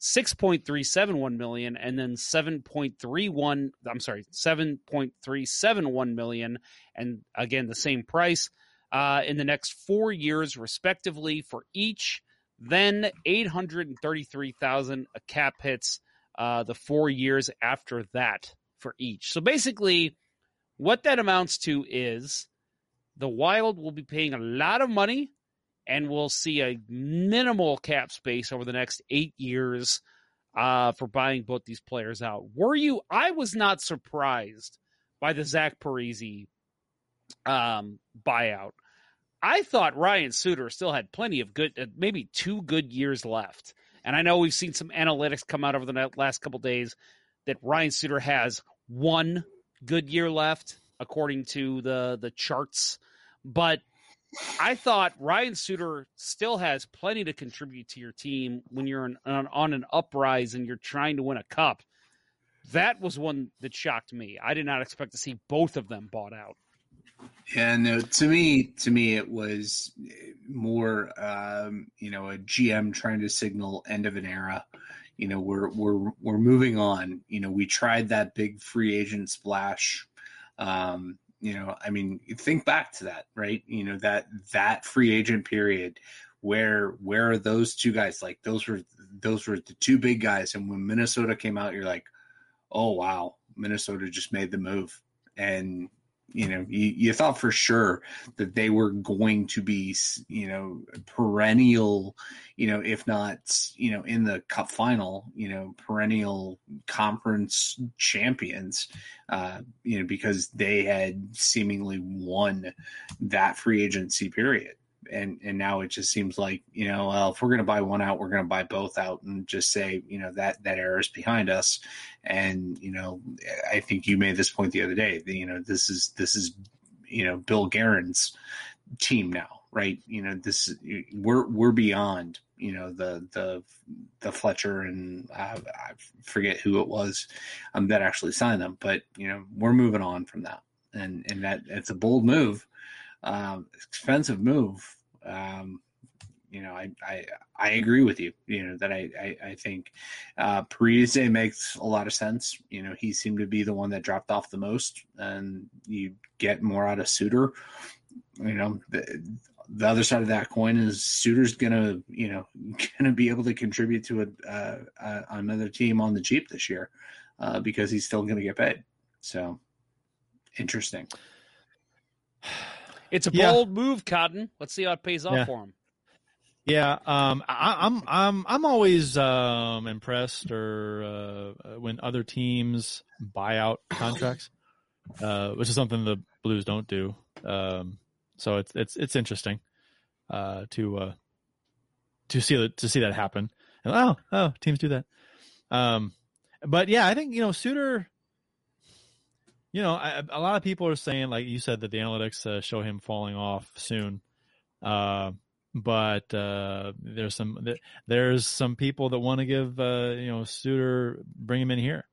6.371 million and then 7.31 I'm sorry 7.371 million and again the same price uh, in the next 4 years respectively for each. Then 833,000 a cap hits uh, the 4 years after that for each. So basically what that amounts to is the wild will be paying a lot of money and we'll see a minimal cap space over the next eight years uh, for buying both these players out. Were you? I was not surprised by the Zach Parise um, buyout. I thought Ryan Suter still had plenty of good, uh, maybe two good years left. And I know we've seen some analytics come out over the last couple days that Ryan Suter has one good year left, according to the the charts. But I thought Ryan Suter still has plenty to contribute to your team when you're on, on, an uprise and you're trying to win a cup. That was one that shocked me. I did not expect to see both of them bought out. Yeah, no. To me, to me, it was more, um, you know, a GM trying to signal end of an era. You know, we're we're we're moving on. You know, we tried that big free agent splash. Um, you know, I mean, think back to that, right? You know that that free agent period where where are those two guys? Like those were those were the two big guys, and when Minnesota came out, you're like, oh wow, Minnesota just made the move, and you know, you, you thought for sure that they were going to be, you know, perennial, you know, if not, you know, in the cup final, you know, perennial conference champions, uh, you know, because they had seemingly won that free agency period and and now it just seems like you know well if we're going to buy one out we're going to buy both out and just say you know that that error is behind us and you know i think you made this point the other day you know this is this is you know bill Guerin's team now right you know this we're we're beyond you know the the the Fletcher and I, I forget who it was um, that actually signed them but you know we're moving on from that and and that it's a bold move um, expensive move. Um, you know, I, I I agree with you. You know that I I, I think uh, Parise makes a lot of sense. You know, he seemed to be the one that dropped off the most, and you get more out of Suter. You know, the, the other side of that coin is Suter's gonna you know gonna be able to contribute to a, uh, uh, another team on the Jeep this year uh, because he's still gonna get paid. So interesting. It's a Yeah. bold move, Cotton. Let's see how it pays off Yeah. for him. Yeah, um, I, I'm I'm I'm always um, impressed or uh, when other teams buy out contracts, uh, which is something the Blues don't do. Um, so it's it's it's interesting uh, to uh, to see that to see that happen. And, oh oh, teams do that. Um, but yeah, I think you know Suter. You know, I, a lot of people are saying, like you said, that the analytics uh, show him falling off soon. Uh, but uh, there's some there's some people that want to give uh, you know Suter bring him in here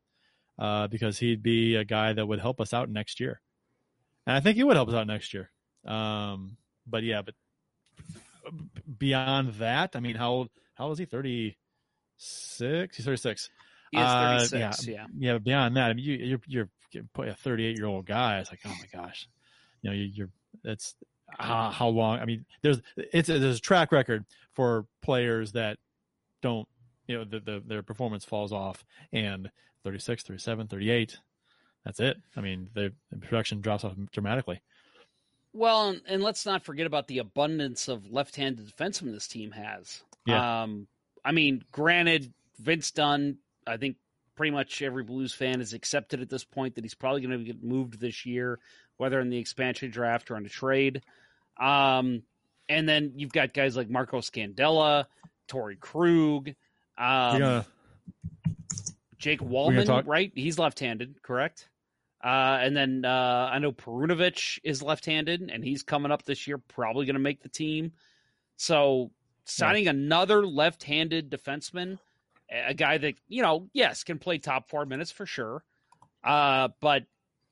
uh, because he'd be a guy that would help us out next year, and I think he would help us out next year. Um, but yeah, but beyond that, I mean, how old how old is he? Thirty six. He's thirty six. He is Uh, 36, yeah. yeah. Yeah, beyond that, I mean, you, you're you're you're a 38 year old guy. It's like, oh my gosh, you know, you, you're that's how, how long? I mean, there's it's a, there's a track record for players that don't, you know, the, the their performance falls off, and 36, 37, 38. That's it. I mean, the, the production drops off dramatically. Well, and, and let's not forget about the abundance of left-handed defensemen this team has. Yeah. Um, I mean, granted, Vince Dunn, I think pretty much every Blues fan has accepted at this point that he's probably going to get moved this year, whether in the expansion draft or on a trade. Um, and then you've got guys like Marco Scandella, Torey Krug, um, You're Jake Walman, talk- right? He's left-handed, correct? Uh, and then uh, I know Perunovich is left-handed, and he's coming up this year, probably going to make the team. So signing another left-handed defenseman, a guy that you know, yes, can play top four minutes for sure. Uh, but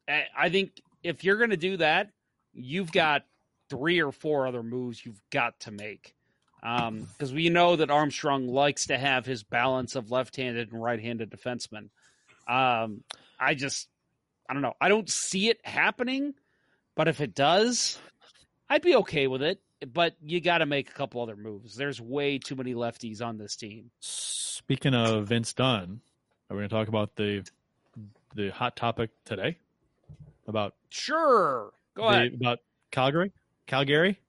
I I think if you're going to do that, you've got three or four other moves you've got to make. Because we know that Armstrong likes to have his balance of left-handed and right-handed defensemen. Um, I just, I don't know. I don't see it happening, but if it does, I'd be okay with it. But you got to make a couple other moves. There's way too many lefties on this team. Speaking of Vince Dunn, are we going to talk about the the hot topic today about Sure, go the- ahead. about Calgary? Calgary?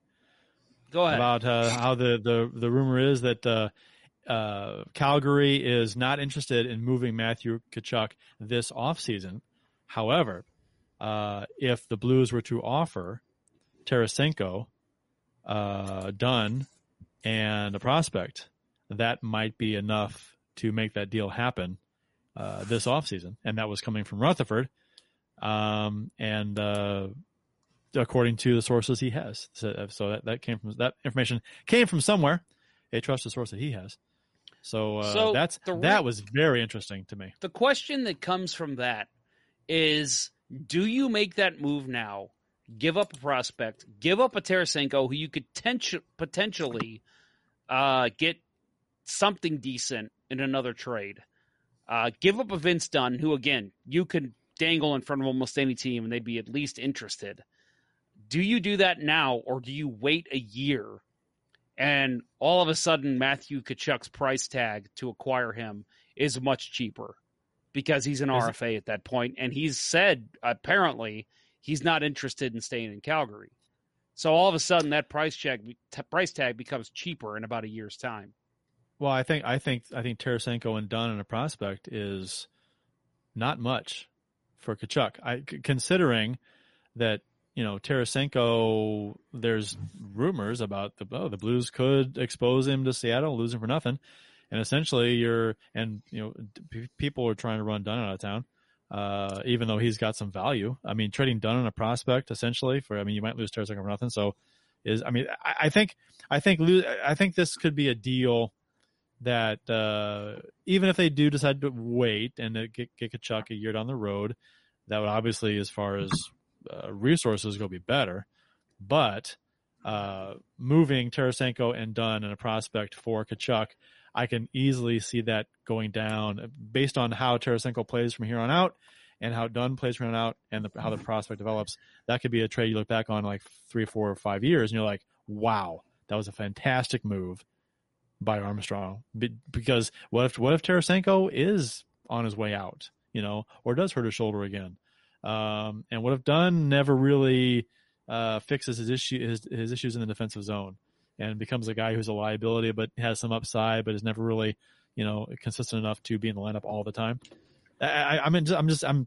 Go ahead. about uh, how the, the, the rumor is that uh, uh, Calgary is not interested in moving Matthew Tkachuk this offseason. However, uh, if the Blues were to offer Tarasenko, uh, Dunn, and a prospect, that might be enough to make that deal happen uh, this offseason. And that was coming from Rutherford. Um, and uh, according to the sources he has. So, so that, that came from that information came from somewhere, a trusted source that he has. So, uh, So that's re- that was very interesting to me. The question that comes from that is do you make that move now? Give up a prospect, give up a Tarasenko who you could tension, potentially uh, get something decent in another trade. Uh, give up a Vince Dunn who, again, you could dangle in front of almost any team and they'd be at least interested. Do you do that now or do you wait a year and all of a sudden Matthew Tkachuk's price tag to acquire him is much cheaper because he's an Is- RFA at that point, and he's said apparently he's not interested in staying in Calgary. So all of a sudden that price t- price tag becomes cheaper in about a year's time. Well, I think I think I think Tarasenko and Dunn in a prospect is not much for Tkachuk. I considering that you know Tarasenko. There's rumors about the oh the Blues could expose him to Seattle, lose him for nothing, and essentially you're and you know people are trying to run Dunn out of town. Uh, even though he's got some value, I mean, trading Dunn on a prospect essentially for, I mean, you might lose Tarasenko for nothing. So is, I mean, I, I think, I think, I think this could be a deal that uh, even if they do decide to wait and get, get Tkachuk a year down the road, that would obviously, as far as uh, resources go, be better. But uh, moving Tarasenko and Dunn and a prospect for Tkachuk, I can easily see that going down based on how Tarasenko plays from here on out and how Dunn plays from here on out and the, how the prospect develops. That could be a trade you look back on like three, four, or five years and you're like, wow, that was a fantastic move by Armstrong. Because what if what if Tarasenko is on his way out, you know, or does hurt his shoulder again? Um, and what if Dunn never really uh, fixes his issue his, his issues in the defensive zone and becomes a guy who's a liability but has some upside but is never really you know consistent enough to be in the lineup all the time. I, I, I'm just, I'm just I'm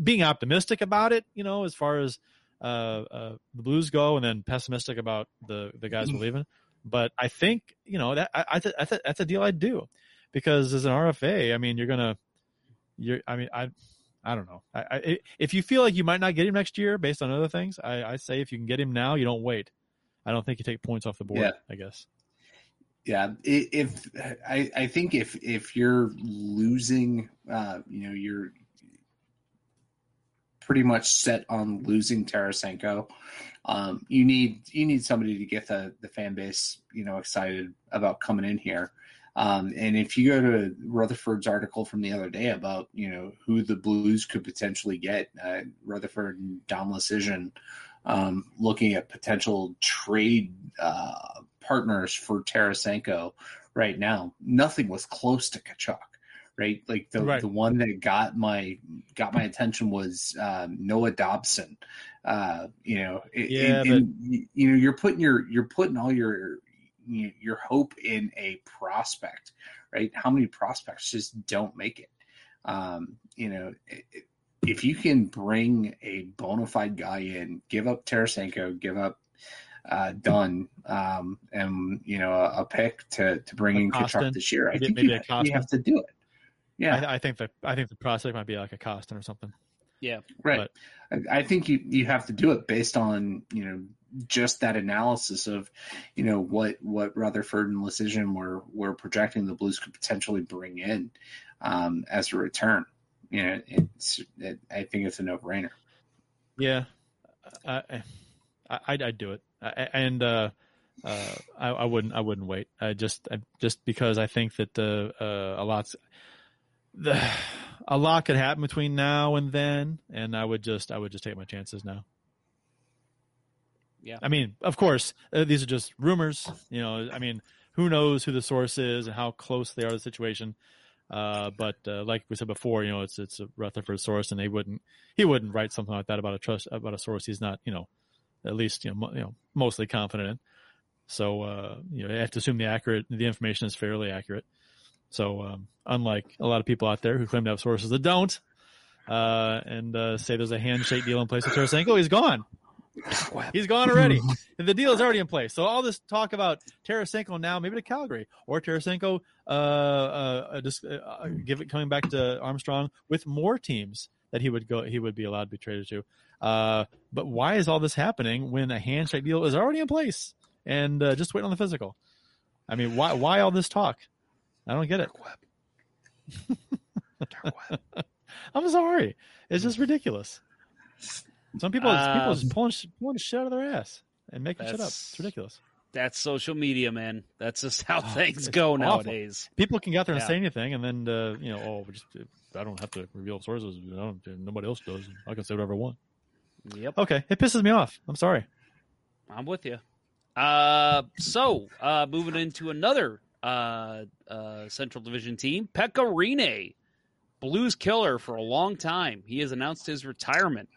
being optimistic about it, you know, as far as uh, uh, the Blues go, and then pessimistic about the the guys we're leaving. But I think you know that I, I th- I th- that's a deal I'd do because as an RFA, I mean, you're gonna you're I mean I I don't know. I, I if you feel like you might not get him next year based on other things, I, I say if you can get him now, you don't wait. I don't think you take points off the board. Yeah. I guess. Yeah, i- if I, I think if if you're losing, uh, you know, you're pretty much set on losing Tarasenko. Um, you need you need somebody to get the the fan base, you know, excited about coming in here. Um, and if you go to Rutherford's article from the other day about you know who the Blues could potentially get, uh, Rutherford and Dom Luszczyszyn um, looking at potential trade uh, partners for Tarasenko right now. Nothing was close to Tkachuk, right? Like the Right. the one that got my got my attention was um, Noah Dobson. Uh, you know, Yeah, and- and, you know, you're putting your you're putting all your your hope in a prospect, right? How many prospects just don't make it? Um, you know, it, it- if you can bring a bona fide guy in, give up Tarasenko, give up uh, Dunn, um, and you know a, a pick to to bring A in Kostin, Tkachuk this year, I think maybe you, you have to do it. Yeah, I, I think the I think the prospect might be like a Kostin or something. Yeah. Right. I, I think you, you have to do it based on, you know, just that analysis of, you know, what, what Rutherford and Luszczyszyn were, were projecting the Blues could potentially bring in um, as a return. You know, it's, it, I think it's a no brainer. Yeah, I, I, I'd, I'd do it, I, and uh, uh, I, I wouldn't, I wouldn't wait. I just, I, just because I think that the uh, a lot's the a lot could happen between now and then, and I would just, I would just take my chances now. Yeah. I mean, of course, uh, these are just rumors. You know, I mean, who knows who the source is and how close they are to the situation. Uh, but uh, like we said before, you know, it's it's a Rutherford source, and he wouldn't he wouldn't write something like that about a trust about a source he's not, you know, at least you know, mo- you know mostly confident in. So uh, you know, have to assume the accurate the information is fairly accurate. So um, unlike a lot of people out there who claim to have sources that don't, uh, and uh, say there's a handshake deal in place with Tarasenko, he's gone. He's gone already. the deal is already in place. So all this talk about Tarasenko now, maybe to Calgary or Tarasenko, uh, uh, uh, just, uh, give it coming back to Armstrong with more teams that he would go he would be allowed to be traded to. Uh, but why is all this happening when a handshake deal is already in place and uh, just waiting on the physical? I mean, why why all this talk? I don't get it. I'm sorry. It's just ridiculous. Some people, people Um, just pulling, pulling shit out of their ass and making shit up. It's ridiculous. That's social media, man. That's just how things go awful. nowadays. People can get out there and Yeah. say anything, and then uh, you know, oh, just I don't have to reveal sources. Nobody else does. I can say whatever I want. Yep. Okay, it pisses me off. I'm sorry. I'm with you. Uh, so uh, moving into another uh, uh, Central Division team, Pekka Rinne, Blues killer for a long time. He has announced his retirement.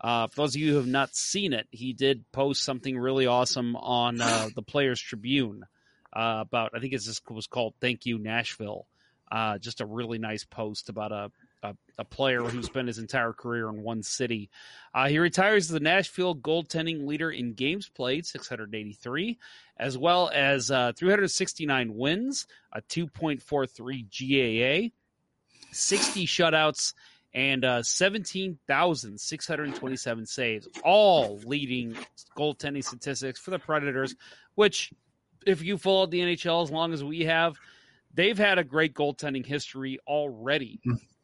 Uh, for those of you who have not seen it, he did post something really awesome on uh, the Players Tribune uh, about. I think it was called "Thank You Nashville." Uh, just a really nice post about a, a a player who spent his entire career in one city. Uh, he retires as the Nashville goaltending leader in games played, 683, as well as uh, 369 wins, a 2.43 GAA, 60 shutouts, and uh, 17,627 saves, all leading goaltending statistics for the Predators, which, if you followed the NHL as long as we have, they've had a great goaltending history already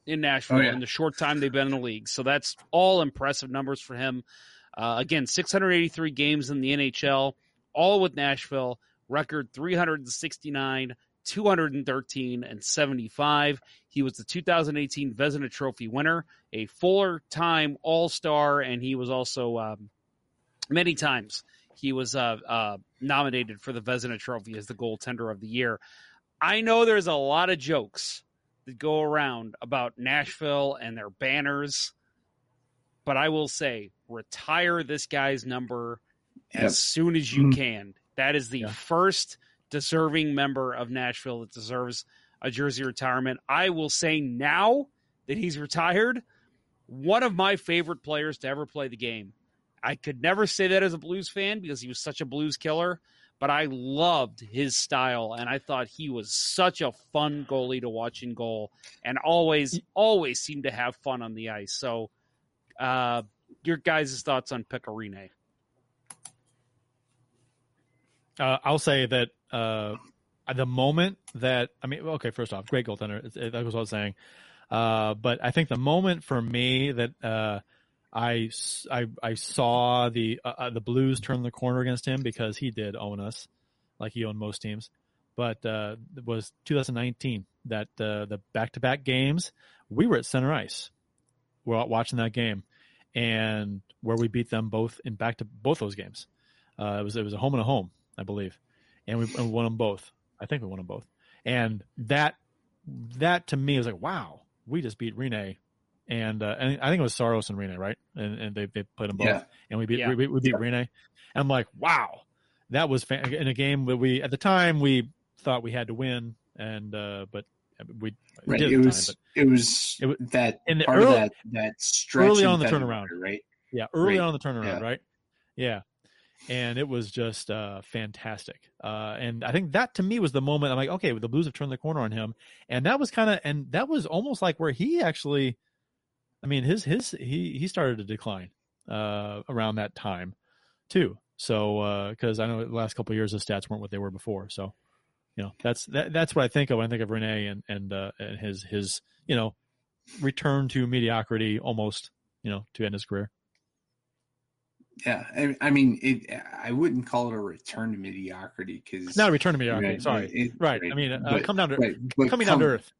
in Nashville Oh, yeah. in the short time they've been in the league. So that's all impressive numbers for him. Uh, again, 683 games in the NHL, all with Nashville, record 369, 213, and 75. He was the 2018 Vezina Trophy winner, a four time All Star, and he was also um, many times he was uh, uh, nominated for the Vezina Trophy as the goaltender of the year. I know there's a lot of jokes that go around about Nashville and their banners, but I will say retire this guy's number Yep. as soon as you Mhm. can. That is the Yeah. first deserving member of Nashville that deserves a jersey retirement. I will say now that he's retired, one of my favorite players to ever play the game. I could never say that as a Blues fan because he was such a Blues killer, but I loved his style and I thought he was such a fun goalie to watch in goal and always, always seemed to have fun on the ice. So, uh, your guys' thoughts on Pekka Rinne? Uh, I'll say that uh, the moment that I mean, okay, first off, great goaltender. It, it, that was what I was saying. Uh, but I think the moment for me that uh, I, I I saw the uh, uh, the Blues turn the corner against him because he did own us, like he owned most teams. But uh, it was 2019 that uh, the back to back games we were at center ice, we're watching that game, and where we beat them both in back to both those games. Uh, it was it was a home and a home, I believe, and we, and we won them both. I think we won them both, and that that to me was like, wow, we just beat Rinne, and uh, and I think it was Saros and Rinne, right? And and they they played them both, Yeah. and we beat Yeah. we, we, we beat Rinne. And I'm like, wow, that was fan- in a game that we at the time we thought we had to win, and uh, but we we Right. did at It was time, it was It wa- that in the part early- of that that stretch early on the turnaround. right? yeah, early Right. on the turnaround, Yeah. right? Yeah. And it was just uh, fantastic. Uh, and I think that to me was the moment I'm like, okay, the Blues have turned the corner on him. And that was kind of, and that was almost like where he actually, I mean, his, his, he, he started to decline uh, around that time too. So, because I know the last couple years his stats weren't what they were before. So, you know, that's that, that's what I think of when I think of Rinne and and uh, and his his you know return to mediocrity almost you know to end his career. Yeah, I, I mean, it. I wouldn't call it a return to mediocrity because Not a return to mediocrity. sorry, it- right. I mean, uh, but- come down to right, coming down to earth.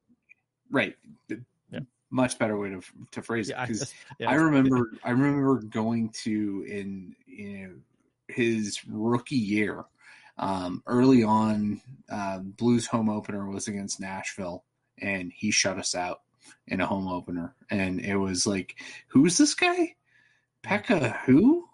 Right. Yeah. Much better way to to phrase it Yeah, because yeah, I remember I remember going to in you know his rookie year, um, early on, uh, Blues home opener was against Nashville, and he shut us out in a home opener, and it was like, who's this guy? Pekka who?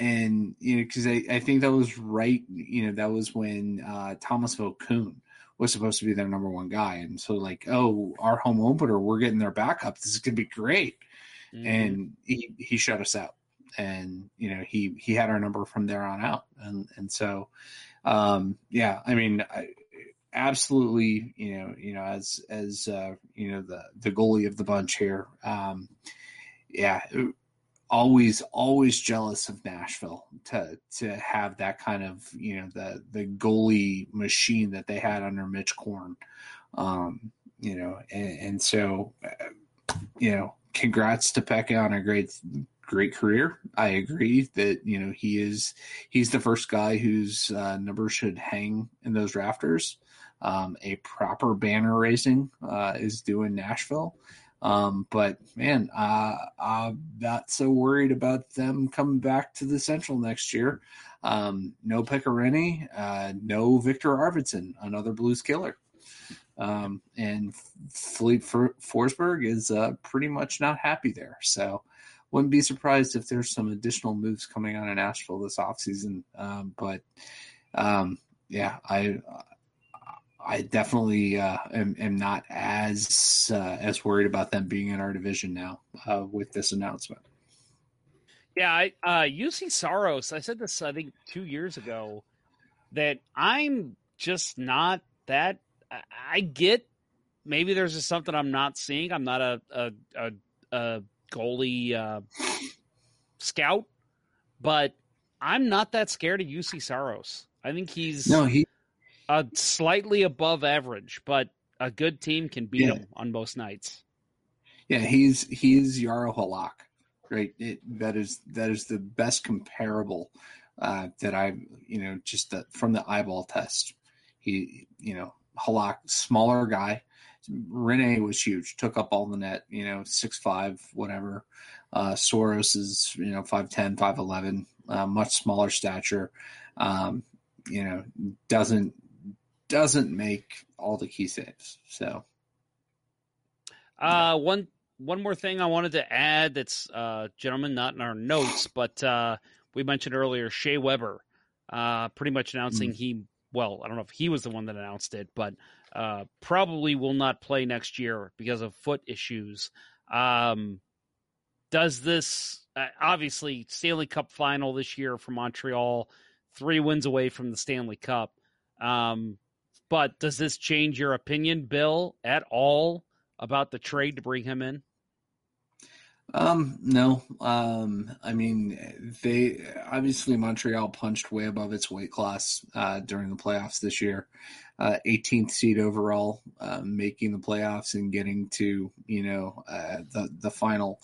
And you know, because I, I think that was right. You know, that was when uh, Tomas Vokoun was supposed to be their number one guy, and so like, oh, our home opener, we're getting their backup. This is gonna be great Mm-hmm. and he, he shut us out and you know he he had our number from there on out and and so um yeah i mean I, absolutely you know you know as as uh you know the the goalie of the bunch here um yeah, always always jealous of Nashville to to have that kind of you know the the goalie machine that they had under Mitch Korn, um, you know, and, and so uh, you know, congrats to Pekka on a great great career. I agree that you know he is he's the first guy whose uh, number should hang in those rafters. Um, a proper banner raising uh, is due in Nashville. Um, but man, uh, I'm not so worried about them coming back to the Central next year. Um, no Pekka Rinne, uh, no Viktor Arvidsson, another Blues killer. Um, and Filip Forsberg is uh, pretty much not happy there. So wouldn't be surprised if there's some additional moves coming on in Nashville this offseason. Um, but um, yeah, I I definitely uh, am, am, not as uh, as worried about them being in our division now uh, with this announcement. Yeah, I uh, Juuse Saros. I said this I think two years ago that I'm just not that. I get maybe there's just something I'm not seeing. I'm not a a, a, a goalie uh, scout, but I'm not that scared of Juuse Saros. I think he's no he uh, slightly above average, but a good team can beat yeah. him on most nights. Yeah, he's he's Jaro Halak, right? It, that is that is the best comparable uh, that I you know just the, from the eyeball test. He you know Halak smaller guy. Rinne was huge, took up all the net, you know, six five, whatever. Uh, Saros is, you know, 5'10, 5'11, uh, much smaller stature. Um, you know, doesn't doesn't make all the key saves. So, uh, one one more thing I wanted to add that's uh, gentlemen not in our notes, but uh, we mentioned earlier Shea Weber, uh, pretty much announcing mm. he well, I don't know if he was the one that announced it, but uh, probably will not play next year because of foot issues. Um, does this uh, obviously Stanley Cup final this year for Montreal, three wins away from the Stanley Cup? Um, but does this change your opinion, Bill, at all about the trade to bring him in? Um, no. Um, I mean, they obviously Montreal punched way above its weight class uh, during the playoffs this year. Uh, 18th seed overall, uh, making the playoffs and getting to you know uh, the the final.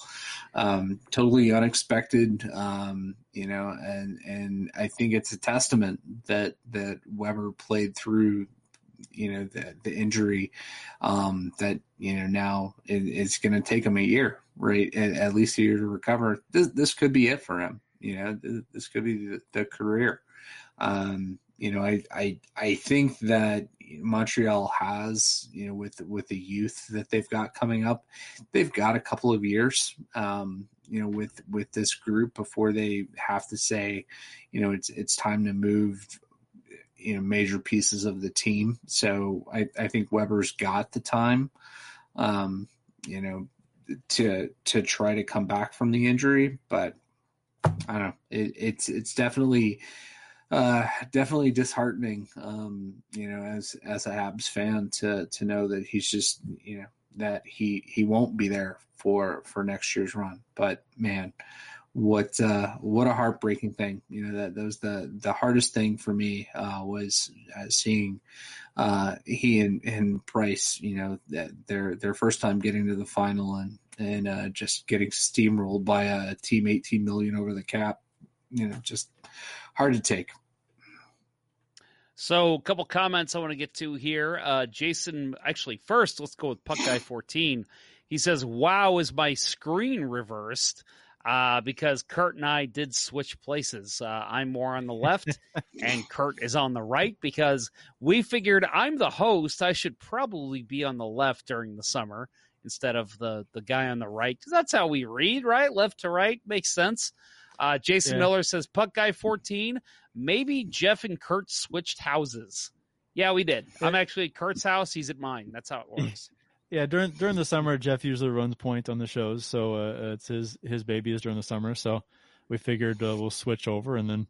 Um, totally unexpected. Um, you know, and and I think it's a testament that that Weber played through you know the the injury um, that you know now it, it's going to take him a year, right? At, at, least a year to recover. This this could be it for him. You know, this, could be the, the career. Um, you know, I, I I think that Montreal has, you know, with with the youth that they've got coming up, they've got a couple of years, um, you know, with with this group before they have to say, you know, it's it's time to move you know major pieces of the team. So I, I think Weber's got the time, um, you know, to to try to come back from the injury. But I don't know. It, it's it's definitely uh, definitely disheartening. Um, you know, as as a Habs fan, to to know that he's just you know that he he won't be there for for next year's run. But man, what uh, what a heartbreaking thing. You know that, that was the the hardest thing for me uh, was uh, seeing uh, he and, and Price. You know that their their first time getting to the final and and uh, just getting steamrolled by a team 18 million over the cap. You know, just hard to take. So, a couple comments I want to get to here. Uh, Jason, actually, first, let's go with Puck Guy 14. He says, Wow, is my screen reversed? Uh, because Kurt and I did switch places. Uh, I'm more on the left and Kurt is on the right because we figured I'm the host. I should probably be on the left during the summer instead of the, the guy on the right because that's how we read, right? Left to right makes sense. Uh, Jason yeah. Miller says, Puck Guy 14, maybe Jeff and Kurt switched houses. Yeah, we did. I'm actually at Kurt's house. He's at mine. That's how it works. Yeah, during during the summer, Jeff usually runs point on the shows, so uh, it's his his baby is during the summer. So we figured uh, we'll switch over, and then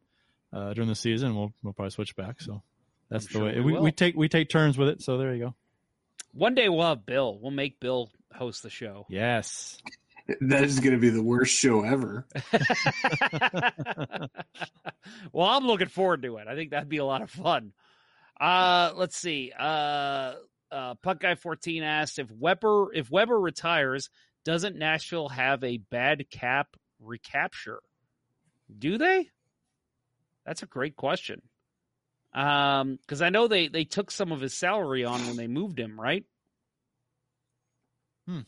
uh, during the season we'll we'll probably switch back. So that's I'm the sure way we, we, we, take we take turns with it. So there you go. One day we'll have Bill. We'll make Bill host the show. Yes. That is going to be the worst show ever. well, I'm looking forward to it. I think that'd be a lot of fun. Uh, let's see. Uh, uh, Puck Guy 14 asked if Weber if Weber retires, doesn't Nashville have a bad cap recapture? Do they? That's a great question. Um, because I know they they took some of his salary on when they moved him, right? Hmm.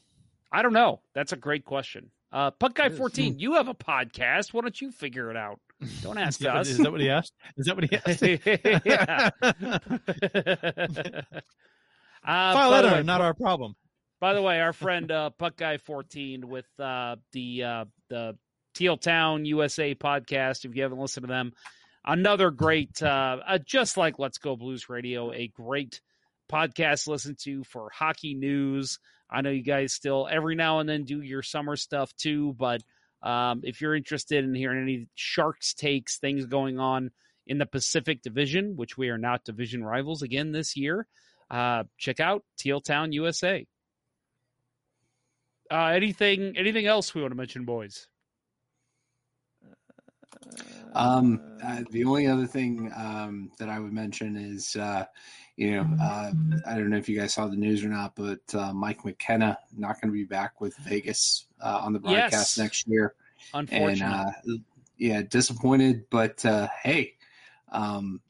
I don't know. That's a great question. Uh, Puck Guy 14, you have a podcast. Why don't you figure it out? Don't ask Yeah, us. Is that what he asked? Is that what he asked? uh, File that way, not our problem. by the way, our friend uh, Puck Guy 14 with uh, the uh, the Teal Town USA podcast. If you haven't listened to them, another great, uh, uh, just like Let's Go Blues Radio, a great podcast to listen to for hockey news. I know you guys still every now and then do your summer stuff too, but um, if you're interested in hearing any Sharks takes, things going on in the Pacific Division, which we are not division rivals again this year, uh, check out Teal Town USA. Uh, anything anything else we want to mention, boys? Um, uh, the only other thing um, that I would mention is, uh, you know, uh, I don't know if you guys saw the news or not, but uh, Mike McKenna not going to be back with Vegas uh, on the broadcast Yes. next year. And Unfortunately, uh, yeah, disappointed, but uh, hey, um,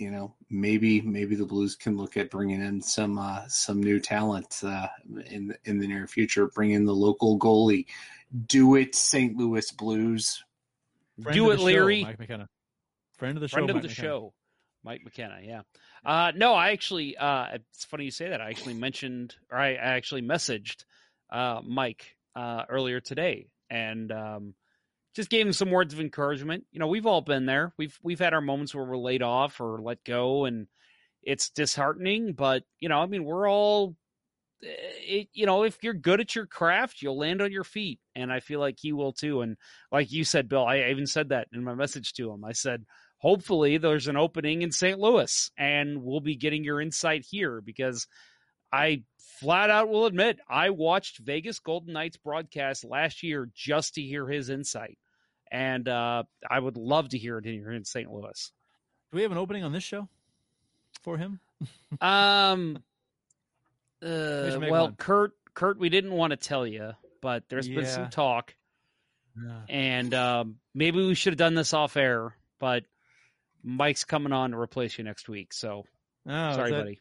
you know, maybe maybe the Blues can look at bringing in some uh, some new talent uh, in in the near future. Bring in the local goalie. Do it, St. Louis Blues. Friend Do it, the show, Leary. Mike McKenna. Friend of the show. friend of Mike the McKenna. show, Mike McKenna. Yeah. Uh, no, I actually. Uh, it's funny you say that. I actually mentioned, or I, I actually messaged uh, Mike uh, earlier today, and um, just gave him some words of encouragement. You know, we've all been there. We've we've had our moments where we're laid off or let go, and it's disheartening. But you know, I mean, we're all. Eh, it, you know, if you're good at your craft, you'll land on your feet, and I feel like he will too. And like you said, Bill, I even said that in my message to him. I said, hopefully there's an opening in St. Louis and we'll be getting your insight here because I flat out will admit I watched Vegas Golden Knights broadcast last year just to hear his insight. And uh, I would love to hear it here in St. Louis. Do we have an opening on this show for him? Um, uh, should well, one. Kurt, Kurt, we didn't want to tell you, but there's been some talk, Yeah. and um, maybe we should have done this off air. But Mike's coming on to replace you next week, so Oh, sorry, that- buddy.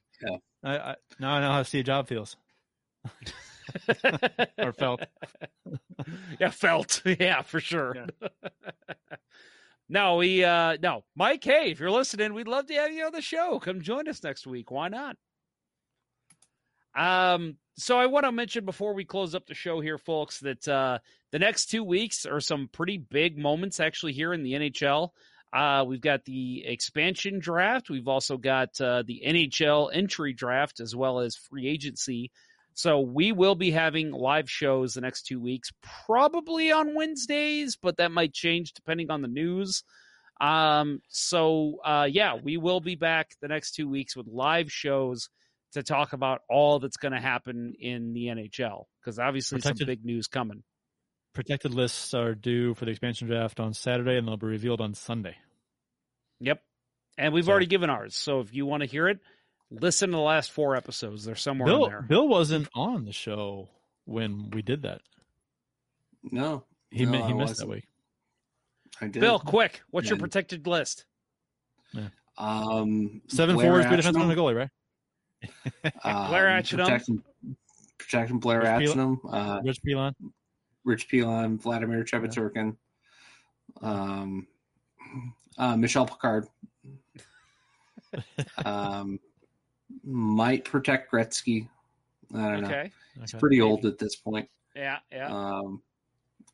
I, I, now I know how Steve Job feels. or felt. yeah, felt. Yeah, for sure. no, we uh no. Mike, hey, if you're listening, we'd love to have you on the show. Come join us next week. Why not? Um, so I want to mention before we close up the show here, folks, that uh the next two weeks are some pretty big moments actually here in the NHL. Uh, we've got the expansion draft. We've also got uh, the NHL entry draft as well as free agency. So we will be having live shows the next two weeks, probably on Wednesdays, but that might change depending on the news. Um, so uh, yeah, we will be back the next two weeks with live shows to talk about all that's going to happen in the NHL because obviously Protected- some big news coming. Protected lists are due for the expansion draft on Saturday and they'll be revealed on Sunday. Yep, and we've So- already given ours. So if you want to hear it, listen to the last four episodes. They're somewhere Bill, in there. Bill wasn't on the show when we did that. No, He, no, he missed that wasn't. week. I did. Bill, quick, what's your protected list? Um, Seven Blair forwards, three defensemen, Atcheynum, and a goalie, right? um, Blair Atcheynum. protecting, protecting Blair Rich Pil- Atcheynum, uh, Rich Pilon. Rich Pilon, Vladimir Chebaturkin, um, uh, Michel Picard. um, might protect Gretzky. I don't know. It's Okay. pretty old at this point. Yeah, yeah. Um,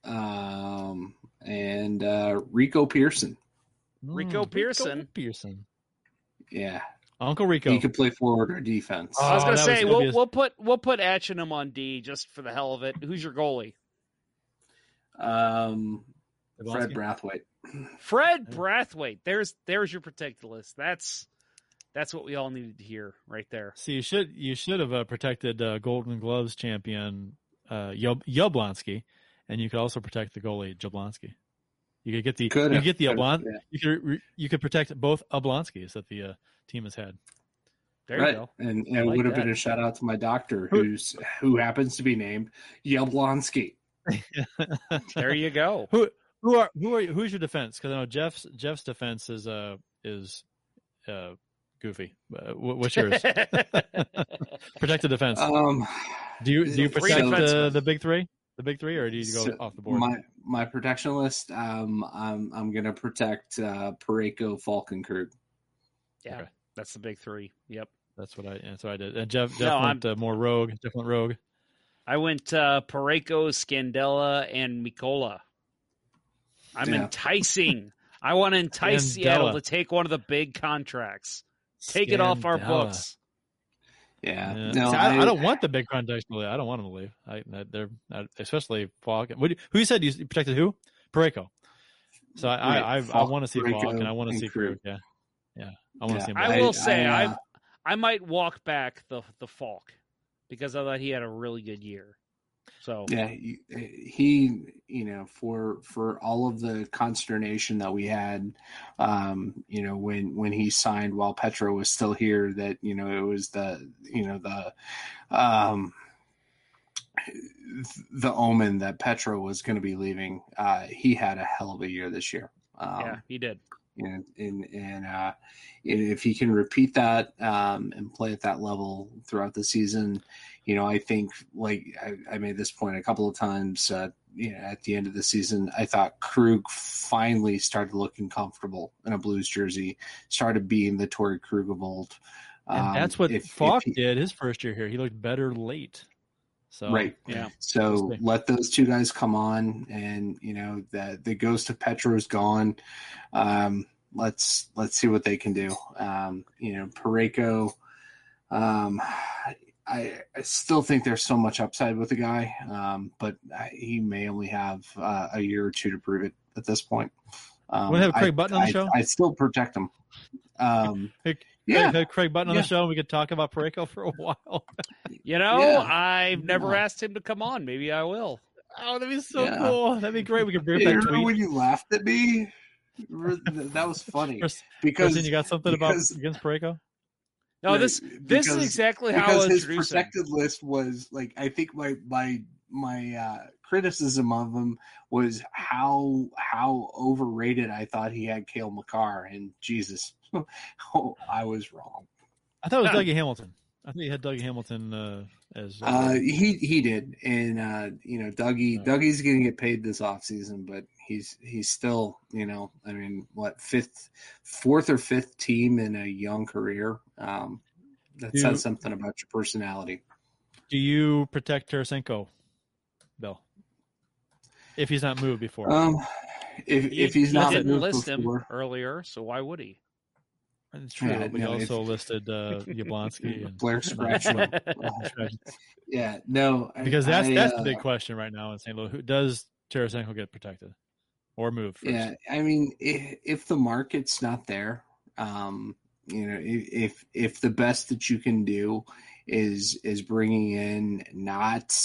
um, and uh, Rico Persson. Rico Mm, Persson. Persson. Yeah, Uncle Rico. he could play forward or defense. I was Oh, gonna say was gonna we'll be a- we'll put we'll put Atcheynum on D just for the hell of it. Who's your goalie? Um, Fred Jablonski? Brathwaite. Fred Brathwaite. There's there's your protected list. That's that's what we all needed to hear right there. So you should you should have uh, protected uh, Golden Gloves champion uh, Yub- Yablonsky and you could also protect the goalie Jablonski. You could get the Could you have. could get the Could have, Oblon- yeah. you could re- you could protect both Oblonskis that the uh, team has had. There right. you go. And, and it like would have that. been a shout out to my doctor, Who- who's who happens to be named Yablonsky. There you go. Who who are who are you, who's your defense? Because I know Jeff's Jeff's defense is uh is uh goofy. Uh, what's yours? Protected defense. Um, do you do you three protect defense- uh, the big three? The big three, or do you go so off the board? My my protection list. Um, I'm I'm gonna protect uh, Parayko, Falcon, Krug. Yeah, Okay. that's the big three. Yep. That's what I. That's what I did. And Jeff, Jeff No, went uh, more rogue. Jeff went rogue. I went uh, Parayko, Scandella, and Mikkola. I'm Yeah. enticing. I want to entice Scandella. Seattle to take one of the big contracts. Take it off our books. Yeah, Yeah. no, See, I, I, I don't want the big contracts to leave. I don't want them to leave. I, they're uh, especially Falk. What, who you said you protected? Who? Parayko. So I Right. I, I, I want to see Parayko, Falk and I want to see Krug. Krug. Yeah, yeah. I want to Yeah. see him. I will I- say I, I, uh, I might walk back the the Falk because I thought he had a really good year. So yeah, he, he, you know, for for all of the consternation that we had, um, you know, when when he signed while Petro was still here, that you know it was the you know the um the omen that Petro was going to be leaving. Uh, he had a hell of a year this year. Um, yeah, he did. And and and uh, and if he can repeat that um, and play at that level throughout the season, you know, I think like I, I made this point a couple of times. Uh, you know, at the end of the season, I thought Krug finally started looking comfortable in a Blues jersey, started being the Torey Krug of old. and Um, that's what if- if Falk he- did his first year here. He looked better late. So Right. Yeah. So let those two guys come on, and you know the the ghost of Petro is gone. Um, let's let's see what they can do. Um, you know, Parayko. Um, I, I still think there's so much upside with the guy, um, but I, he may only have uh, a year or two to prove it at this point. Um, have Craig I- Button on the I- show? I still protect him. Um, Hey, yeah, Craig, Craig Button on Yeah. the show. and We could talk about Parayko for a while. You know, Yeah. I've never Yeah. asked him to come on. Maybe I will. Oh, that'd be so Yeah. cool. That'd be great. We could bring Hey, back remember tweet. when you laughed at me? That was funny because Kristen, you got something because- about against Parayko? No, Right, this this is exactly how because I'll his introduce protected list was like I think my my my uh, criticism of him was how how overrated I thought he had Cale Makar and Jesus, oh, I was wrong. I thought it was Dougie Hamilton. I think he had Dougie Hamilton uh, as. Uh, Uh, he he did, and uh, you know Dougie Right. Dougie's going to get paid this offseason, but he's he's still you know I mean what fifth, fourth or fifth team in a young career. Um, that Do- says something about your personality. do you protect Tarasenko, Bill? If he's not moved before, Um, if He, if he's he not didn't moved list before, him earlier, so why would he? It's true. yeah, but he no, also listed uh, Yablonsky and Blair Scratchman. yeah, no, I- because that's I, that's uh, the big question right now in St. Louis. Who does Tarasenko get protected or moved first? Yeah, I mean, if, if the market's not there, um, you know, if, if if the best that you can do is is bringing in not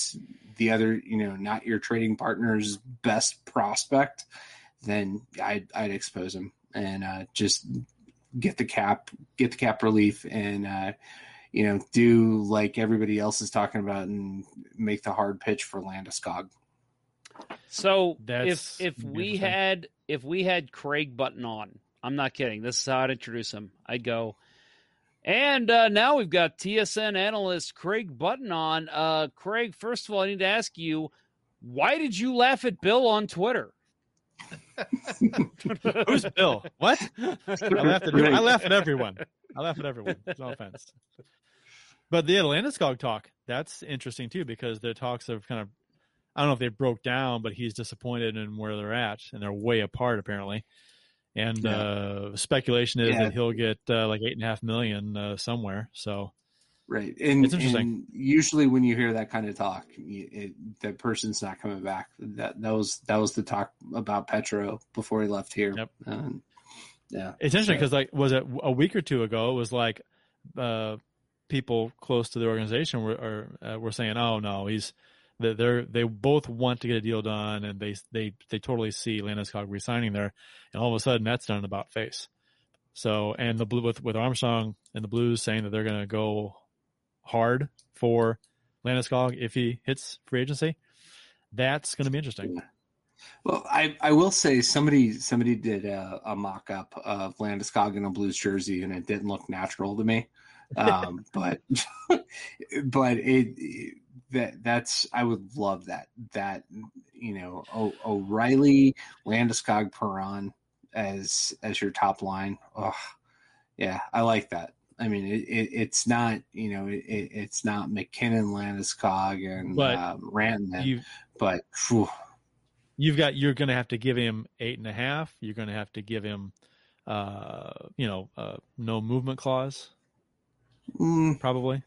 the other, you know, not your trading partner's best prospect, then I'd I'd expose him and uh, just get the cap, get the cap relief, and uh, you know, do like everybody else is talking about and make the hard pitch for Landeskog. So That's if if we had if we had Craig Button on, I'm not kidding. This is how I'd introduce him. I'd go, and uh, now we've got TSN analyst Craig Button on. Uh, Craig, first of all, I need to ask you, why did you laugh at Bill on Twitter? Who's Bill? What? I laughed at I laugh at everyone. I laugh at everyone. No offense. But the Landeskog talk, that's interesting too, because the talks have kind of I don't know if they broke down, but he's disappointed in where they're at, and they're way apart apparently. And Yeah. uh, speculation is Yeah. that he'll get uh, like eight and a half million uh, somewhere. So Right, and, It's interesting. usually when you hear that kind of talk, it, that person's not coming back. That that was that was the talk about Petro before he left here. Yep. And, yeah, It's interesting So- because like was it a week or two ago? It was like uh, people close to the organization were are, uh, were saying, "Oh no, he's That they're they both want to get a deal done, and they they they totally see Landeskog resigning there, and all of a sudden that's done about face. So and the blue with with Armstrong and the Blues saying that they're going to go hard for Landeskog if he hits free agency, that's going to be interesting. Well, I, I will say somebody somebody did a, a mock up of Landeskog in a Blues jersey, and it didn't look natural to me. Um, but but it that that's I would love that that you know o, O'Reilly Landeskog Perron as as your top line. Oh, yeah, I like that. I mean, it, it, it's not you know it, it's not MacKinnon, Landeskog, and But um, Rantanen, You but phew, you've got you're going to have to give him eight and a half. You're going to have to give him, uh, you know, uh, no movement clause mm, probably.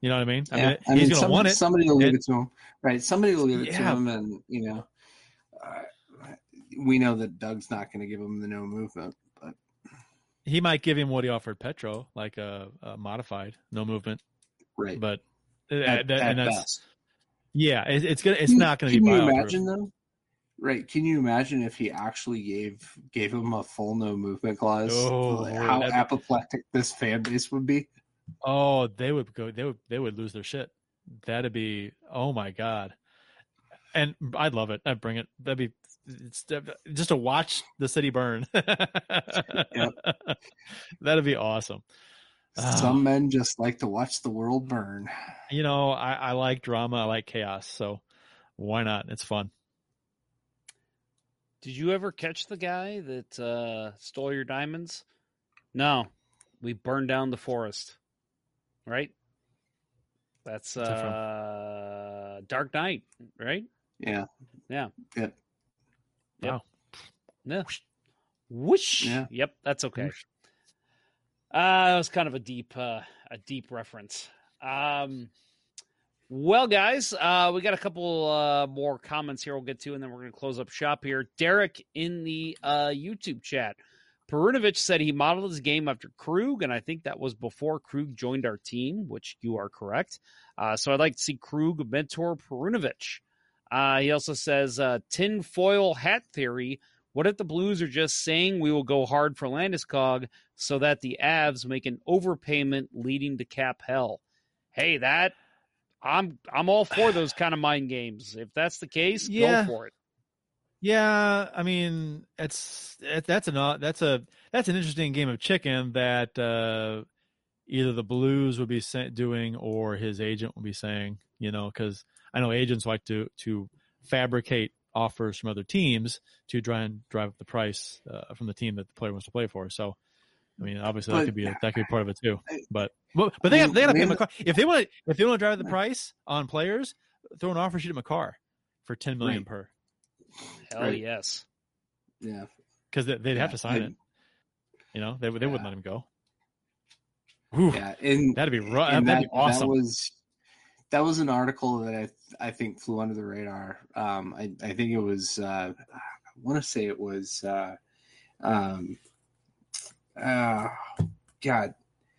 You know what I mean? I yeah, mean, I he's mean, going to want it. Somebody will give it to him, right? Somebody will give it to him, and you know, uh, we know that Doug's not going to give him the no movement, He might give him what he offered Petro, like a, a modified, no movement. right. But uh, at, that- at and that's best. yeah, it, it's gonna it's Can- not going to Can be. you imagine though? Right? Can you imagine if he actually gave gave him a full no movement clause? Oh, Like, how that'd- apoplectic this fan base would be. Oh, they would go. They would. They would lose their shit. That'd be. Oh my god. And I'd love it. I'd bring it. That'd be. It's just to watch the city burn. That'd be awesome. Ah. Some men just like to watch the world burn. You know, I, I like drama. I like chaos. So why not? It's fun. Did you ever catch the guy that uh, stole your diamonds? No, we burned down the forest. Right. That's What's that from? uh, Dark Knight, right? Yeah. Yeah. Yep. Yep. Wow. Yeah. Whoosh. Yeah. Yep. That's okay. Uh, that was kind of a deep, uh, a deep reference. Um, well, guys, uh, we got a couple uh, more comments here we'll get to, and then we're going to close up shop here. Derek in the uh, YouTube chat. Perunovich said he modeled his game after Krug, and I think that was before Krug joined our team, which you are correct. Uh, so I'd like to see Krug mentor Perunovich. Uh, he also says uh, tinfoil hat theory. What if the Blues are just saying we will go hard for Landeskog so that the Avs make an overpayment leading to cap hell? Hey, that I'm I'm all for those kind of mind games. If that's the case, Yeah. go for it. Yeah, I mean, it's it, that's an that's a that's an interesting game of chicken that uh, either the Blues would be doing or his agent would be saying. You know, because I know agents like to to fabricate offers from other teams to try and drive up the price uh, from the team that the player wants to play for. So, I mean, obviously that could be a, that could be part of it too. But but, but they have, they got to pay Makar if they want if they want to drive the price on players, throw an offer sheet at Makar for ten million Right. per. Hell Right. yes. Yeah. because they, they'd have to sign I- it. You know, they would they wouldn't let him go. Whew, Yeah. And that'd be ru- and that'd that, be awesome. That was that was an article that I I think flew under the radar. Um, I I think it was uh, I want to say it was uh, um, uh, God,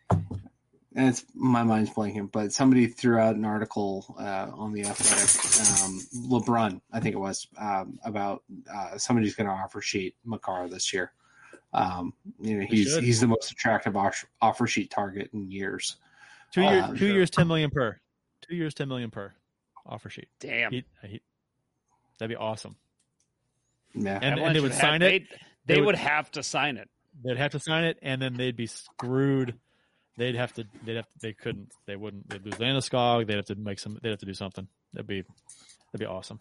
and it's my mind's blanking, but somebody threw out an article uh, on the Athletic, um, LeBrun, I think it was, um, about uh, somebody's going to offer sheet Makar this year. Um, you know, he's he's the most attractive offer, sheet target in years. two years, uh, two years, ten million per. Two years, ten million per offer sheet. Damn. He, he, that'd be awesome. Yeah, And, and they would have- sign it. They, they They would would- have to sign it. They'd have to sign it, and then they'd be screwed. They'd have to. They'd have. They couldn't. They wouldn't. They'd lose Landeskog. They'd have to make some. They'd have to do something. That'd be. That'd be awesome.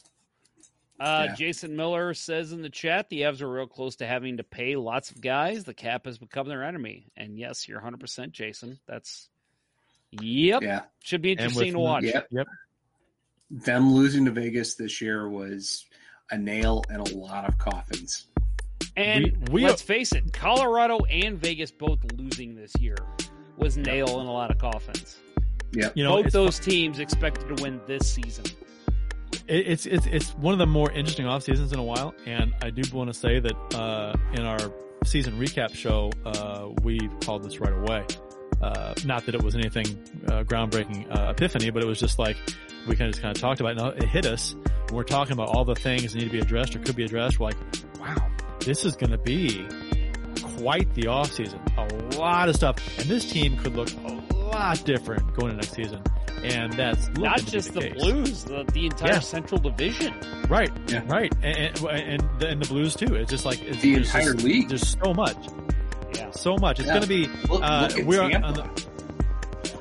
Uh, Yeah. Jason Miller says in the chat, the Avs are real close to having to pay lots of guys. The cap has become their enemy. And yes, you're 100%, Jason. That's, yep. yeah. Should be interesting to watch. Yep. Yep. Them losing to Vegas this year was a nail in a lot of coffins. And We- we- let's face it, Colorado and Vegas both losing this year was nail in a lot of coffins. Yeah. You know, both it's those teams expected to win this season. it- it's it's it's one of the more interesting off seasons in a while, and I do want to say that uh, in our season recap show, uh, we called this right away. Uh, not that it was anything uh, groundbreaking uh, epiphany, but it was just like we kind of just kind of talked about it. And it hit us when we're talking about all the things that need to be addressed or could be addressed. We're like, wow, this is going to be quite the off season. A lot of stuff. And this team could look a lot different going into next season. And that's Not looking to be just the, case. Blues, the, the entire Yeah. Central Division. Right, Yeah. right, and, and, and, the, and the Blues too. It's just like it's, The entire just- league. There's so much, Yeah. so much. It's Yeah. going to be. Look, uh, look we're on, Tampa. on the.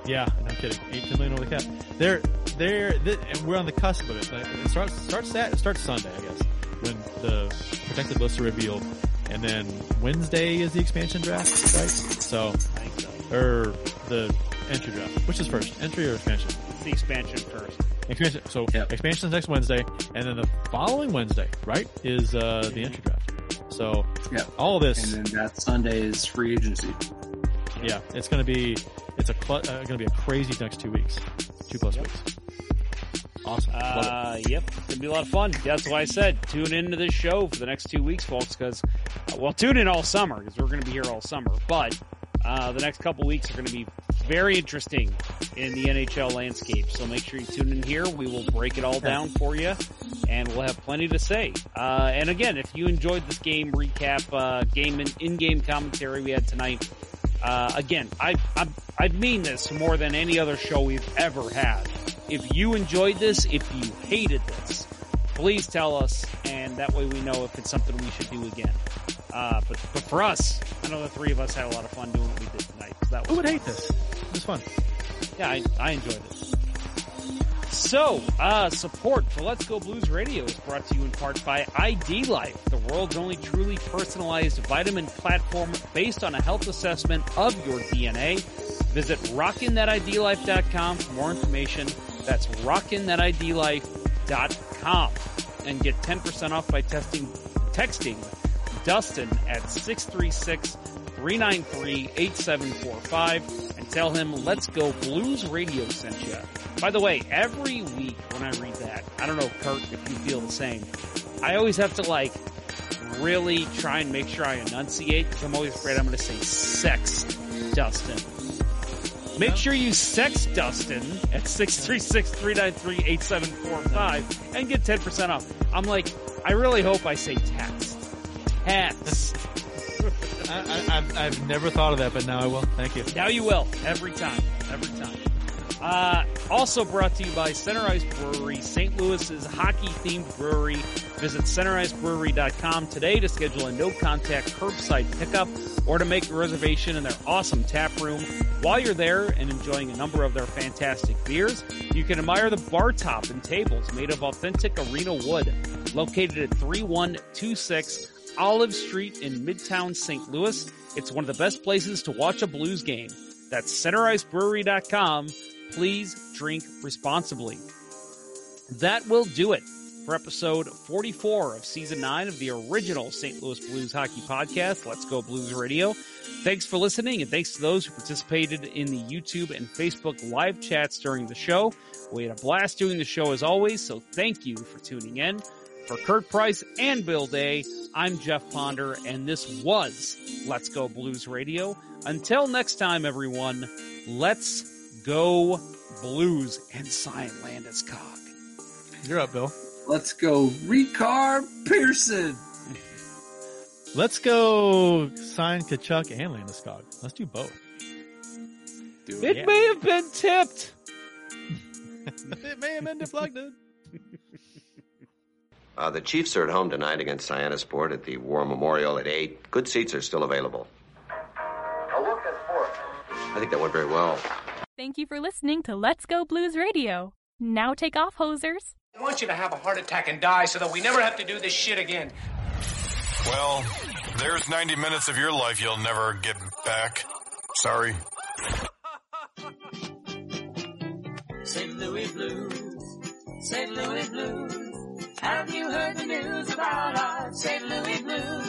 Yeah, no kidding. Eighteen million over the cap. They're they're th- and we're on the cusp of it. It starts starts Sat it starts Sunday, I guess, when the protected lists are revealed, and then Wednesday is the expansion draft, right? So, or the entry draft. Which is first, entry or expansion? The expansion first. Expansion. So Yep. expansion is next Wednesday, and then the following Wednesday, right, is uh, the entry draft. So Yeah. all this, And then that Sunday is free agency. yeah, it's going to be it's a cl- uh, going to be a crazy next two weeks, two plus weeks. Awesome. Love it. Uh, yep, it's gonna be a lot of fun. That's why I said tune into this show for the next two weeks, folks. Because, uh, well, tune in all summer because we're gonna be here all summer. But uh, the next couple weeks are gonna be very interesting in the NHL landscape. So make sure you tune in here. We will break it all down for you, and we'll have plenty to say. Uh, and again, if you enjoyed this game recap, uh, game and in-game commentary we had tonight. Uh, again, I, I I mean this more than any other show we've ever had. If you enjoyed this, if you hated this, please tell us, and that way we know if it's something we should do again. Uh, but but for us, I know the three of us had a lot of fun doing what we did tonight. So that was Who would fun. hate this? It was fun. Yeah, I, I enjoyed it. So, uh, support for Let's Go Blues Radio is brought to you in part by ID Life, the world's only truly personalized vitamin platform based on a health assessment of your DNA. Visit rockinthatidlife.com for more information. That's rockinthatidlife.com and get 10% off by testing, texting Dustin at 636-393-8745 and tell him Let's Go Blues Radio sent you. By the way, every week when I read that, I don't know, Kurt, if you feel the same, I always have to like really try and make sure I enunciate because I'm always afraid I'm going to say sex Dustin. Make sure you sex Dustin at 636-393-8745 and get 10% off. I'm like, I really hope I say text. Text. I, I, I've, I've never thought of that, but now I will. Thank you. Now you will. Every time. Every time. Uh, also brought to you by Center Ice Brewery, St. Louis's hockey-themed brewery. Visit centericebrewery.com today to schedule a no-contact curbside pickup or to make a reservation in their awesome tap room. While you're there and enjoying a number of their fantastic beers, you can admire the bar top and tables made of authentic arena wood. Located at 3126 Olive Street in Midtown St. Louis. It's one of the best places to watch a blues game. That's centericebrewery.com. Please drink responsibly. That will do it for episode 44 of season 9 of the original St. Louis Blues Hockey Podcast, Let's Go Blues Radio. Thanks for listening and thanks to those who participated in the YouTube and Facebook live chats during the show. We had a blast doing the show as always, so thank you for tuning in. For Kurt Price and Bill Day, I'm Jeff Ponder, and this was Let's Go Blues Radio. Until next time, everyone, let's go blues and sign Landis Landeskog. You're up, Bill. Let's go, Ricard Persson. Let's go sign Tkachuk and Landeskog. Let's do both. Do It Yeah. may have been tipped. it may have been deflected. Uh, the Chiefs are at home tonight against Sport at the War Memorial at 8. Good seats are still available. A look at sports. I think that went very well. Thank you for listening to Let's Go Blues Radio. Now take off, hosers. I want you to have a heart attack and die so that we never have to do this shit again. Well, there's 90 minutes of your life you'll never get back. Sorry. St. Louis Blues, St. Louis Blues. Have you heard the news about our St. Louis Blues?